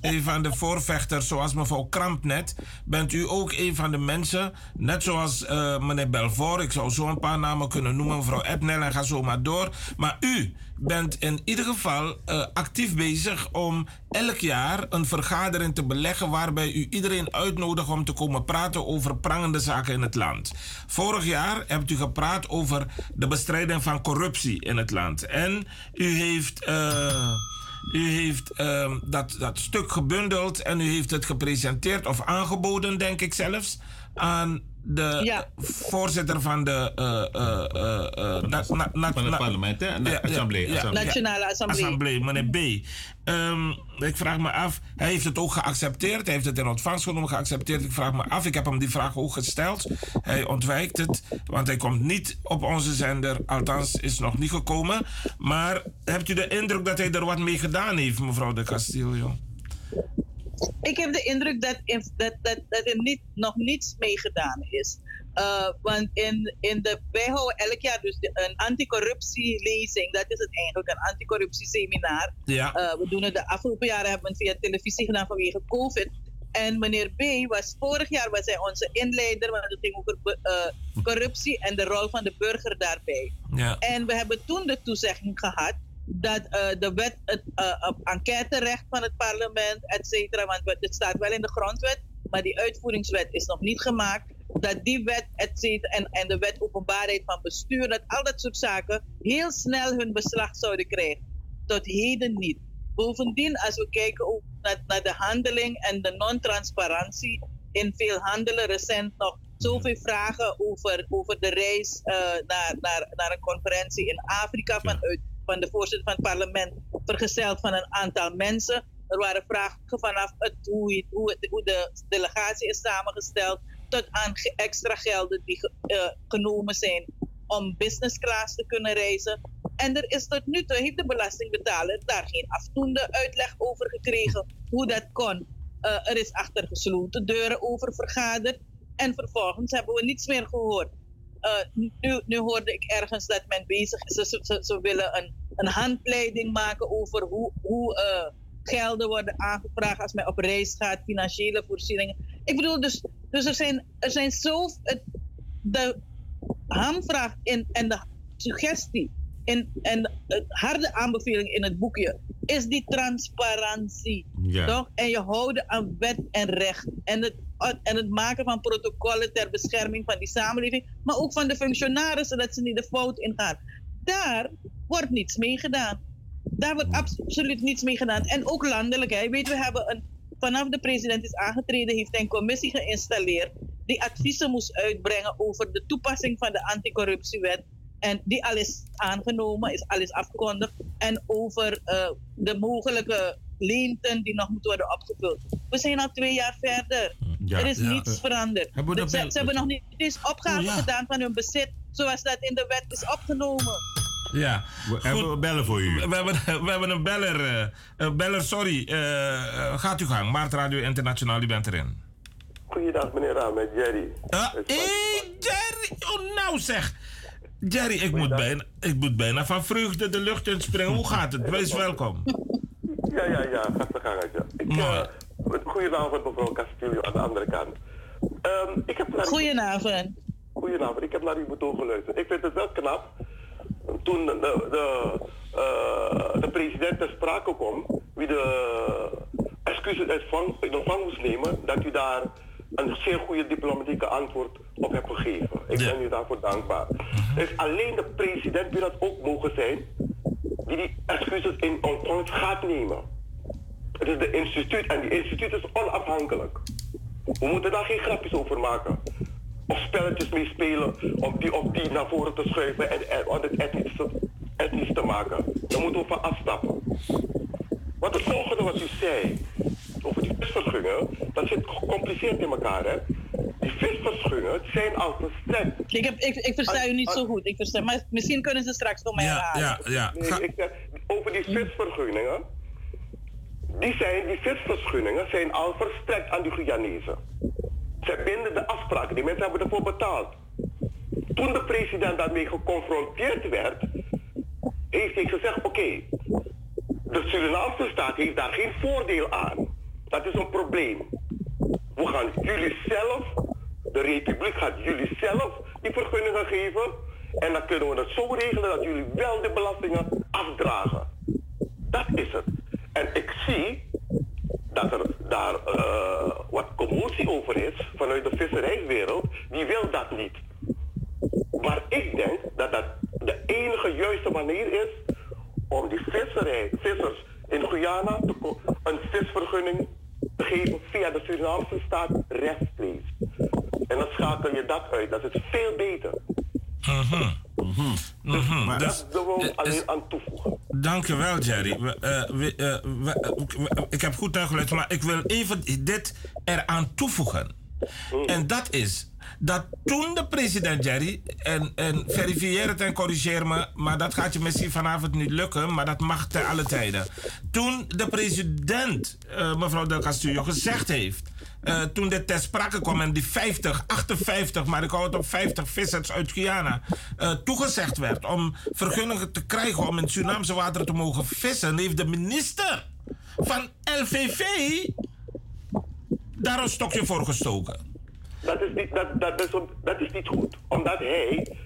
een van de voorvechters, zoals mevrouw Kramp net, bent u ook een van de mensen, net zoals eh, meneer Belvoor, ik zou zo een paar namen kunnen noemen, mevrouw Ednel en ga zo maar door. Maar u bent in ieder geval eh, actief bezig om elk jaar een vergadering te beleggen waarbij u iedereen uitnodigt om te komen praten over prangende zaken in het land. Vorig jaar hebt u gepraat over de bestrijding van corruptie in het land. En u heeft. eh, u heeft ehm, dat, dat stuk gebundeld en u heeft het gepresenteerd of aangeboden, denk ik zelfs, aan de Ja. voorzitter van de. eh, eh, eh, eh, na- na- na- Van het na- parlement, hè? Na- ja, ja. Nationale Assemblée. meneer B. Ehm, ik vraag me af, hij heeft het ook geaccepteerd. Hij heeft het in ontvangst genomen, geaccepteerd. Ik vraag me af, ik heb hem die vraag ook gesteld. Hij ontwijkt het, want hij komt niet op onze zender. Althans, is nog niet gekomen. Maar hebt u de indruk dat hij er wat mee gedaan heeft, mevrouw de Castillo? Ik heb de indruk dat, dat, dat, dat er niet, nog niets mee gedaan is. Eh, want in, in de, wij houden elk jaar dus de- een anticorruptielezing. Dat is het eigenlijk, een anticorruptieseminar. Ja. Eh, we doen het de afgelopen jaren hebben we het via televisie gedaan vanwege COVID. En meneer B. was vorig jaar was hij onze inleider, want het ging over eh, corruptie en de rol van de burger daarbij. Ja. En we hebben toen de toezegging gehad dat eh, de wet, het uh, enquêterecht van het parlement, et cetera, want het staat wel in de grondwet, maar die uitvoeringswet is nog niet gemaakt. Dat die wet, et cetera, en, en de wet openbaarheid van bestuur, dat al dat soort zaken heel snel hun beslag zouden krijgen. Tot heden niet. Bovendien, als we kijken ook naar, naar de handeling en de non-transparantie in veel handelen, recent nog zoveel vragen over, over de reis eh, naar, naar, naar een conferentie in Afrika vanuit van de voorzitter van het parlement, vergezeld van een aantal mensen. Er waren vragen vanaf het, hoe, hoe, de delegatie is samengesteld, tot aan extra gelden die eh, genomen zijn om business class te kunnen reizen. En er is tot nu toe, heeft de belastingbetaler daar geen afdoende uitleg over gekregen hoe dat kon. Eh, er is achter gesloten deuren over vergaderd. En vervolgens hebben we niets meer gehoord. Eh, nu, nu hoorde ik ergens dat men bezig is. Ze, willen een, een handleiding maken over hoe, hoe eh, gelden worden aangevraagd als men op reis gaat, financiële voorzieningen. Ik bedoel, dus, dus er zijn, er zijn zo. De hamvraag en de suggestie in, en de harde aanbeveling in het boekje is die transparantie. Ja. Toch? En je houden aan wet en recht. En het, en het maken van protocollen ter bescherming van die samenleving. Maar ook van de functionarissen, dat ze niet de fout ingaan. Daar wordt niets mee gedaan. Daar wordt absoluut niets mee gedaan. En ook landelijk. Hè. Weet, we hebben een, vanaf de president is aangetreden, heeft hij een commissie geïnstalleerd. Die adviezen moest uitbrengen over de toepassing van de anticorruptiewet. En die al is aangenomen, is al is afgekondigd. En over eh, de mogelijke leemten die nog moeten worden opgevuld. We zijn al twee jaar verder. Ja, er is ja. niets veranderd. hebben Dus ze, hebben nog niet eens opgave Oh, ja. gedaan van hun bezit, zoals dat in de wet is opgenomen. Ja. We hebben een beller voor u. We hebben, we hebben een beller. eh, een beller, sorry. Eh, gaat u gang. Maart Radio Internationaal, u bent erin. Goeiedag meneer Raam, met Jerry. Ah, hey, Jerry! Oh, nou zeg. Jerry, ik moet, bijna, ik moet bijna van vreugde de lucht in springen. Hoe gaat het? Wees welkom. Ja, ja, ja, ga zijn gangetje. Ik, uh, goedenavond mevrouw Castillo aan de andere kant. Um, ik heb naar Goedenavond. Goedenavond, ik heb naar uw betoog geluisterd. Ik vind het wel knap. Toen de, de, uh, de president ter sprake kwam, wie de excuses in ontvang moest nemen, dat u daar een zeer goede diplomatieke antwoord op hebt gegeven. Ik ben u daarvoor dankbaar. Het is alleen de president die dat ook mogen zijn, die die excuses in ontvangst gaat nemen. Het is de instituut en die instituut is onafhankelijk. We moeten daar geen grapjes over maken. Of spelletjes mee spelen om die op die naar voren te schuiven en, en om het etnisch, etnisch te maken. Daar moeten we van afstappen. Wat het volgende wat u zei, die visvergunningen, dat zit gecompliceerd in elkaar. Hè? die visvergunningen zijn al verstrekt. Ik, heb, ik, ik versta u niet zo goed. Ik versta, maar misschien kunnen ze straks voor mij herhalen. Nee, ik zeg, over die visvergunningen. Die, zijn, die visvergunningen zijn al verstrekt aan de Guyanezen. Zij binden de afspraken. Die mensen hebben ervoor betaald. Toen de president daarmee geconfronteerd werd, heeft hij gezegd: Oké, de Surinaamse staat heeft daar geen voordeel aan. Dat is een probleem. We gaan jullie zelf, de republiek gaat jullie zelf die vergunningen geven. En dan kunnen we het zo regelen dat jullie wel de belastingen afdragen. Dat is het. En ik zie dat er daar eh, wat commotie over is vanuit de visserijwereld. Die wil dat niet. Maar ik denk dat dat de enige juiste manier is om die visserij, vissers in Guyana een visvergunning geven via de Surinaamse staat rechtstreeks. En dan schakel je dat uit. Dat is veel beter. Mhm. Mhm. Maar Dus- dat wil ik alleen aan toevoegen. Dank u wel, Jerry. We, eh, we, eh, we- we- ik heb goed uitgeluisterd, maar ik wil even dit eraan toevoegen. En dat is dat toen de president Jerry, en, en verifieer het en corrigeer me, maar dat gaat je misschien vanavond niet lukken, maar dat mag te alle tijden. Toen de president, eh, mevrouw Del Castillo, gezegd heeft, eh, toen dit ter sprake kwam en die 50, 58, maar ik hou het op 50 vissers uit Guyana, eh, toegezegd werd om vergunningen te krijgen om in Surinaamse wateren te mogen vissen, heeft de minister van LVV daar een stokje voor gestoken. Dat is niet, dat, dat, is, dat is niet goed. Omdat hij.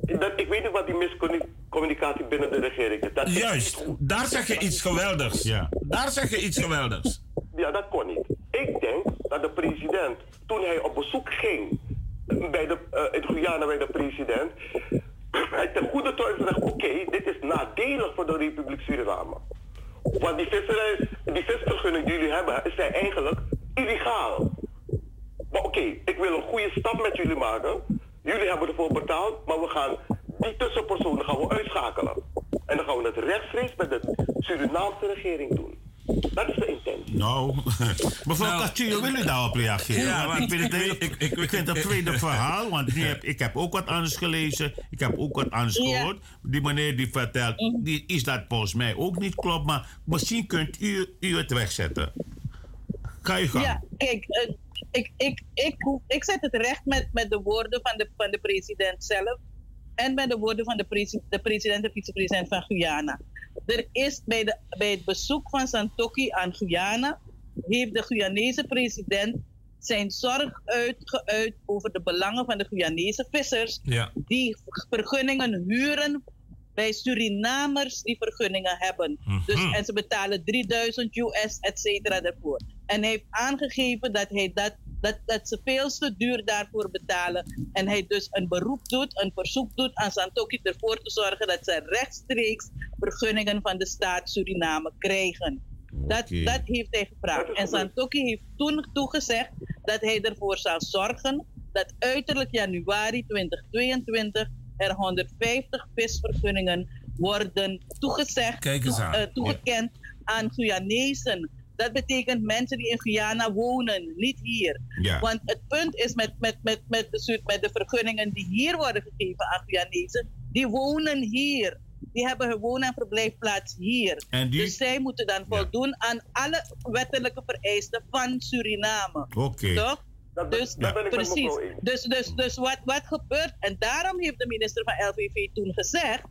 Dat, ik weet niet wat die miscommunicatie binnen de regering is. Dat is Juist, daar zeg je iets geweldigs. Daar zeg je iets geweldigs. Ja, dat kon niet. Ik denk dat de president, toen hij op bezoek ging bij de, eh, in Guyana bij de president, hij ten goede twijfel gezegd: oké, dit is nadelig voor de Republiek Suriname. Want die visserij, die visvergunning die jullie hebben, is eigenlijk illegaal. Maar oké, ik wil een goede stap met jullie maken. Jullie hebben ervoor betaald, maar we gaan die tussenpersonen gaan we uitschakelen. En dan gaan we het rechtstreeks met de Surinaamse regering doen. Dat is de intentie. Nou, mevrouw Nou, wil u daarop reageren? Ja, want ik vind het, ik- hele- ik- ik, vind het tweede verhaal, want nu heb, ik heb ook wat anders gelezen. Ik heb ook wat anders Ja. gehoord. Die meneer die vertelt, die is dat volgens mij ook niet klopt. Maar misschien kunt u, u het wegzetten. Ga je gang. Ja, kijk, eh, ik, ik, ik, ik zet het recht met, met de woorden van de, van de president zelf en met de woorden van de, presi- de president en vicepresident van Guyana. Er is bij, de, bij het bezoek van Santoki aan Guyana, heeft de Guyanese president zijn zorg uitgeuit over de belangen van de Guyanese vissers Ja. die vergunningen huren bij Surinamers die vergunningen hebben. Dus, en ze betalen 3000 US, et cetera, daarvoor. En hij heeft aangegeven dat, hij dat, dat, dat ze veel te duur daarvoor betalen. En hij dus een beroep doet, een verzoek doet aan Santoki ervoor te zorgen dat ze rechtstreeks vergunningen van de staat Suriname krijgen. Dat, dat heeft hij gevraagd. En Santoki heeft toen toegezegd dat hij ervoor zal zorgen dat uiterlijk januari 2022 er 150 visvergunningen worden toegezegd, Kijk eens aan. eh, toegekend aan Guyanezen. Dat betekent mensen die in Guyana wonen, niet hier. Ja. Want het punt is met, met, met, met, de, met de vergunningen die hier worden gegeven aan Guyanezen, die wonen hier. Die hebben hun woon- en verblijfplaats hier. En die- Dus zij moeten dan voldoen aan alle wettelijke vereisten van Suriname. Oké. Toch? Dus, daar ben ik met precies. Dus, dus, dus wat, wat gebeurt? En daarom heeft de minister van LVV toen gezegd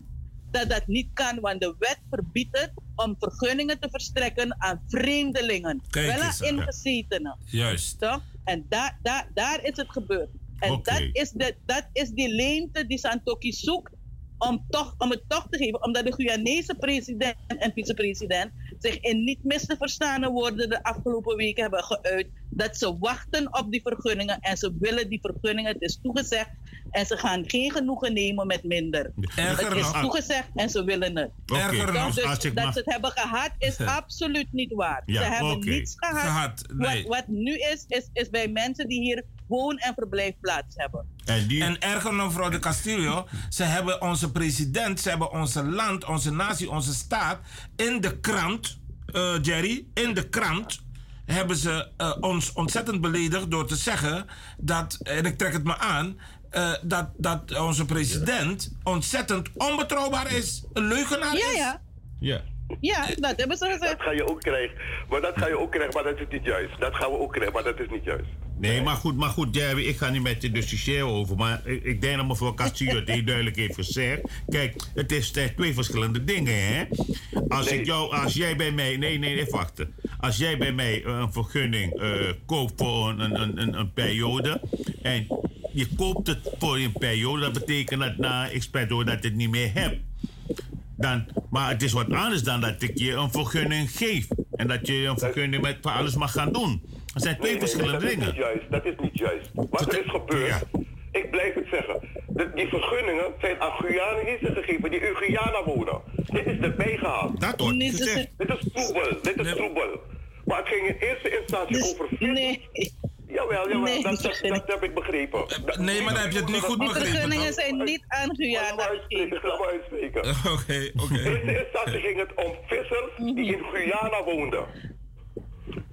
dat dat niet kan, want de wet verbiedt het om vergunningen te verstrekken aan vreemdelingen. Kijk wel aan ingezetenen. Juist. Toch? En daar daar daar is het gebeurd. En dat, is de, dat is die leemte die Santoki zoekt om, toch, om het toch te geven. Omdat de Guyanese president en vicepresident zich in niet mis te verstaande woorden de afgelopen weken hebben geuit. Dat ze wachten op die vergunningen en ze willen die vergunningen. Het is toegezegd en ze gaan geen genoegen nemen met minder. Erger het is nog- toegezegd en ze willen het. Erger Dus dat mag- ze het hebben gehad is absoluut niet waar. Ja, ze hebben niets gehad. Gehad, nee. wat, wat nu is, is, is bij mensen die hier woon- en verblijfplaats hebben. En, erger nog, mevrouw de Castillo, ze hebben onze president, ze hebben onze land, onze natie, onze staat in de krant, eh, Jerry, in de krant hebben ze eh, ons ontzettend beledigd door te zeggen dat, en ik trek het me aan, eh, dat, dat onze president ontzettend onbetrouwbaar is, een leugenaar Ja, is. ja. Ja. Ja, dat hebben ze gezegd. Dat ga je ook krijgen. Maar dat ga je ook krijgen, maar dat is niet juist. Dat gaan we ook krijgen, maar dat is niet juist. Nee, maar goed, maar goed, Jerry, ik ga niet met je discussiëren over. Maar ik, ik denk dat mevrouw Castillo het heel duidelijk heeft gezegd. Kijk, het is eh, twee verschillende dingen, hè? Als, ik jou, als jij bij mij. Nee, nee, even wachten. Als jij bij mij eh, een vergunning eh, koopt voor een, een, een, een, periode. En je koopt het voor een periode, dat betekent dat na ik spreek door dat je het niet meer hebt. Dan, maar het is wat anders dan dat ik je een vergunning geef. En dat je een vergunning met alles mag gaan doen. Dat zijn twee Nee, nee, verschillende dat dingen. Is niet juist. Dat is niet juist. Wat er is gebeurd, ik blijf het zeggen. De- die vergunningen zijn aan Guyaniërs gegeven die in Guyana wonen. Dit is erbij gehaald. Dat wordt Nee, ze- Dit is troebel. Dit is troebel. Maar het ging in eerste instantie over Nee. Jawel, jawel, Nee, dat, die dat, dat heb ik begrepen. Nee, maar dan heb je het niet goed Die begrepen. vergunningen toch? zijn niet aan Guyana gegeven. Laat me uitspreken. Oké, oké. In eerste instantie ging het om vissers die in Guyana woonden.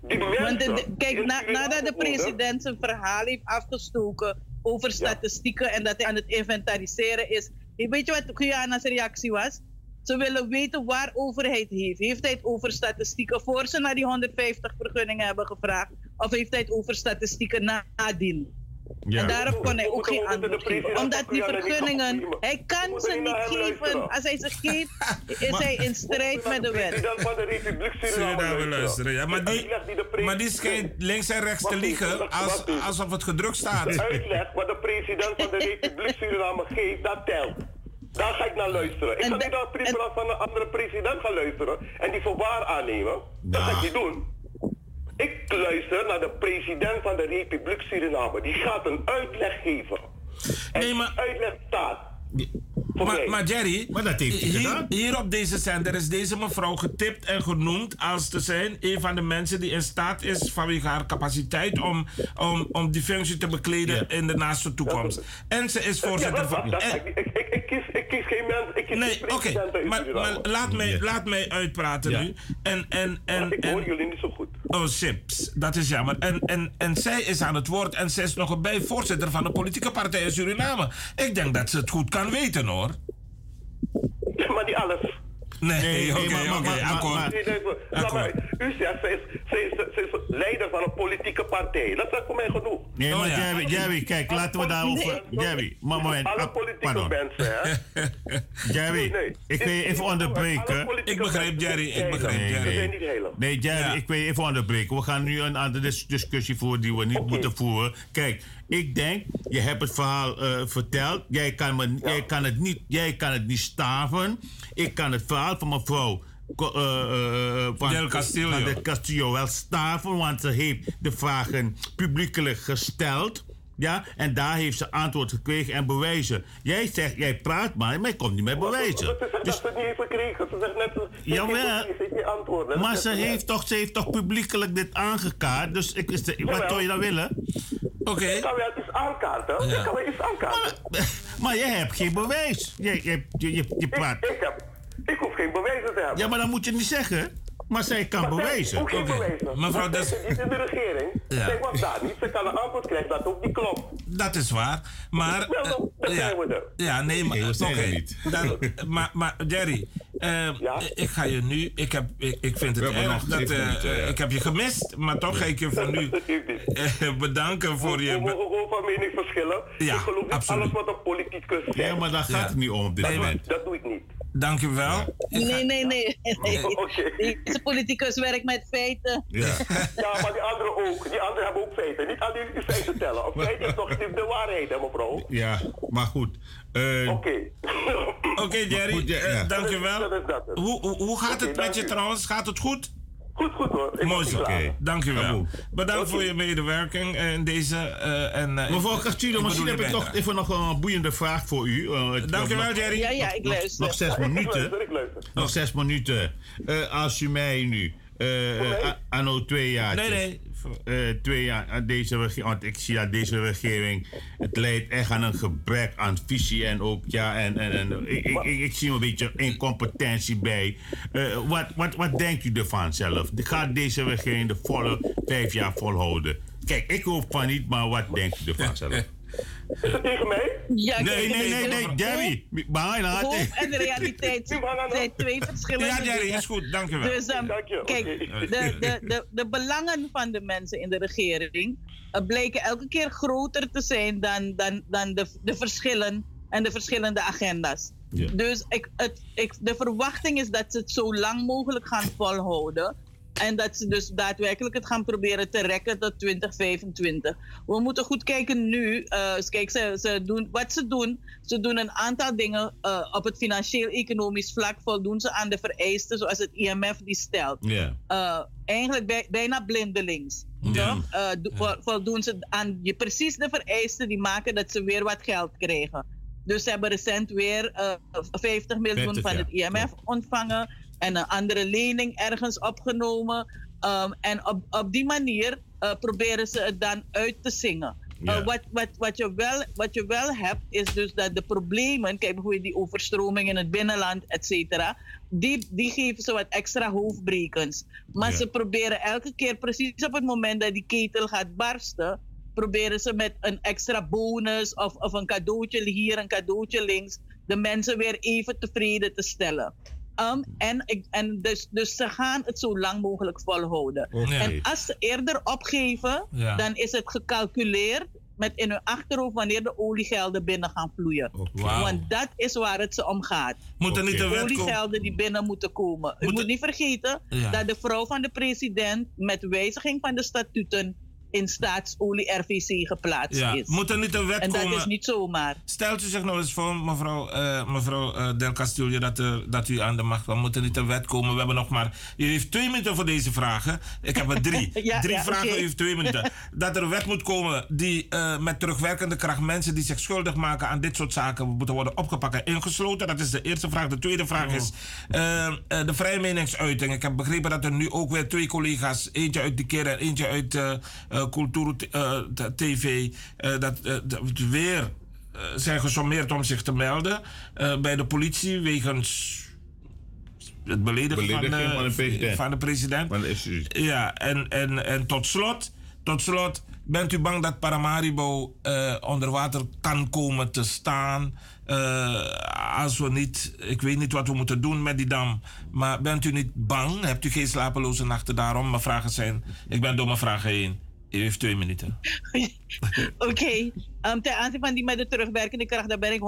Die Want de- mensen de- die kijk, na- nadat de president zijn verhaal heeft afgestoken over statistieken en dat hij aan het inventariseren is. Weet je wat Guyana's reactie was? Ze willen weten waar overheid heeft. Heeft hij het over statistieken voor ze naar die 150 vergunningen hebben gevraagd? Of heeft hij het over statistieken nadien? Ja. En daarop kon hij ook geen antwoord geven. Omdat die vergunningen, hij kan ze niet geven. Als hij ze geeft, is hij in strijd met de wet. president van de Republiek Suriname luisteren. Ja, maar, die, maar die schijnt links en rechts te liegen wacht- als, alsof het gedrukt staat. De uitleg wat de president van de Republiek Suriname geeft, dat telt. Daar ga ik naar luisteren. Ik ga niet naar de president van een andere president gaan luisteren en die voor waar aannemen. Dat ga ik niet doen. Ik luister naar de president van de Republiek Suriname. Die gaat een uitleg geven. En Nee, maar- die uitleg staat. Maar, maar Jerry, Maar dat heeft hier, op deze zender is deze mevrouw getipt en genoemd als te zijn een van de mensen die in staat is vanwege haar capaciteit om, om, om die functie te bekleden in de naaste toekomst. En ze is voorzitter van. dat, en- ik, ik, kies, ik kies geen mens, ik kies Nee, geen oké, maar, laat, mij, laat mij uitpraten Ja. nu. En, en, en, ik hoor en, jullie niet zo goed. Oh, Sips, dat is jammer. En, en, en zij is aan het woord en zij is nog een bijvoorzitter van de politieke partij in Suriname. Ik denk dat ze het goed kan weten hoor. Maar niet alles. Nee, Nee, oké, oké, maar- akkoord. maar- u zegt, ze is, ze, is, leider van een politieke partij. Dat is voor mij genoeg. Nee, Oh, maar. Jerry, Jerry, kijk, laten we daarover. Jerry, maar moment. Alle ah, politieke mensen, hè? Jerry, Nee, nee. ik wil je even onderbreken. Ik begrijp, Jerry, ik begrijp. Jerry. Nee, Jerry, ik wil je even onderbreken. We gaan nu een andere dis- discussie voeren die we niet moeten voeren. Kijk, ik denk, je hebt het verhaal eh, verteld. Jij kan, me, jij, kan het niet, jij kan het niet staven. Ik kan het verhaal van mevrouw eh, van, Del Castillo. van de Castillo wel staven, want ze heeft de vragen publiekelijk gesteld. Ja, en daar heeft ze antwoord gekregen en bewijzen. Jij zegt, jij praat maar, maar je komt niet met bewijzen. Ze zegt dat ze het niet heeft gekregen. Ze zegt net, ze heeft Jawel. Dat Maar ze heeft, toch, ze heeft toch publiekelijk dit aangekaart. Dus ik, is de, wat zou je dan willen? Oké. Ik kan wel iets aankaarten. Ik kan wel iets aankaarten. Maar jij hebt geen bewijs. Je, je, je, je, je praat. Ik, ik, heb, ik hoef geen bewijzen te hebben. Ja, maar dan moet je het niet zeggen. Maar zij kan Maar bewijzen. Ook geen Oké. bewijzen. Mevrouw Des- zit in de regering. Ja. Zij was daar niet. Ze kan een antwoord krijgen dat ook niet klopt. Dat is waar. Maar. Dan ja, zijn we er. ja, nee, maar. Nee, we zijn er oké. niet. Dan, maar, maar Jerry, eh, Ja? ik ga je nu. Ik, heb, ik, ik vind het We erg nog dat. eh. Ik heb je gemist, maar toch ga ik je van nu eh, bedanken voor We je. mogen gewoon van mening verschillen. Ja, ik geloof niet absoluut. alles wat een politicus zegt. Ja, maar daar gaat Ja. het niet om op dit moment. Dat doe ik niet. Dank je wel. Nee, nee, nee. Oké. Deze politicus werkt met feiten. Ja. Ja, maar die anderen ook. Die anderen hebben ook feiten. Niet alleen die feiten tellen. Een feit is toch de, de waarheid, hè, mevrouw? ja, maar goed. Eh, Oké. Oké, Jerry, goed, ja, eh, ja. dank je Dat wel. is dat. Hoe, hoe, hoe gaat Oké, het met je u. trouwens? Gaat het goed? Goed, goed hoor. Ik Mooi. Oké. Dank je wel. Kaboe. Bedankt voor je medewerking in deze. eh, en, eh, Mevrouw Castillo, misschien heb ik nog even nog een boeiende vraag voor u. Eh, het- Dank je nog- wel, Jerry. Ja, ja, ik luister. Nog zes Ik minuten. luister, ik luister. Nog zes minuten. Eh, als u mij nu eh, eh, a- anno twee jaar. Nee, nee. Eh, twee jaar aan deze regering. Want ik zie dat deze regering. Het leidt echt aan een gebrek aan visie. En ook, ja, en, en, en ik, ik, ik, ik zie een beetje incompetentie bij. Eh, wat, wat, wat denkt u ervan zelf? Gaat deze regering de volle vijf jaar volhouden? Kijk, ik hoop van niet, maar wat denkt u ervan zelf? Is het tegen mij? Ja, Nee, nee, nee, nee, Jerry. Nou, Hoop en realiteit zijn twee verschillende Ja, Jerry, is goed. Dank je wel. Dus ehm, kijk, de, de, de, de belangen van de mensen in de regering eh, bleken elke keer groter te zijn dan, dan, dan de, de verschillen en de verschillende agenda's. Ja. Dus ik, het, ik, de verwachting is dat ze het zo lang mogelijk gaan volhouden. En dat ze dus daadwerkelijk het gaan proberen te rekken tot 2025. We moeten goed kijken nu. eh, kijk, ze, ze doen, wat ze doen, ze doen een aantal dingen eh, op het financieel-economisch vlak. Voldoen ze aan de vereisten zoals het IMF die stelt. Ja. Eh, eigenlijk bij- bijna blindelings. Eh, vol- voldoen ze aan je, precies de vereisten die maken dat ze weer wat geld krijgen. Dus ze hebben recent weer eh, 50 miljoen 50, van ja. het IMF ontvangen en een andere lening ergens opgenomen. Um, en op, op die manier eh, proberen ze het dan uit te zingen. Ja. Eh, wat, wat, wat, je wel, wat je wel hebt, is dus dat de problemen, kijk hoe je die overstroming in het binnenland, et cetera, die, die geven ze wat extra hoofdbrekens. Maar Ja. ze proberen elke keer, precies op het moment dat die ketel gaat barsten, proberen ze met een extra bonus of, of een cadeautje hier, een cadeautje links, de mensen weer even tevreden te stellen. Um, en ik- en dus, dus ze gaan het zo lang mogelijk volhouden. En als ze eerder opgeven, Ja. dan is het gecalculeerd met in hun achterhoofd wanneer de oliegelden binnen gaan vloeien. Want dat is waar het ze om gaat. Moet er niet komen? Oliegelden die binnen moeten komen. U Moet moet niet vergeten Ja. dat de vrouw van de president met wijziging van de statuten in staatsolie RVC geplaatst Ja. is. Moet er niet een wet en dat komen? is niet zomaar. Stelt u zich nog eens voor, mevrouw, eh, mevrouw eh, Del Castillo, dat, er, dat u aan de macht kwam. Moet er niet een wet komen? We hebben nog maar... U heeft twee minuten voor deze vragen. Ik heb er drie. Ja, drie ja, vragen, u heeft twee minuten. Dat er een wet moet komen die eh, met terugwerkende kracht mensen die zich schuldig maken aan dit soort zaken moeten worden opgepakt en ingesloten. Dat is de eerste vraag. De tweede vraag is eh, eh, de vrije meningsuiting. Ik heb begrepen dat er nu ook weer twee collega's, eentje uit de keer en eentje uit eh eh, Cultuur eh, eh, dat, dat weer zijn gesommeerd om zich te melden bij de politie wegens het beledigen, van, eh, van de president. van de president. Ja, en, en, en tot slot, tot slot, bent u bang dat Paramaribo onder water kan komen te staan? Als we niet, ik weet niet wat we moeten doen met die dam, maar bent u niet bang? Hebt u geen slapeloze nachten daarom? Mijn vragen zijn, ik ben door mijn vragen heen. U heeft twee minuten. Oké, Ehm, ten aanzien van die met de terugwerkende kracht, daar ben ik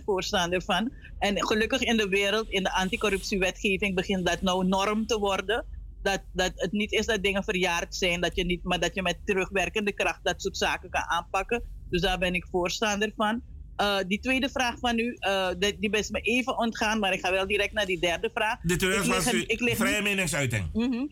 100% voorstander van. En gelukkig in de wereld, in de anticorruptiewetgeving, begint dat nou norm te worden. Dat, dat het niet is dat dingen verjaard zijn, dat je niet, maar dat je met terugwerkende kracht dat soort zaken kan aanpakken. Dus daar ben ik voorstander van. Eh, die tweede vraag van u, eh, die, die is me even ontgaan, maar ik ga wel direct naar die derde vraag. Was lig- u ik lig vrije niet- meningsuiting. Mhm.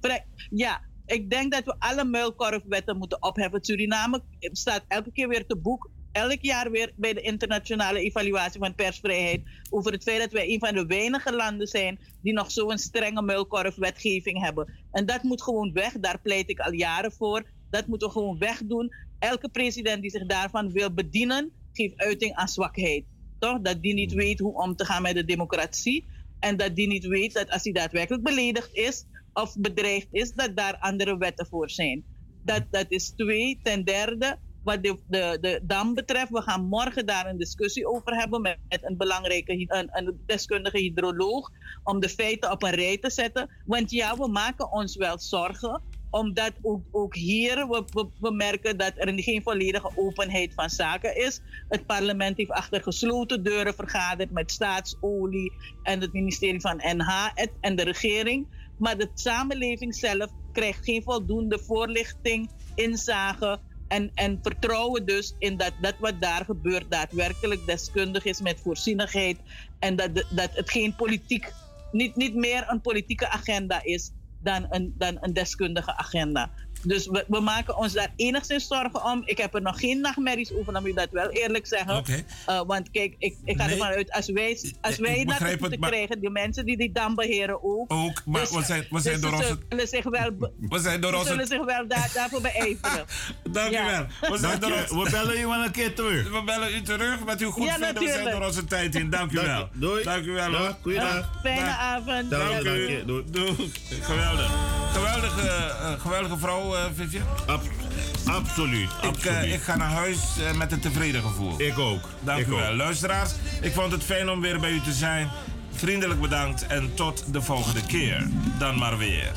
Vrij- Ja, ik denk dat we alle muilkorfwetten moeten opheffen. Suriname staat elke keer weer te boek. Elk jaar weer bij de internationale evaluatie van persvrijheid. Over het feit dat wij een van de weinige landen zijn die nog zo'n strenge muilkorfwetgeving hebben. En dat moet gewoon weg. Daar pleit ik al jaren voor. Dat moeten we gewoon wegdoen. Elke president die zich daarvan wil bedienen, geeft uiting aan zwakheid. Toch? Dat die niet weet hoe om te gaan met de democratie. En dat die niet weet dat als hij daadwerkelijk beledigd is of bedreigd is, dat daar andere wetten voor zijn. Dat, dat is twee. Ten derde, wat de, de, de dam betreft, we gaan morgen daar een discussie over hebben met, een belangrijke een, een deskundige hydroloog. Om de feiten op een rij te zetten. Want ja, we maken ons wel zorgen omdat ook, ook hier we, we, we merken dat er geen volledige openheid van zaken is. Het parlement heeft achter gesloten deuren vergaderd met staatsolie en het ministerie van NH en de regering. Maar de samenleving zelf krijgt geen voldoende voorlichting, inzage en, en vertrouwen dus in dat, dat wat daar gebeurt daadwerkelijk deskundig is met voorzienigheid. En dat, dat het geen politiek, niet, niet meer een politieke agenda is dan een, dan een deskundige agenda. Dus we, we maken ons daar enigszins zorgen om. Ik heb er nog geen nachtmerries over, dan moet je dat wel eerlijk zeggen. Oké. Eh, want kijk, ik, ik ga Nee. ervan uit, als wij, als wij dat moeten het, maar- krijgen, die mensen die die dam beheren ook. Ook, maar we zijn- we zijn dus door ze onze- zullen zich wel, We zijn door ze onze- zullen zich wel daar, daarvoor beijveren. Dank Ja. u wel. We, zijn Dank door ons- We bellen u wel een keer terug. We bellen u terug met uw goed Ja, vinden. We zijn door onze tijd in. Dank u Dank wel. je. Doei. Dank u wel. Dag, goeiedag. Fijne Dag. avond. Dank Dank dank u. Doei. Geweldig. Geweldige, eh, geweldige vrouw, eh Vivian. Ab- absoluut, Ik, absoluut. eh, ik ga naar huis eh, met een tevreden gevoel. Ik ook. Dank ik u wel. Luisteraars, ik vond het fijn om weer bij u te zijn. Vriendelijk bedankt en tot de volgende keer. Dan maar weer.